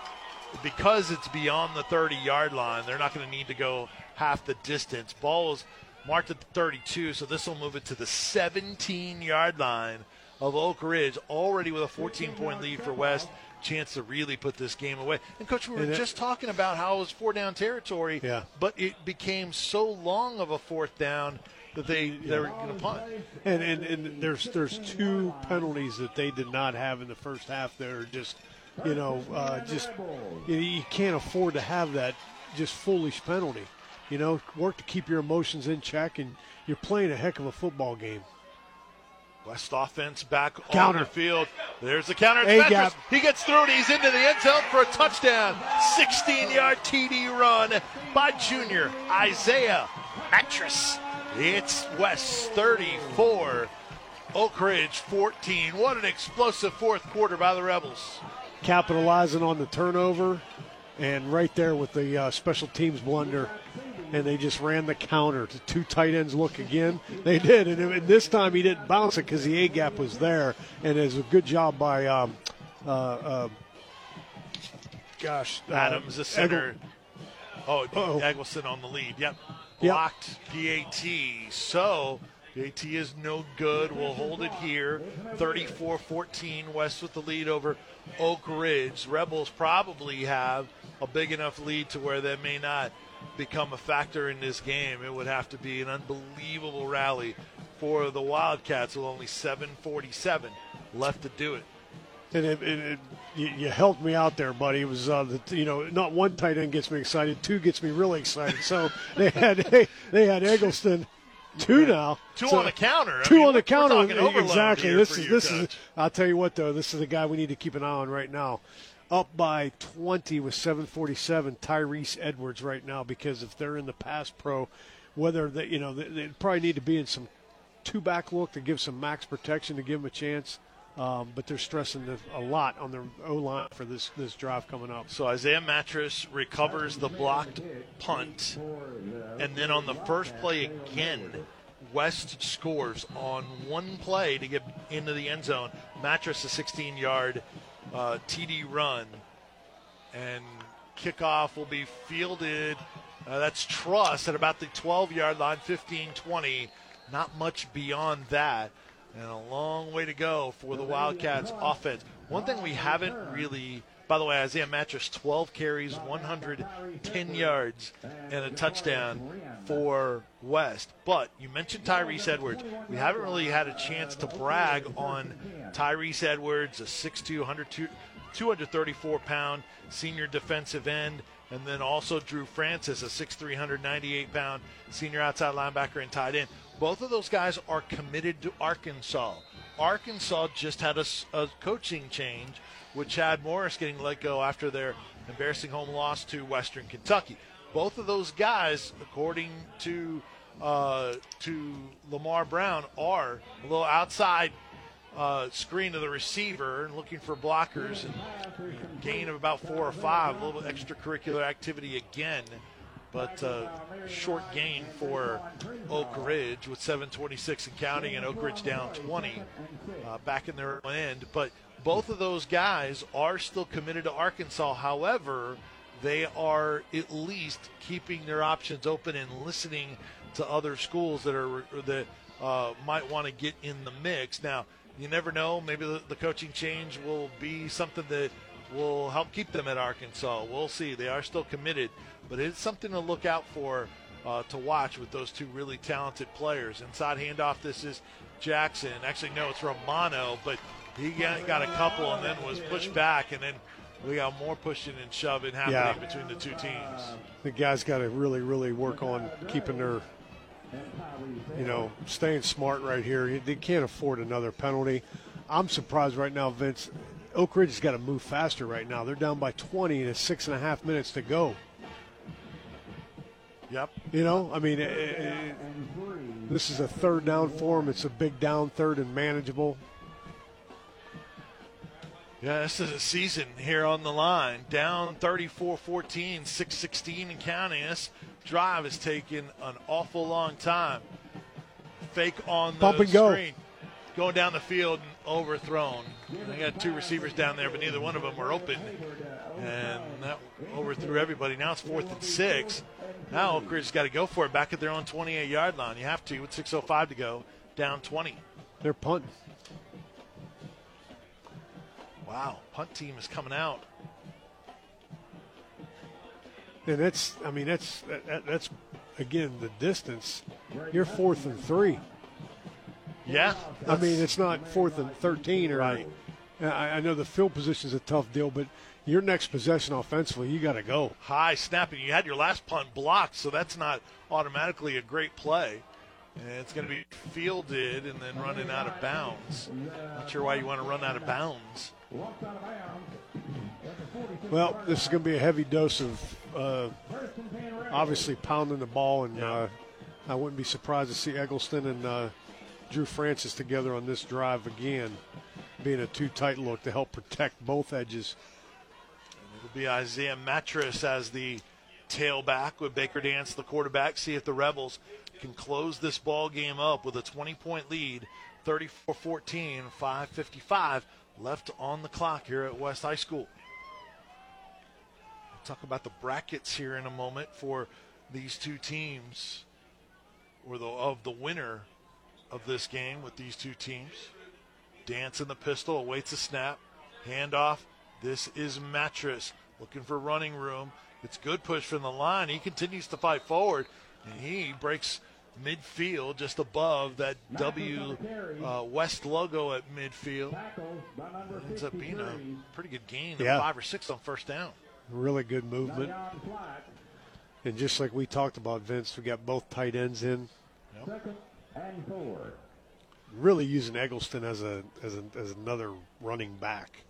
Because it's beyond the 30 yard line, they're not going to need to go half the distance. Ball is marked at the 32, so this will move it to the 17 yard line of Oak Ridge, already with a 14 point lead for West. Chance to really put this game away. And, Coach, we were And it- just talking about how it was four down territory, Yeah. but it became so long of a fourth down that they, they were going to punt. And, and and there's there's two penalties that they did not have in the first half that are just, you know, uh, just you, you can't afford to have that just foolish penalty. You know, work to keep your emotions in check, and you're playing a heck of a football game. West offense back on Counter. the field. There's the counter. It's. He gets through and he's into the end zone for a touchdown. 16 yard TD run by junior Isaiah Mattress. It's West 34, Oak Ridge 14. What an explosive fourth quarter by the Rebels. capitalizing on the turnover, and right there with the uh, special teams blunder, and they just ran the counter to two tight ends look again. They did, and, and this time he didn't bounce it because the A gap was there, and it was a good job by, um, uh, uh, gosh, uh, Adams, the center. Eggle- Oh, Uh-oh. Eggleston on the lead. Yep. Yep. Blocked PAT. So PAT is no good. We'll hold it here. 34 14. West with the lead over Oak Ridge. Rebels probably have a big enough lead to where they may not become a factor in this game. It would have to be an unbelievable rally for the Wildcats with only 747 left to do it. And it, it, it, you, helped me out there, buddy. It was, uh, the, you know, not one tight end gets me excited, two gets me really excited. So they had they, they had Eggleston, two now, Two So- on the counter. I two mean, on the counter. Exactly. This is this is. I'll tell you what, though. This is the guy we need to keep an eye on right now. Up by 20 with 747, Tyrese Edwards right now. Because if they're in the pass pro, whether they, you know, they, they probably need to be in some two back look to give some max protection to give them a chance. Um, but they're stressing the, a lot on their O line for this this drive coming up. So Isaiah Mattress recovers the blocked punt, and then on the first play again, West scores on one play to get into the end zone. Mattress a 16-yard uh, TD run, and kickoff will be fielded. Uh, that's Truss at about the 12-yard line, 15-20. Not much beyond that, and a long way to go for the Wildcats offense. One thing we haven't really by the way, Isaiah Mattress, 12 carries, 110 yards, and a touchdown for West. But you mentioned Tyrese Edwards. We haven't really had a chance to brag on Tyrese Edwards, a 6'2", 102 234 pound senior defensive end. And then also Drew Francis, a 6'3", 198 pound senior outside linebacker and tight end. Both of those guys are committed to Arkansas. Arkansas just had a coaching change with Chad Morris getting let go after their embarrassing home loss to Western Kentucky. Both of those guys, according to uh, to Lamar Brown, are a little outside uh, screen of the receiver and looking for blockers and gain of about four or five. A little extracurricular activity again, but uh, short gain for Oak Ridge with 7:26 and counting, and Oak Ridge down 20 uh, back in their end. But both of those guys are still committed to Arkansas. However, they are at least keeping their options open and listening to other schools that are that uh, might want to get in the mix. Now, you never know. Maybe the, the coaching change will be something that will help keep them at Arkansas. We'll see. They are still committed, but it's something to look out for uh, to watch with those two really talented players. Inside handoff. This is Jackson. Actually, no, it's Romano, but he got, got a couple and then was pushed back, and then we got more pushing and shoving happening Yeah. between the two teams. The guys got to really, really work on keeping their, you know, staying smart right here. They can't afford another penalty. I'm surprised right now, Vince. Oak Ridge has got to move faster right now. They're down by 20 and it's six and a half minutes to go. Yep. You know, I mean, eh, eh, eh, this is a third down for them. It's a big down third and manageable. Yeah, this is a season here on the line. Down 34 14, 6 16 and counting. This drive has taken an awful long time. Fake on the Bump and go. screen. Going down the field, and overthrown. They got two receivers down there, but neither one of them were open. And that overthrew everybody. Now it's fourth and six. Now Oak Ridge's got to go for it back at their own 28 yard line. You have to with 6.05 to go, down 20. They're punting. Wow, punt team is coming out. And that's, I mean, that's that, that's again the distance. You're fourth and three. Yeah, I mean, it's not fourth and thirteen or. Right. I, I know the field position is a tough deal, but your next possession offensively, you got to go. high snapping. You had your last punt blocked, so that's not automatically a great play. And it's going to be fielded and then running out of bounds. Not sure why you want to run out of bounds. Well, this is going to be a heavy dose of uh, obviously pounding the ball, and Yeah. uh, I wouldn't be surprised to see Eggleston and uh, Drew Francis together on this drive again, being a too tight look to help protect both edges. It'll be Isaiah Mattress as the tailback with Baker Dance, the quarterback. See if the Rebels can close this ball game up with a 20 point lead, 34 14, 5.55 left on the clock here at West High School. We'll talk about the brackets here in a moment for these two teams, or the, of the winner of this game with these two teams. Dance in the pistol, awaits a snap, handoff. This is Mattress looking for running room. It's good push from the line. He continues to fight forward, and he breaks midfield just above that W uh, West logo at midfield. Ends up being a pretty good gain of Yeah. five or six on first down. Really good movement. And just like we talked about, Vince, we got both tight ends in. Second and four. Really using Eggleston as a as, a, as another running back,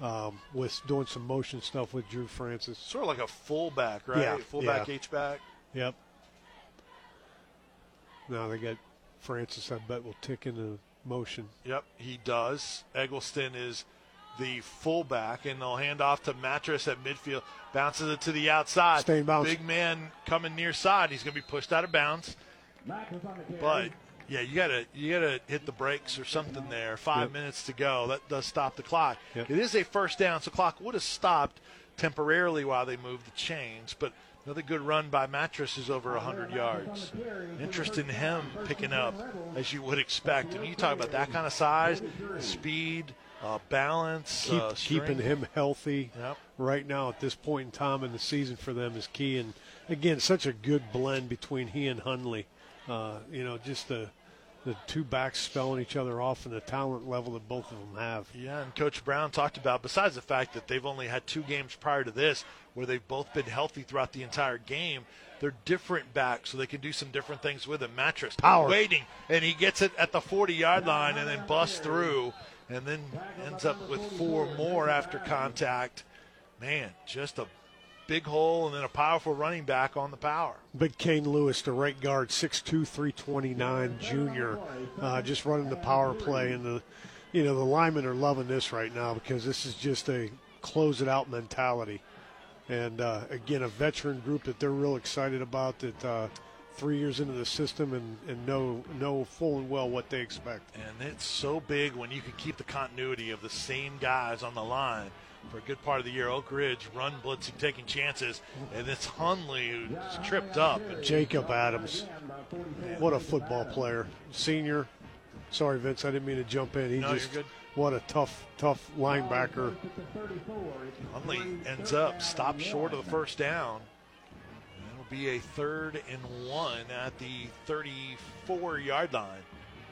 um, with doing some motion stuff with Drew Francis. Sort of like a fullback, right? Yeah, fullback, yeah. H back. Yep. Now they got Francis. I bet will tick into motion. Yep, he does. Eggleston is the fullback, and they'll hand off to Mattress at midfield. Bounces it to the outside. Stay in. Big man coming near side. He's going to be pushed out of bounds. Mattress on the. But yeah, you gotta you gotta hit the brakes or something there. Five Yep. minutes to go. That does stop the clock. Yep. It is a first down, so clock would have stopped temporarily while they moved the chains. But another good run by Mattress is over 100 yards. Interest in him picking up, as you would expect. And you talk about that kind of size, speed, uh, balance, Keep uh, keeping him healthy Yep. right now at this point in time in the season for them is key. And again, such a good blend between he and Hundley. Uh, you know, just the the two backs spelling each other off and the talent level that both of them have. Yeah, and Coach Brown talked about, besides the fact that they've only had two games prior to this where they've both been healthy throughout the entire game, they're different backs, so they can do some different things with it. Mattress, Power. waiting, and he gets it at the 40 yard line and then busts through and then ends up with four more after contact. Man, just a big hole and then a powerful running back on the power. Big Kane Lewis, the right guard, 6'2", 329 junior, uh, just running the power play. And the, you know, the linemen are loving this right now because this is just a close it out mentality. And uh, again, a veteran group that they're real excited about. That uh, three years into the system and, and know know full and well what they expect. And it's so big when you can keep the continuity of the same guys on the line for a good part of the year. Oak Ridge run blitzing, taking chances, and it's Hundley who's tripped up. Jacob Adams, what a football player, senior. Sorry, Vince, I didn't mean to jump in. He No, just good. what a tough, tough linebacker. Hundley ends up stopped short of the first down. It'll be a third and one at the 34 yard line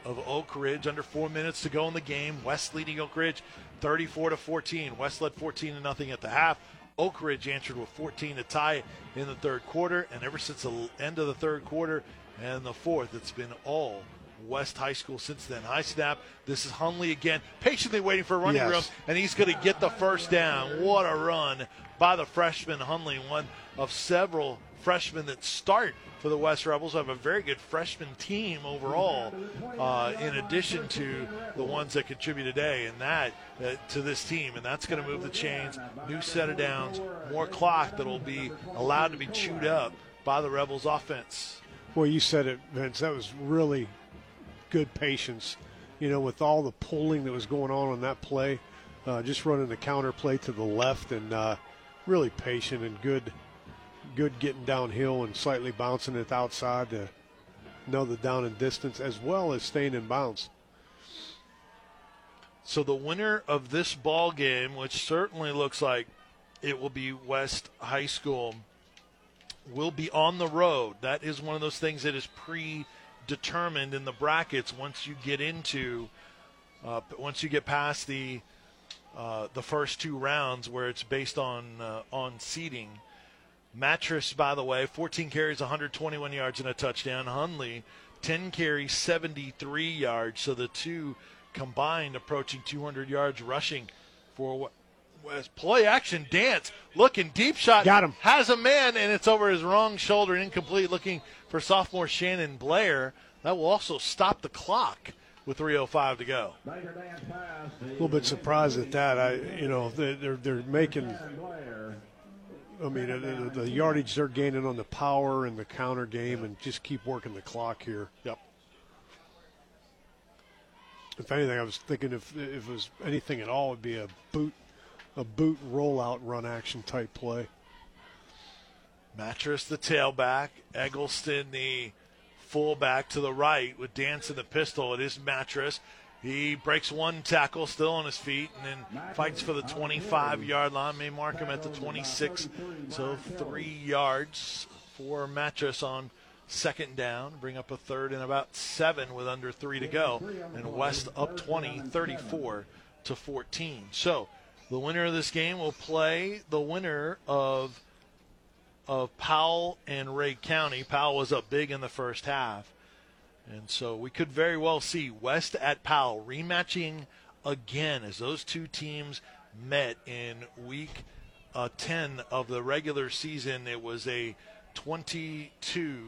of Oak Ridge. Under four minutes to go in the game. West leading Oak Ridge 34 to 14. West led 14 to nothing at the half. Oak Ridge answered with 14 to tie in the third quarter. And ever since the end of the third quarter and the fourth, it's been all West High School since then. High snap. This is Hundley again, patiently waiting for a running Yes. room, and he's going to get the first down. What a run by the freshman Hundley, one of several freshmen that start for the West Rebels. Have a very good freshman team overall, uh, in addition to the ones that contribute today, and that uh, to this team, and that's going to move the chains. New set of downs, more clock that will be allowed to be chewed up by the Rebels offense. Well, you said it, Vince. That was really good patience you know, with all the pulling that was going on on that play, uh, just running the counter play to the left and uh, really patient and good, good getting downhill and slightly bouncing it outside to know the down and distance as well as staying in bounds. So the winner of this ball game, which certainly looks like it will be West High School, will be on the road. That is one of those things that is predetermined in the brackets once you get into uh, once you get past the uh, the first two rounds where it's based on uh, on seeding. Mattress, by the way, 14 carries, 121 yards and a touchdown. Hundley, 10 carries, 73 yards. So the two combined approaching 200 yards rushing for West. Play action Dance, looking deep shot. Got him. Has a man, and it's over his wrong shoulder, incomplete. Looking for sophomore Shannon Blair. That will also stop the clock with 3:05 to go. A little bit surprised at that. I, you know, they're they're making. I mean, the, the yardage they're gaining on the power and the counter game, and just keep working the clock here. Yep. If anything, I was thinking if if it was anything at all, it'd be a boot, a boot rollout run action type play. Mattress the tailback, Eggleston the fullback to the right with Dance in the pistol. It is Mattress. He breaks one tackle, still on his feet, and then fights for the 25 yard line. May mark him at the 26. So three yards for Mattress on second down. Bring up a third and about seven with under three to go. And West up 20, 34 to 14. So the winner of this game will play the winner of of Powell and Rhea County. Powell was up big in the first half. And so we could very well see West at Powell rematching again as those two teams met in week uh, 10 of the regular season. It was a 22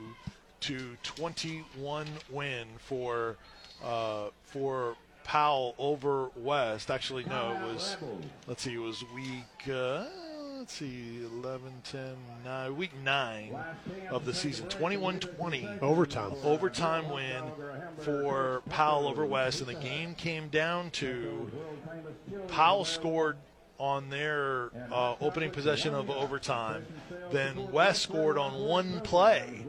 to 21 win for uh, for Powell over West. Actually, no, it was let's see, it was week. Uh, let's see, 11, 10, 9, week 9 of the season. 21 20. Overtime. Overtime win for Powell over West. And the game came down to Powell scored on their uh, opening possession of overtime. Then West scored on one play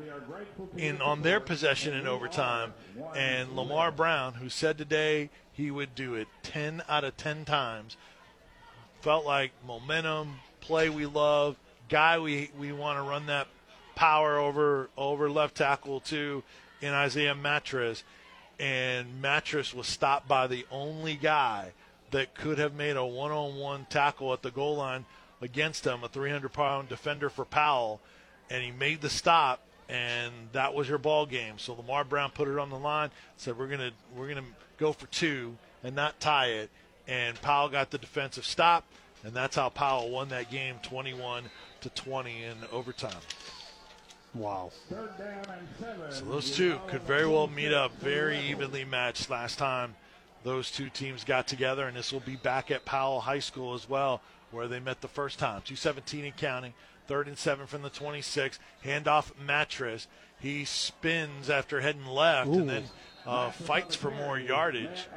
in on their possession in overtime. And Lamar Brown, who said today he would do it 10 out of 10 times, felt like momentum, play we love, guy we, we want to run that power over over left tackle to in Isaiah Mattress. And Mattress was stopped by the only guy that could have made a one on one tackle at the goal line against him, a 300 pound defender for Powell. And he made the stop, and that was your ball game. So Lamar Brown put it on the line, said, We're going to we're gonna go for two and not tie it. And Powell got the defensive stop and that's how Powell won that game 21 to 20 in overtime. Wow. So those two could very well meet up very evenly matched last time those two teams got together, and this will be back at Powell High School as well, where they met the first time. 217 and counting, third and seven from the 26. Handoff mattress. He spins after heading left, Ooh. and then uh, fights for more yardage.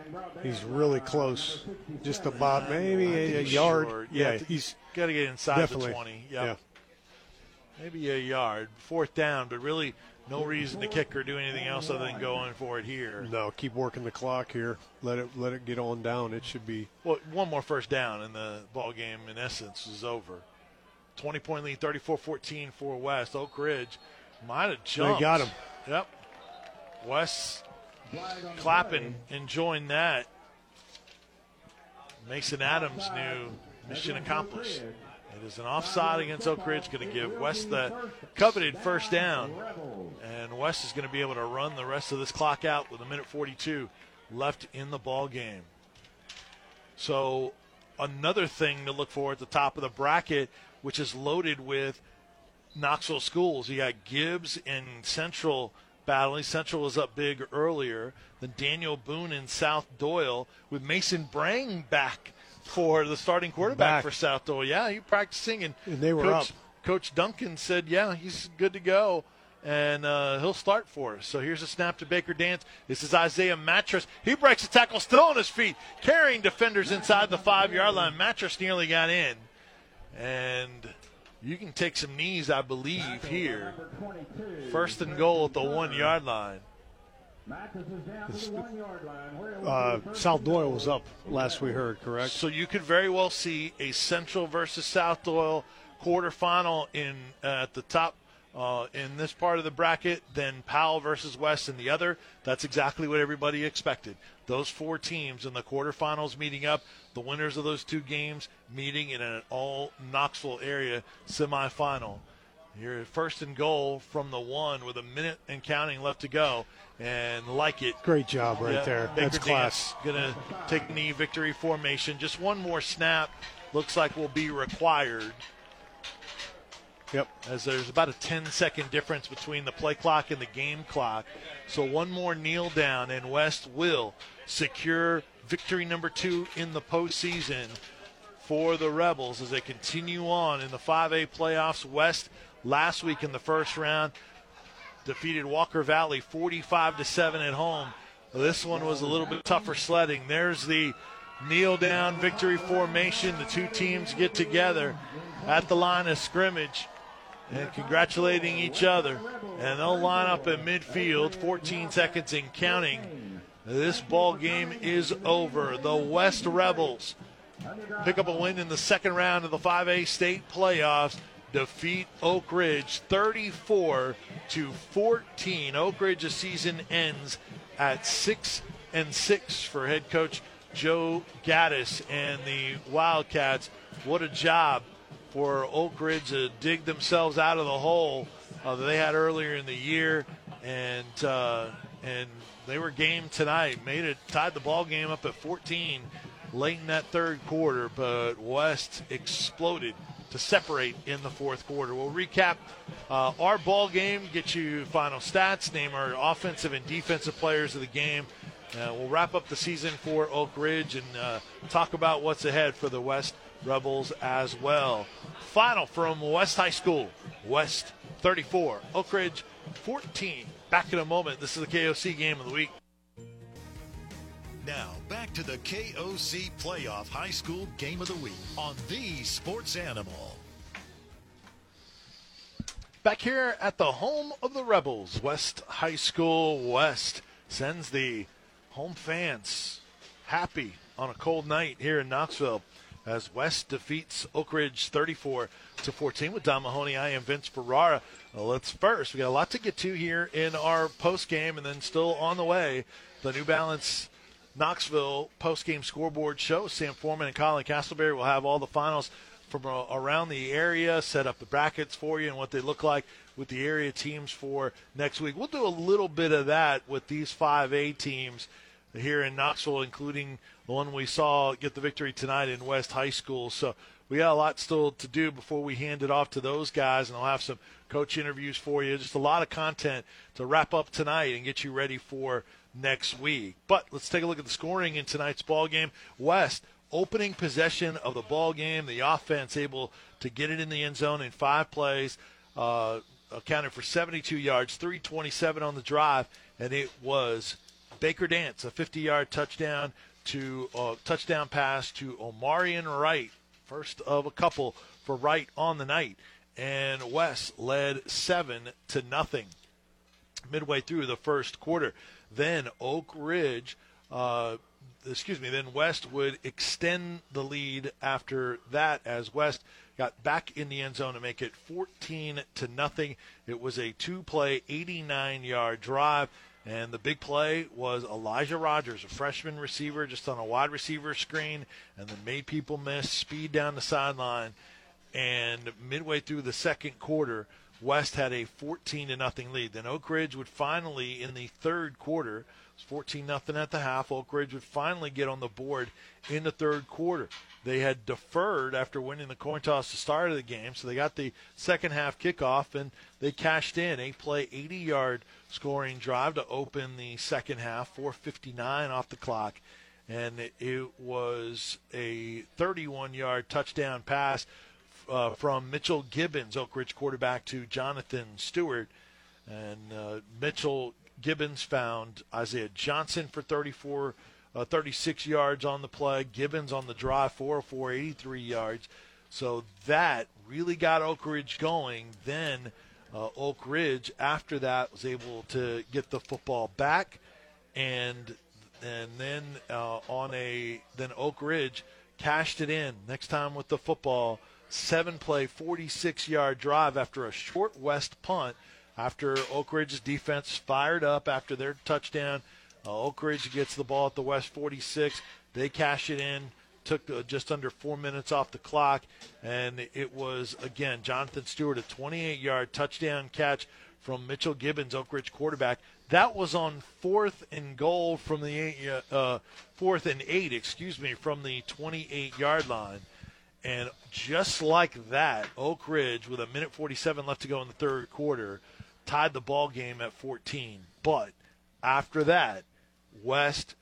He's really close, just about maybe a, a yard. Short. Yeah, Yeah, he's Got to get inside definitely. the 20. Yep. Yeah. maybe a yard, fourth down, but really no reason to kick or do anything else other than going for it here. No, keep working the clock here. Let it let it get on down. It should be Well, one more first down, and the ball game, in essence, is over. 20 point lead, 34 14 for West. Oak Ridge might have jumped. They got him. Yep. West clapping, enjoying that. Mason Adams new mission accomplished. It is an offside against Oak Ridge, going to give West the coveted first down. And West is going to be able to run the rest of this clock out with a minute 42 left in the ball game. So, another thing to look for at the top of the bracket, which is loaded with Knoxville schools. You got Gibbs and Central battling. Central was up big earlier. Then Daniel Boone and South Doyle with Mason Brang back for the starting quarterback Back. for South Doyle. Yeah, he practicing and, And they were Coach, up. Coach Duncan said, "Yeah, he's good to go." and uh, he'll start for us. So here's a snap to Baker Dance. This is Isaiah Mattress. He breaks the tackle, still on his feet, carrying defenders inside the five yard line. Mattress nearly got in. And you can take some knees, I believe, here. First and goal at the one yard line. Uh, South Doyle was up last we heard, correct? So you could very well see a Central versus South Doyle quarterfinal in uh, at the top uh, in this part of the bracket, then Powell versus West in the other. That's exactly what everybody expected. Those four teams in the quarterfinals meeting up, the winners of those two games meeting in an all Knoxville area semifinal. You're first and goal from the one with a minute and counting left to go, and like it. Great job right Yeah, there. Baker That's class. Going to take knee victory formation. Just one more snap looks like will be required Yep. as there's about a 10 second difference between the play clock and the game clock. So one more kneel down, and West will secure victory number two in the postseason for the Rebels as they continue on in the 5A playoffs. West last week in the first round defeated Walker Valley 45 to 7 at home. This one was a little bit tougher sledding. There's the kneel down victory formation. The two teams get together at the line of scrimmage and congratulating each other. And they'll line up in midfield, 14 seconds and counting. This ball game is over. The West Rebels pick up a win in the second round of the 5A state playoffs. Defeat Oak Ridge 34 to 14. Oak Ridge's season ends at six and six for head coach Joe Gaddis and the Wildcats. What a job for Oak Ridge to dig themselves out of the hole uh, that they had earlier in the year, and uh, and they were game tonight. Made it tied the ball game up at 14 late in that third quarter, but West exploded to separate in the fourth quarter. We'll recap uh, our ball game, get you final stats, name our offensive and defensive players of the game. Uh, we'll wrap up the season for Oak Ridge and uh, talk about what's ahead for the West Rebels as well. Final from West High School West 34, Oak Ridge 14. Back in a moment. This is the KOC game of the week. Now, back to the KOC Playoff High School Game of the Week on the Sports Animal. Back here at the home of the Rebels, West High School West sends the home fans happy on a cold night here in Knoxville as West defeats Oak Ridge 34 to 14 with Don Mahoney. I am Vince Ferrara. Well, let's first, we got a lot to get to here in our post game and then still on the way, the New Balance Knoxville post game scoreboard show. Sam Forman and Colin Castleberry will have all the finals from uh, around the area, set up the brackets for you and what they look like with the area teams for next week. We'll do a little bit of that with these 5A teams here in Knoxville, including the one we saw get the victory tonight in West High School. So we got a lot still to do before we hand it off to those guys, and I'll have some coach interviews for you. Just a lot of content to wrap up tonight and get you ready for next week. But let's take a look at the scoring in tonight's ball game. West opening possession of the ball game. The offense able to get it in the end zone in five plays, uh, accounted for 72 yards, 327 on the drive, and it was Baker Dance, a 50-yard touchdown to uh, touchdown pass to Omarion Wright, first of a couple for Wright on the night, and West led seven to nothing midway through the first quarter. Then Oak Ridge, uh, excuse me, then West would extend the lead after that as West got back in the end zone to make it 14 to nothing. It was a two-play, 89-yard drive. And the big play was Elijah Rogers, a freshman receiver, just on a wide receiver screen, and then made people miss, speed down the sideline. And midway through the second quarter, West had a 14 to nothing lead. Then Oak Ridge would finally, in the third quarter, it was 14 nothing at the half. Oak Ridge would finally get on the board in the third quarter. They had deferred after winning the coin toss to start of the game, so they got the second half kickoff and they cashed in a play 80 yard scoring drive to open the second half, 4:59 off the clock, and it, was a 31 yard touchdown pass uh, from Mitchell Gibbons, Oak Ridge quarterback, to Jonathan Stewart. And uh, Mitchell Gibbons found Isaiah Johnson for 34, uh, 36 yards on the play. Gibbons on the drive, 404, 83 yards. So that really got Oak Ridge going. Then uh, Oak Ridge, after that, was able to get the football back, and and then uh, on a then Oak Ridge cashed it in next time with the football. Seven play, 46 yard drive after a short west punt. After Oak Ridge's defense fired up after their touchdown, uh, Oak Ridge gets the ball at the West 46. They cash it in took just under four minutes off the clock, and it was again Jonathan Stewart a 28-yard touchdown catch from Mitchell Gibbons, Oak Ridge quarterback. That was on fourth and goal from the eight, uh, uh fourth and eight, excuse me, from the 28-yard line. And just like that, Oak Ridge, with a minute 47 left to go in the third quarter, tied the ball game at 14. But after that, West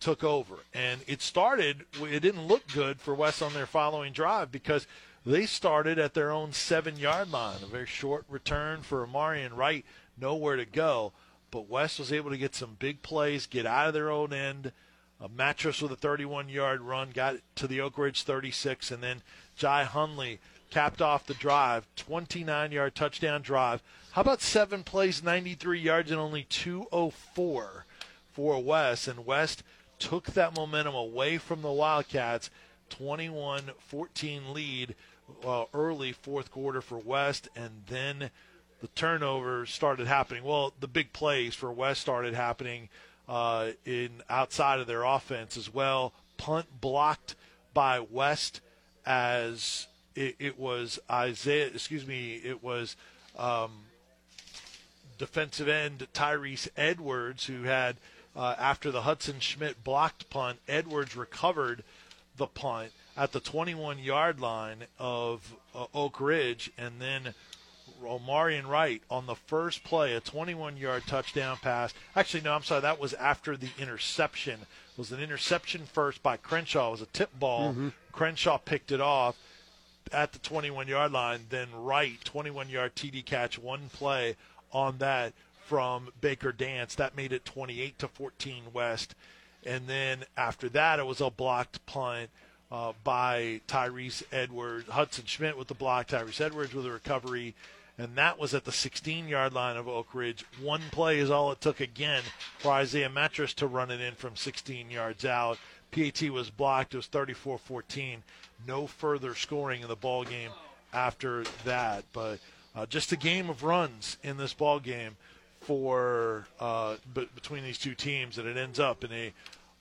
took over. And it started, it didn't look good for West on their following drive because they started at their own seven yard line. A very short return for Omarion Wright, nowhere to go. But West was able to get some big plays, get out of their own end. A mattress with a 31 yard run got to the Oak Ridge 36, and then Jai Hundley capped off the drive, 29 yard touchdown drive. How about seven plays, 93 yards, and only 204 for West? And West took that momentum away from the Wildcats. 21 14 lead uh, early fourth quarter for West, and then the turnovers started happening. Well, the big plays for West started happening uh, in outside of their offense as well. Punt blocked by West as it, it was Isaiah. Excuse me, it was um, defensive end Tyrese Edwards who had uh, after the Hudson Schmidt blocked punt. Edwards recovered the punt at the 21 yard line of uh, Oak Ridge, and then Omarion Wright on the first play, a 21 yard touchdown pass. Actually, no, I'm sorry, that was after the interception. It was an interception first by Crenshaw. It was a tip ball. Mm-hmm. Crenshaw picked it off at the 21 yard line. Then Wright, 21 yard TD catch, one play on that from Baker Dance. That made it 28 to 14 West. And then after that, it was a blocked punt uh, by Tyrese Edwards. Hudson Schmidt with the block, Tyrese Edwards with a recovery. And that was at the 16 yard line of Oak Ridge. One play is all it took again for Isaiah Mattress to run it in from 16 yards out. PAT was blocked. It was 34 14. No further scoring in the ball game after that. But uh, just a game of runs in this ball game for uh, b- between these two teams, and it ends up in a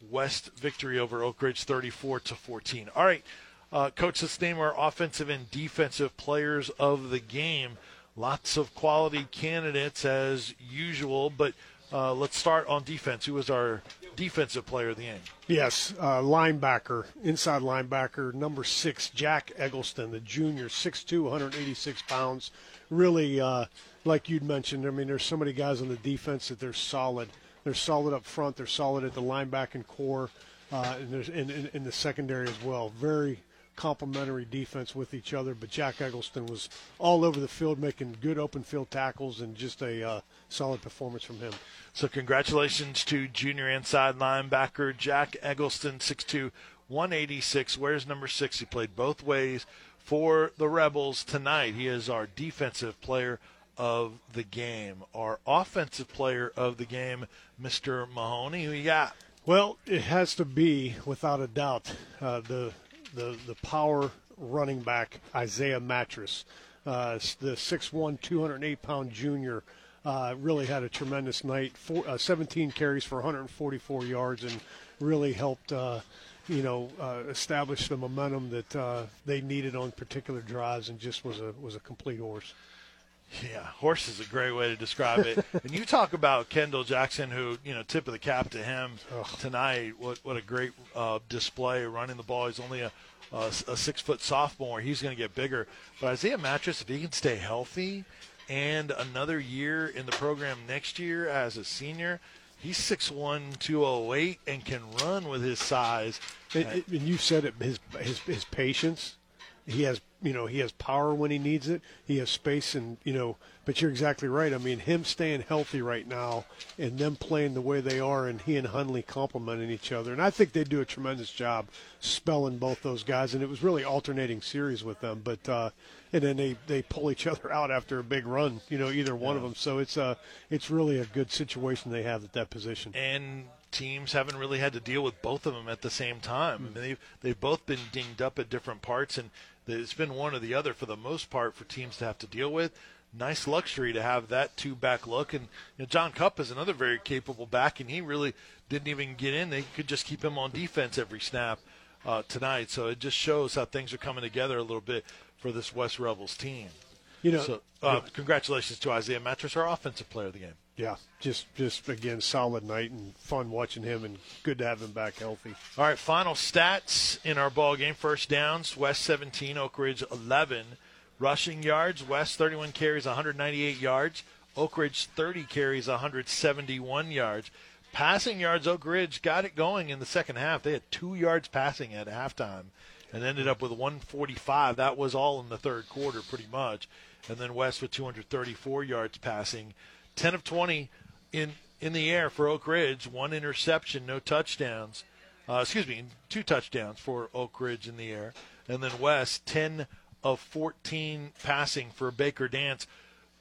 West victory over Oak Ridge, 34 to 14. All right, uh, coach, let's name our offensive and defensive players of the game. Lots of quality candidates as usual, but uh, let's start on defense. Who was our defensive player of the game? Yes, uh, linebacker, inside linebacker, number six, Jack Eggleston, the junior, 6'2", 186 pounds. Really uh, like you'd mentioned, I mean, there's so many guys on the defense that they're solid. They're solid up front. They're solid at the linebacking core, uh, and there's in, in, in, the secondary as well. Very complementary defense with each other. But Jack Eggleston was all over the field, making good open field tackles, and just a uh, solid performance from him. So congratulations to junior inside linebacker Jack Eggleston, 6'2", 186. Where's number six? He played both ways for the Rebels tonight. He is our defensive player of the game. Our offensive player of the game, Mr. Mahoney. Who you got? Well, it has to be, without a doubt, uh, the the the power running back Isaiah Mattress, uh, the 6'1", 208 pound junior. Uh, really had a tremendous night. Four, uh, 17 carries for 144 yards and really helped, uh, you know, uh, establish the momentum that uh, they needed on particular drives and just was a was a complete horse. Yeah, horse is a great way to describe it. and you talk about Kendall Jackson, who you know, tip of the cap to him Ugh. tonight. What what a great uh, display running the ball. He's only a a, a six foot sophomore. He's going to get bigger. But Isaiah Mattress, if he can stay healthy, and another year in the program next year as a senior, he's 6'1", 208 and can run with his size. And, and you said it, his his his patience he has you know he has power when he needs it. He has space and you know. But you're exactly right. I mean, him staying healthy right now and them playing the way they are, and he and Hundley complementing each other, and I think they do a tremendous job spelling both those guys. And it was really alternating series with them, but uh, and then they they pull each other out after a big run. You know, either one yeah. of them. So it's a uh, it's really a good situation they have at that position. And teams haven't really had to deal with both of them at the same time. I mean, they've they've both been dinged up at different parts, and it's been one or the other for the most part for teams to have to deal with. Nice luxury to have that two back look, and you know, John Kupp is another very capable back, and he really didn't even get in. They could just keep him on defense every snap uh, tonight, so it just shows how things are coming together a little bit for this West Rebels team. You know, so, uh, congratulations to Isaiah Mattress, our offensive player of the game. Yeah, just just again solid night and fun watching him and good to have him back healthy. All right, final stats in our ball game: first downs, West 17, Oak Ridge 11. Rushing yards, West 31 carries, 198 yards. Oak Ridge 30 carries, 171 yards. Passing yards, Oak Ridge got it going in the second half. They had two yards passing at halftime and ended up with 145. That was all in the third quarter, pretty much. And then West with 234 yards passing. 10 of 20 in in the air for Oak Ridge, one interception, no touchdowns. Uh, excuse me, two touchdowns for Oak Ridge in the air, and then West 10 of 14 passing for Baker Dance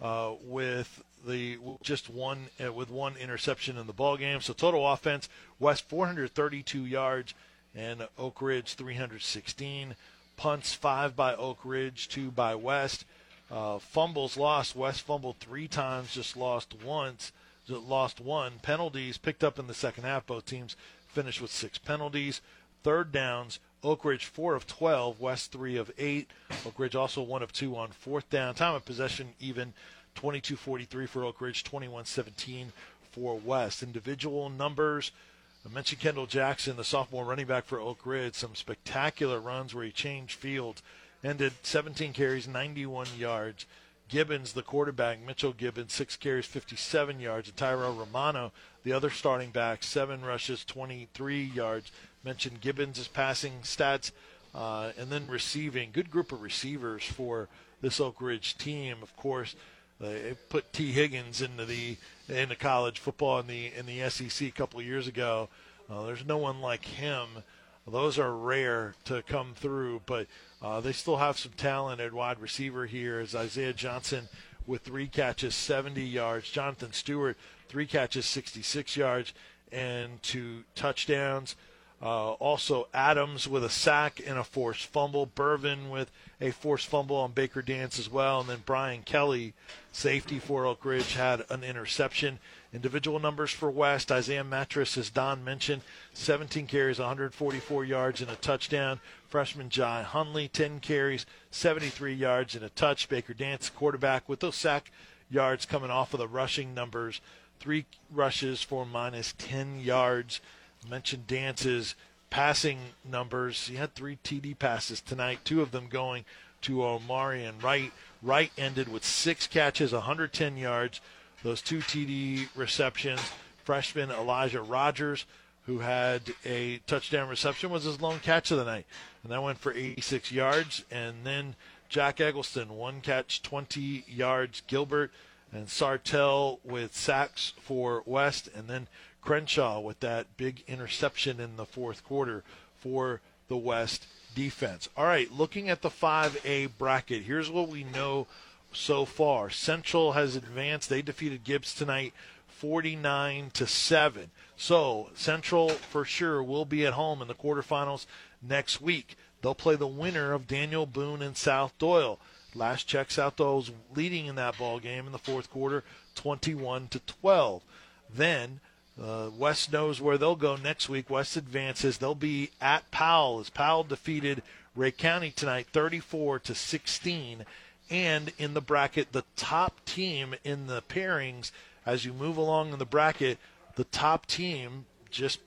uh, with the just one uh, with one interception in the ball game. So total offense, West 432 yards and Oak Ridge 316. Punts five by Oak Ridge, two by West. Uh, fumbles lost. West fumbled three times, just lost once. Lost one. Penalties picked up in the second half. Both teams finished with six penalties. Third downs. Oak Ridge four of twelve. West three of eight. Oak Ridge also one of two on fourth down. Time of possession even. 22-43 for Oak Ridge. 21-17 for West. Individual numbers. I mentioned Kendall Jackson, the sophomore running back for Oak Ridge. Some spectacular runs where he changed fields ended 17 carries, 91 yards. Gibbons, the quarterback, Mitchell Gibbons, six carries, 57 yards. And Tyrell Romano, the other starting back, seven rushes, 23 yards. Mentioned Gibbons' passing stats, uh, and then receiving. Good group of receivers for this Oak Ridge team. Of course, they put Tee Higgins into the into college football in the in the SEC a couple of years ago. Uh, there's no one like him. Those are rare to come through, but uh, they still have some talent at wide receiver here as Isaiah Johnson with three catches, 70 yards. Jonathan Stewart, three catches, 66 yards, and two touchdowns. Uh, also, Adams with a sack and a forced fumble. Bervin with a forced fumble on Baker Dance as well. And then Brian Kelly, safety for Oak Ridge, had an interception. Individual numbers for West Isaiah Mattress, as Don mentioned, 17 carries, 144 yards, and a touchdown. Freshman Jai Hundley, 10 carries, 73 yards, and a touch. Baker Dance, quarterback, with those sack yards coming off of the rushing numbers. Three rushes for minus 10 yards. I mentioned Dance's passing numbers. He had three TD passes tonight, two of them going to Omarion Wright. Wright ended with six catches, 110 yards those two TD receptions. Freshman Elijah Rogers, who had a touchdown reception, was his lone catch of the night, and that went for 86 yards. And then Jack Eggleston, one catch, 20 yards. Gilbert and Sartell with sacks for West, and then Crenshaw with that big interception in the fourth quarter for the West defense. All right, looking at the 5A bracket, here's what we know so far. Central has advanced. They defeated Gibbs tonight 49 to 7. So, Central for sure will be at home in the quarterfinals next week. They'll play the winner of Daniel Boone and South Doyle. Last check, South Doyle's leading in that ball game in the fourth quarter, 21 to 12. Then uh, West knows where they'll go next week. West advances. They'll be at Powell as Powell defeated Rhea County tonight, 34 to 16 and in the bracket, the top team in the pairings as you move along in the bracket, the top team just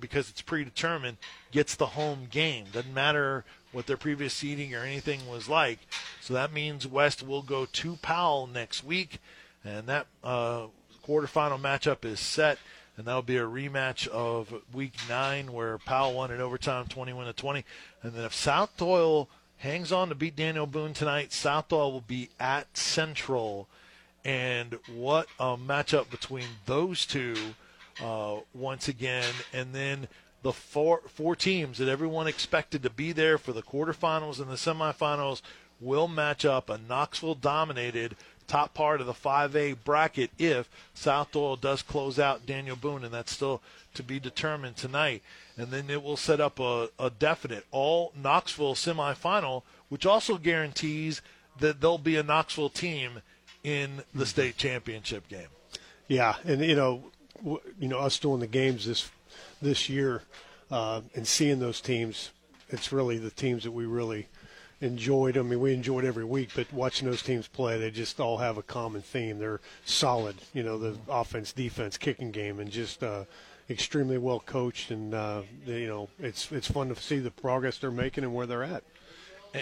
because it's predetermined gets the home game. Doesn't matter what their previous seeding or anything was like. So that means West will go to Powell next week, and that uh, quarterfinal matchup is set. And that'll be a rematch of Week Nine, where Powell won in overtime, 21 to 20. And then if South Doyle hangs on to beat Daniel Boone tonight. South Doyle will be at Central, and what a matchup between those two uh, once again. And then the four four teams that everyone expected to be there for the quarterfinals and the semifinals will match up. A Knoxville dominated top part of the 5A bracket if South Doyle does close out Daniel Boone, and that's still to be determined tonight. And then it will set up a, a definite all Knoxville semifinal, which also guarantees that there'll be a Knoxville team in the state championship game. Yeah, and you know, you know, us doing the games this this year uh, and seeing those teams, it's really the teams that we really enjoyed. I mean, we enjoyed every week, but watching those teams play, they just all have a common theme. They're solid, you know, the offense, defense, kicking game, and just uh, extremely well coached. And uh, you know, it's it's fun to see the progress they're making and where they're at.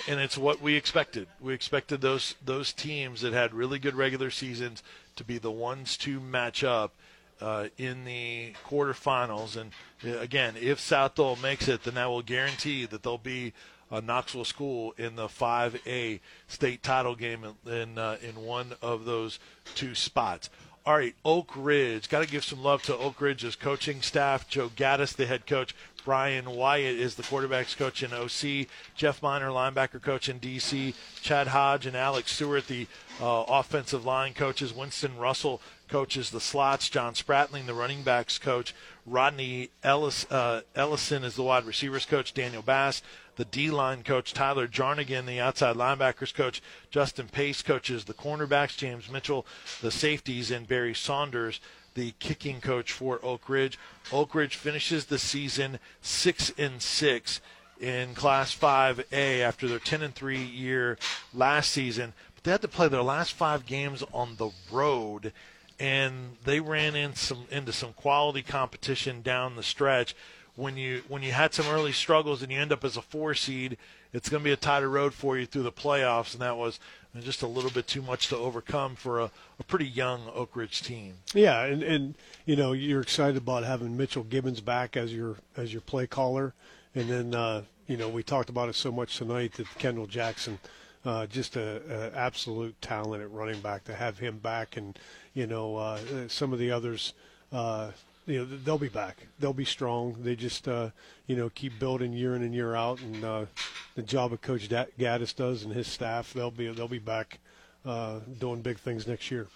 And it's what we expected. We expected those those teams that had really good regular seasons to be the ones to match up uh, in the quarterfinals. And uh, again, if South Doyle makes it, then that will guarantee that they'll be a Knoxville school in the 5A state title game in in, uh, in one of those two spots. All right, Oak Ridge. Got to give some love to Oak Ridge's coaching staff. Joe Gaddis, the head coach. Brian Wyatt is the quarterbacks coach in OC. Jeff Miner, linebacker coach in DC. Chad Hodge and Alex Stewart, the uh, offensive line coaches. Winston Russell coaches the slots. John Spratling, the running backs coach. Rodney Ellis, uh, Ellison is the wide receivers coach. Daniel Bass, the D line coach. Tyler Jarnigan, the outside linebackers coach. Justin Pace coaches the cornerbacks. James Mitchell, the safeties, and Barry Saunders, the kicking coach for Oak Ridge. Oak Ridge finishes the season six and six in Class 5A after their 10 and 3 year last season. But they had to play their last five games on the road and they ran in some into some quality competition down the stretch. When you when you had some early struggles and you end up as a four seed, it's going to be a tighter road for you through the playoffs, and that was just a little bit too much to overcome for a, a pretty young Oak Ridge team. Yeah, and, and you know you're excited about having Mitchell Gibbons back as your as your play caller, and then uh, you know we talked about it so much tonight that Kendall Jackson, uh, just a, a absolute talent at running back to have him back and you know, uh, some of the others, uh, you know, they'll be back. They'll be strong. They just, uh, you know, keep building year in and year out, and uh, the job of Coach Gaddis does and his staff, they'll be they'll be back uh, doing big things next year.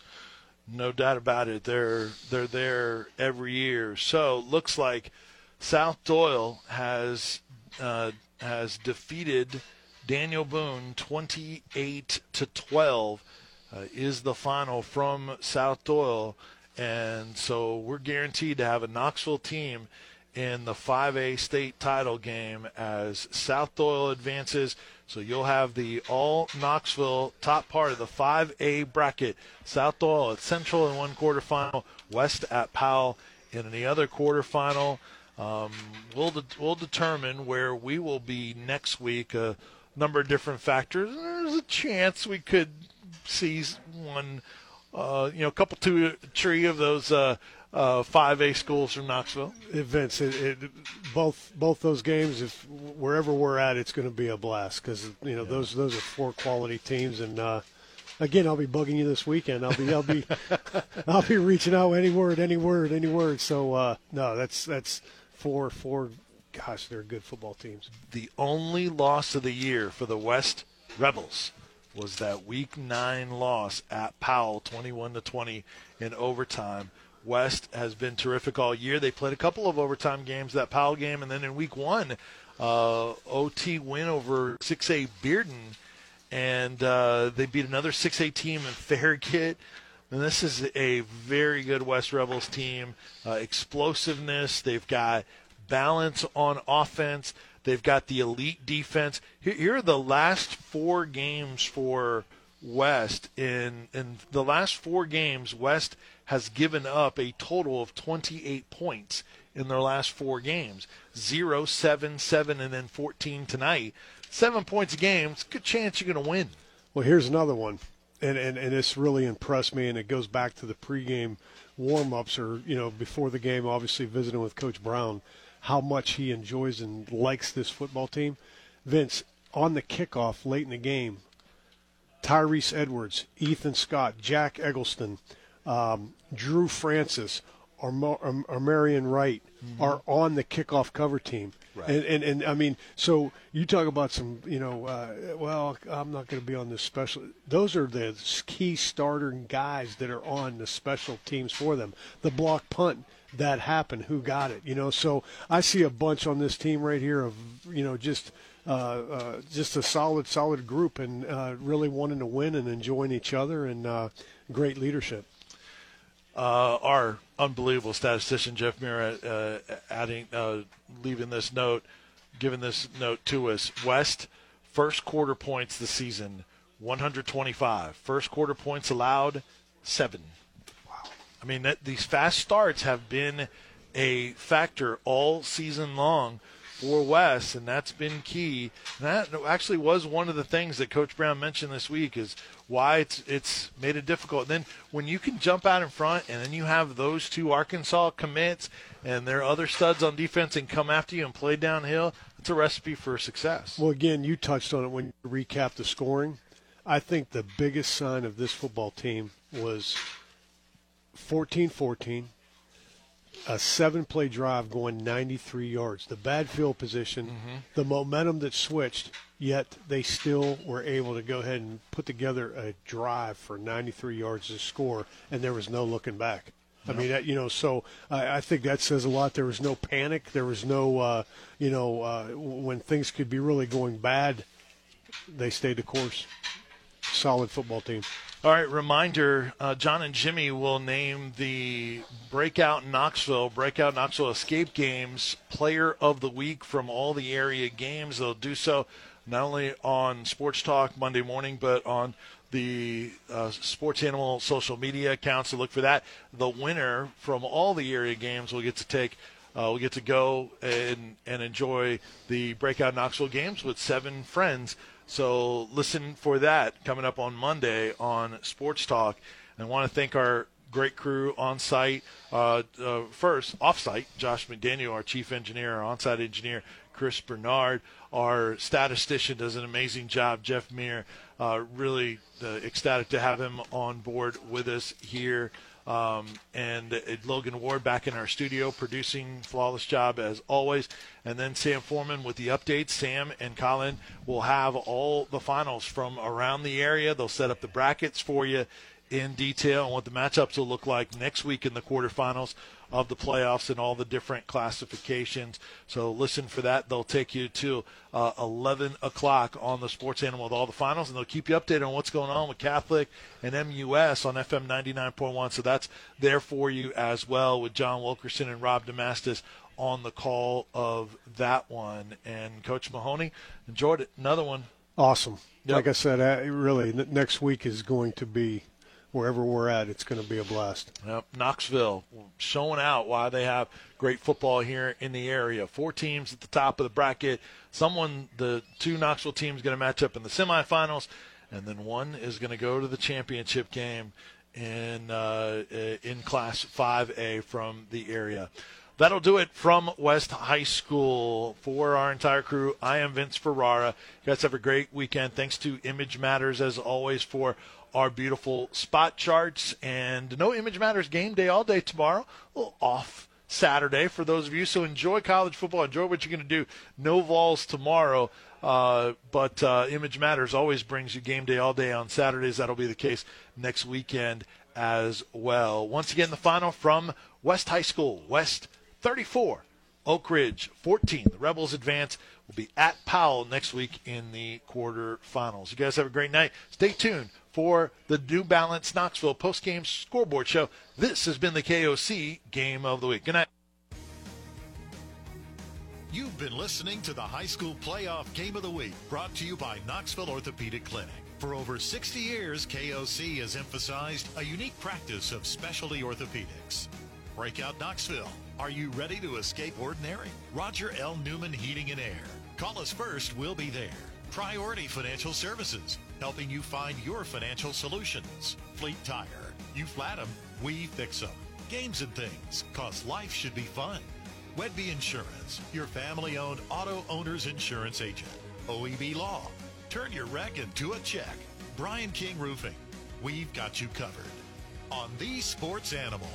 No doubt about it. They're they're there every year. So looks like South Doyle has has defeated Daniel Boone twenty eight to twelve uh, is the final from South Doyle. And so we're guaranteed to have a Knoxville team in the 5A state title game as South Doyle advances. So you'll have the all Knoxville top part of the 5A bracket. South Doyle at Central in one quarterfinal, West at Powell in the other quarterfinal. Um, we'll de- we'll determine where we will be next week. A number of different factors. There's a chance we could see one, uh, you know, a couple, two, three of those uh, uh, 5A schools from Knoxville. Events, it, it, both both those games, if wherever we're at, it's going to be a blast because you know yeah. those those are four quality teams, and uh, again, I'll be bugging you this weekend. I'll be I'll be I'll be reaching out any word, any word, any word. So uh, no, that's that's four four. Gosh, they're good football teams. The only loss of the year for the West Rebels was that Week Nine loss at Powell, 21 to 20 in overtime. West has been terrific all year. They played a couple of overtime games, that Powell game, and then in Week One, uh, OT win over 6A Bearden, and uh, they beat another 6A team in Farragut. And this is a very good West Rebels team. Uh, explosiveness. They've got balance on offense. They've got the elite defense. Here, are the last four games for West. In in the last four games, West has given up a total of 28 points in their last four games. Zero, seven, seven, and then 14 tonight. Seven points a game. It's a good chance you're going to win. Well, here's another one, and, and and this really impressed me, and it goes back to the pregame warm-ups, or you know, before the game, obviously visiting with Coach Brown how much he enjoys and likes this football team. Vince, on the kickoff late in the game, Tyrese Edwards, Ethan Scott, Jack Eggleston, um, Drew Francis, or, or, or Marion Wright mm-hmm. are on the kickoff cover team. Right. And, and and I mean, so you talk about some, you know, uh, well, I'm not going to be on this special. Those are the key starter guys that are on the special teams for them. The block punt that happened, who got it, you know. So I see a bunch on this team right here of, you know, just. Uh, uh, just a solid, solid group, and uh, really wanting to win and enjoying each other, and uh, great leadership uh, our unbelievable statistician Jeff Mira uh, adding, leaving this note, giving this note to us. West first quarter points this season, 125. First quarter points allowed, seven. I mean, that, these fast starts have been a factor all season long for Wes, and that's been key. And that actually was one of the things that Coach Brown mentioned this week is why it's it's made it difficult. And then when you can jump out in front, and then you have those two Arkansas commits and their other studs on defense and come after you and play downhill, it's a recipe for success. Well, again, you touched on it when you recap the scoring. I think the biggest sign of this football team was 14 14 a seven play drive going 93 yards. The bad field position, mm-hmm. the momentum that switched, yet they still were able to go ahead and put together a drive for 93 yards to score, and there was no looking back. I mean, you know, so I, I think that says a lot. There was no panic. There was no, uh, you know, uh, when things could be really going bad, they stayed the course. Solid football team. All right, reminder uh, John and Jimmy will name the Breakout Knoxville, Breakout Knoxville Escape Games Player of the Week from all the area games. They'll do so not only on Sports Talk Monday morning, but on the uh, Sports Animal social media accounts. So look for that. The winner from all the area games will get to take. Uh, we get to go and, and enjoy the Breakout Knoxville games with seven friends so listen for that coming up on Monday on Sports Talk. And I want to thank our great crew on site. Uh, uh, first, off site, Josh McDaniel, our chief engineer, our on site engineer, Chris Bernard, our statistician, does an amazing job. Jeff Meir, uh, really uh, ecstatic to have him on board with us here. Um, and Logan Ward back in our studio producing flawless job as always. And then Sam Forman with the updates. Sam and Colin will have all the finals from around the area. They'll set up the brackets for you in detail and what the matchups will look like next week in the quarterfinals of the playoffs and all the different classifications. So listen for that. They'll take you to uh, 11 o'clock on the Sports Animal with all the finals, and they'll keep you updated on what's going on with Catholic and MUS on FM 99.1. So that's there for you as well with John Wilkerson and Rob Damastis on the call of that one. And Coach Mahoney enjoyed it. Another one. Awesome. Yep. Like I said, uh, really, next week is going to be wherever we're at, it's going to be a blast. Yep. Knoxville showing out why they have great football here in the area. Four teams at the top of the bracket. Someone, the two Knoxville teams, going to match up in the semifinals, and then one is going to go to the championship game in uh, in Class 5A from the area. That'll do it from West High School for our entire crew. I am Vince Ferrara. You guys have a great weekend. Thanks to Image Matters as always for our beautiful spot charts. And no Image Matters game day all day tomorrow. A little off Saturday for those of you. So enjoy college football. Enjoy what you're going to do. No Vols tomorrow. Uh, but uh, Image Matters always brings you game day all day on Saturdays. That'll be the case next weekend as well. Once again, the final from West High School. West 34, Oak Ridge 14. The Rebels advance will be at Powell next week in the quarterfinals. You guys have a great night. Stay tuned for the New Balance Knoxville post-game scoreboard show. This has been the KOC Game of the Week. Good night. You've been listening to the High School Playoff Game of the Week, brought to you by Knoxville Orthopedic Clinic. For over 60 years, KOC has emphasized a unique practice of specialty orthopedics. Breakout Knoxville. Are you ready to escape ordinary? Roger L. Newman Heating and Air. Call us first, we'll be there. Priority Financial Services, helping you find your financial solutions. Fleet Tire, you flat them, we fix them. Games and things, cause life should be fun. Wedby Insurance, your family owned auto owner's insurance agent. OEB Law. Turn your wreck into a check. Brian King Roofing. We've got you covered. On the Sports Animal.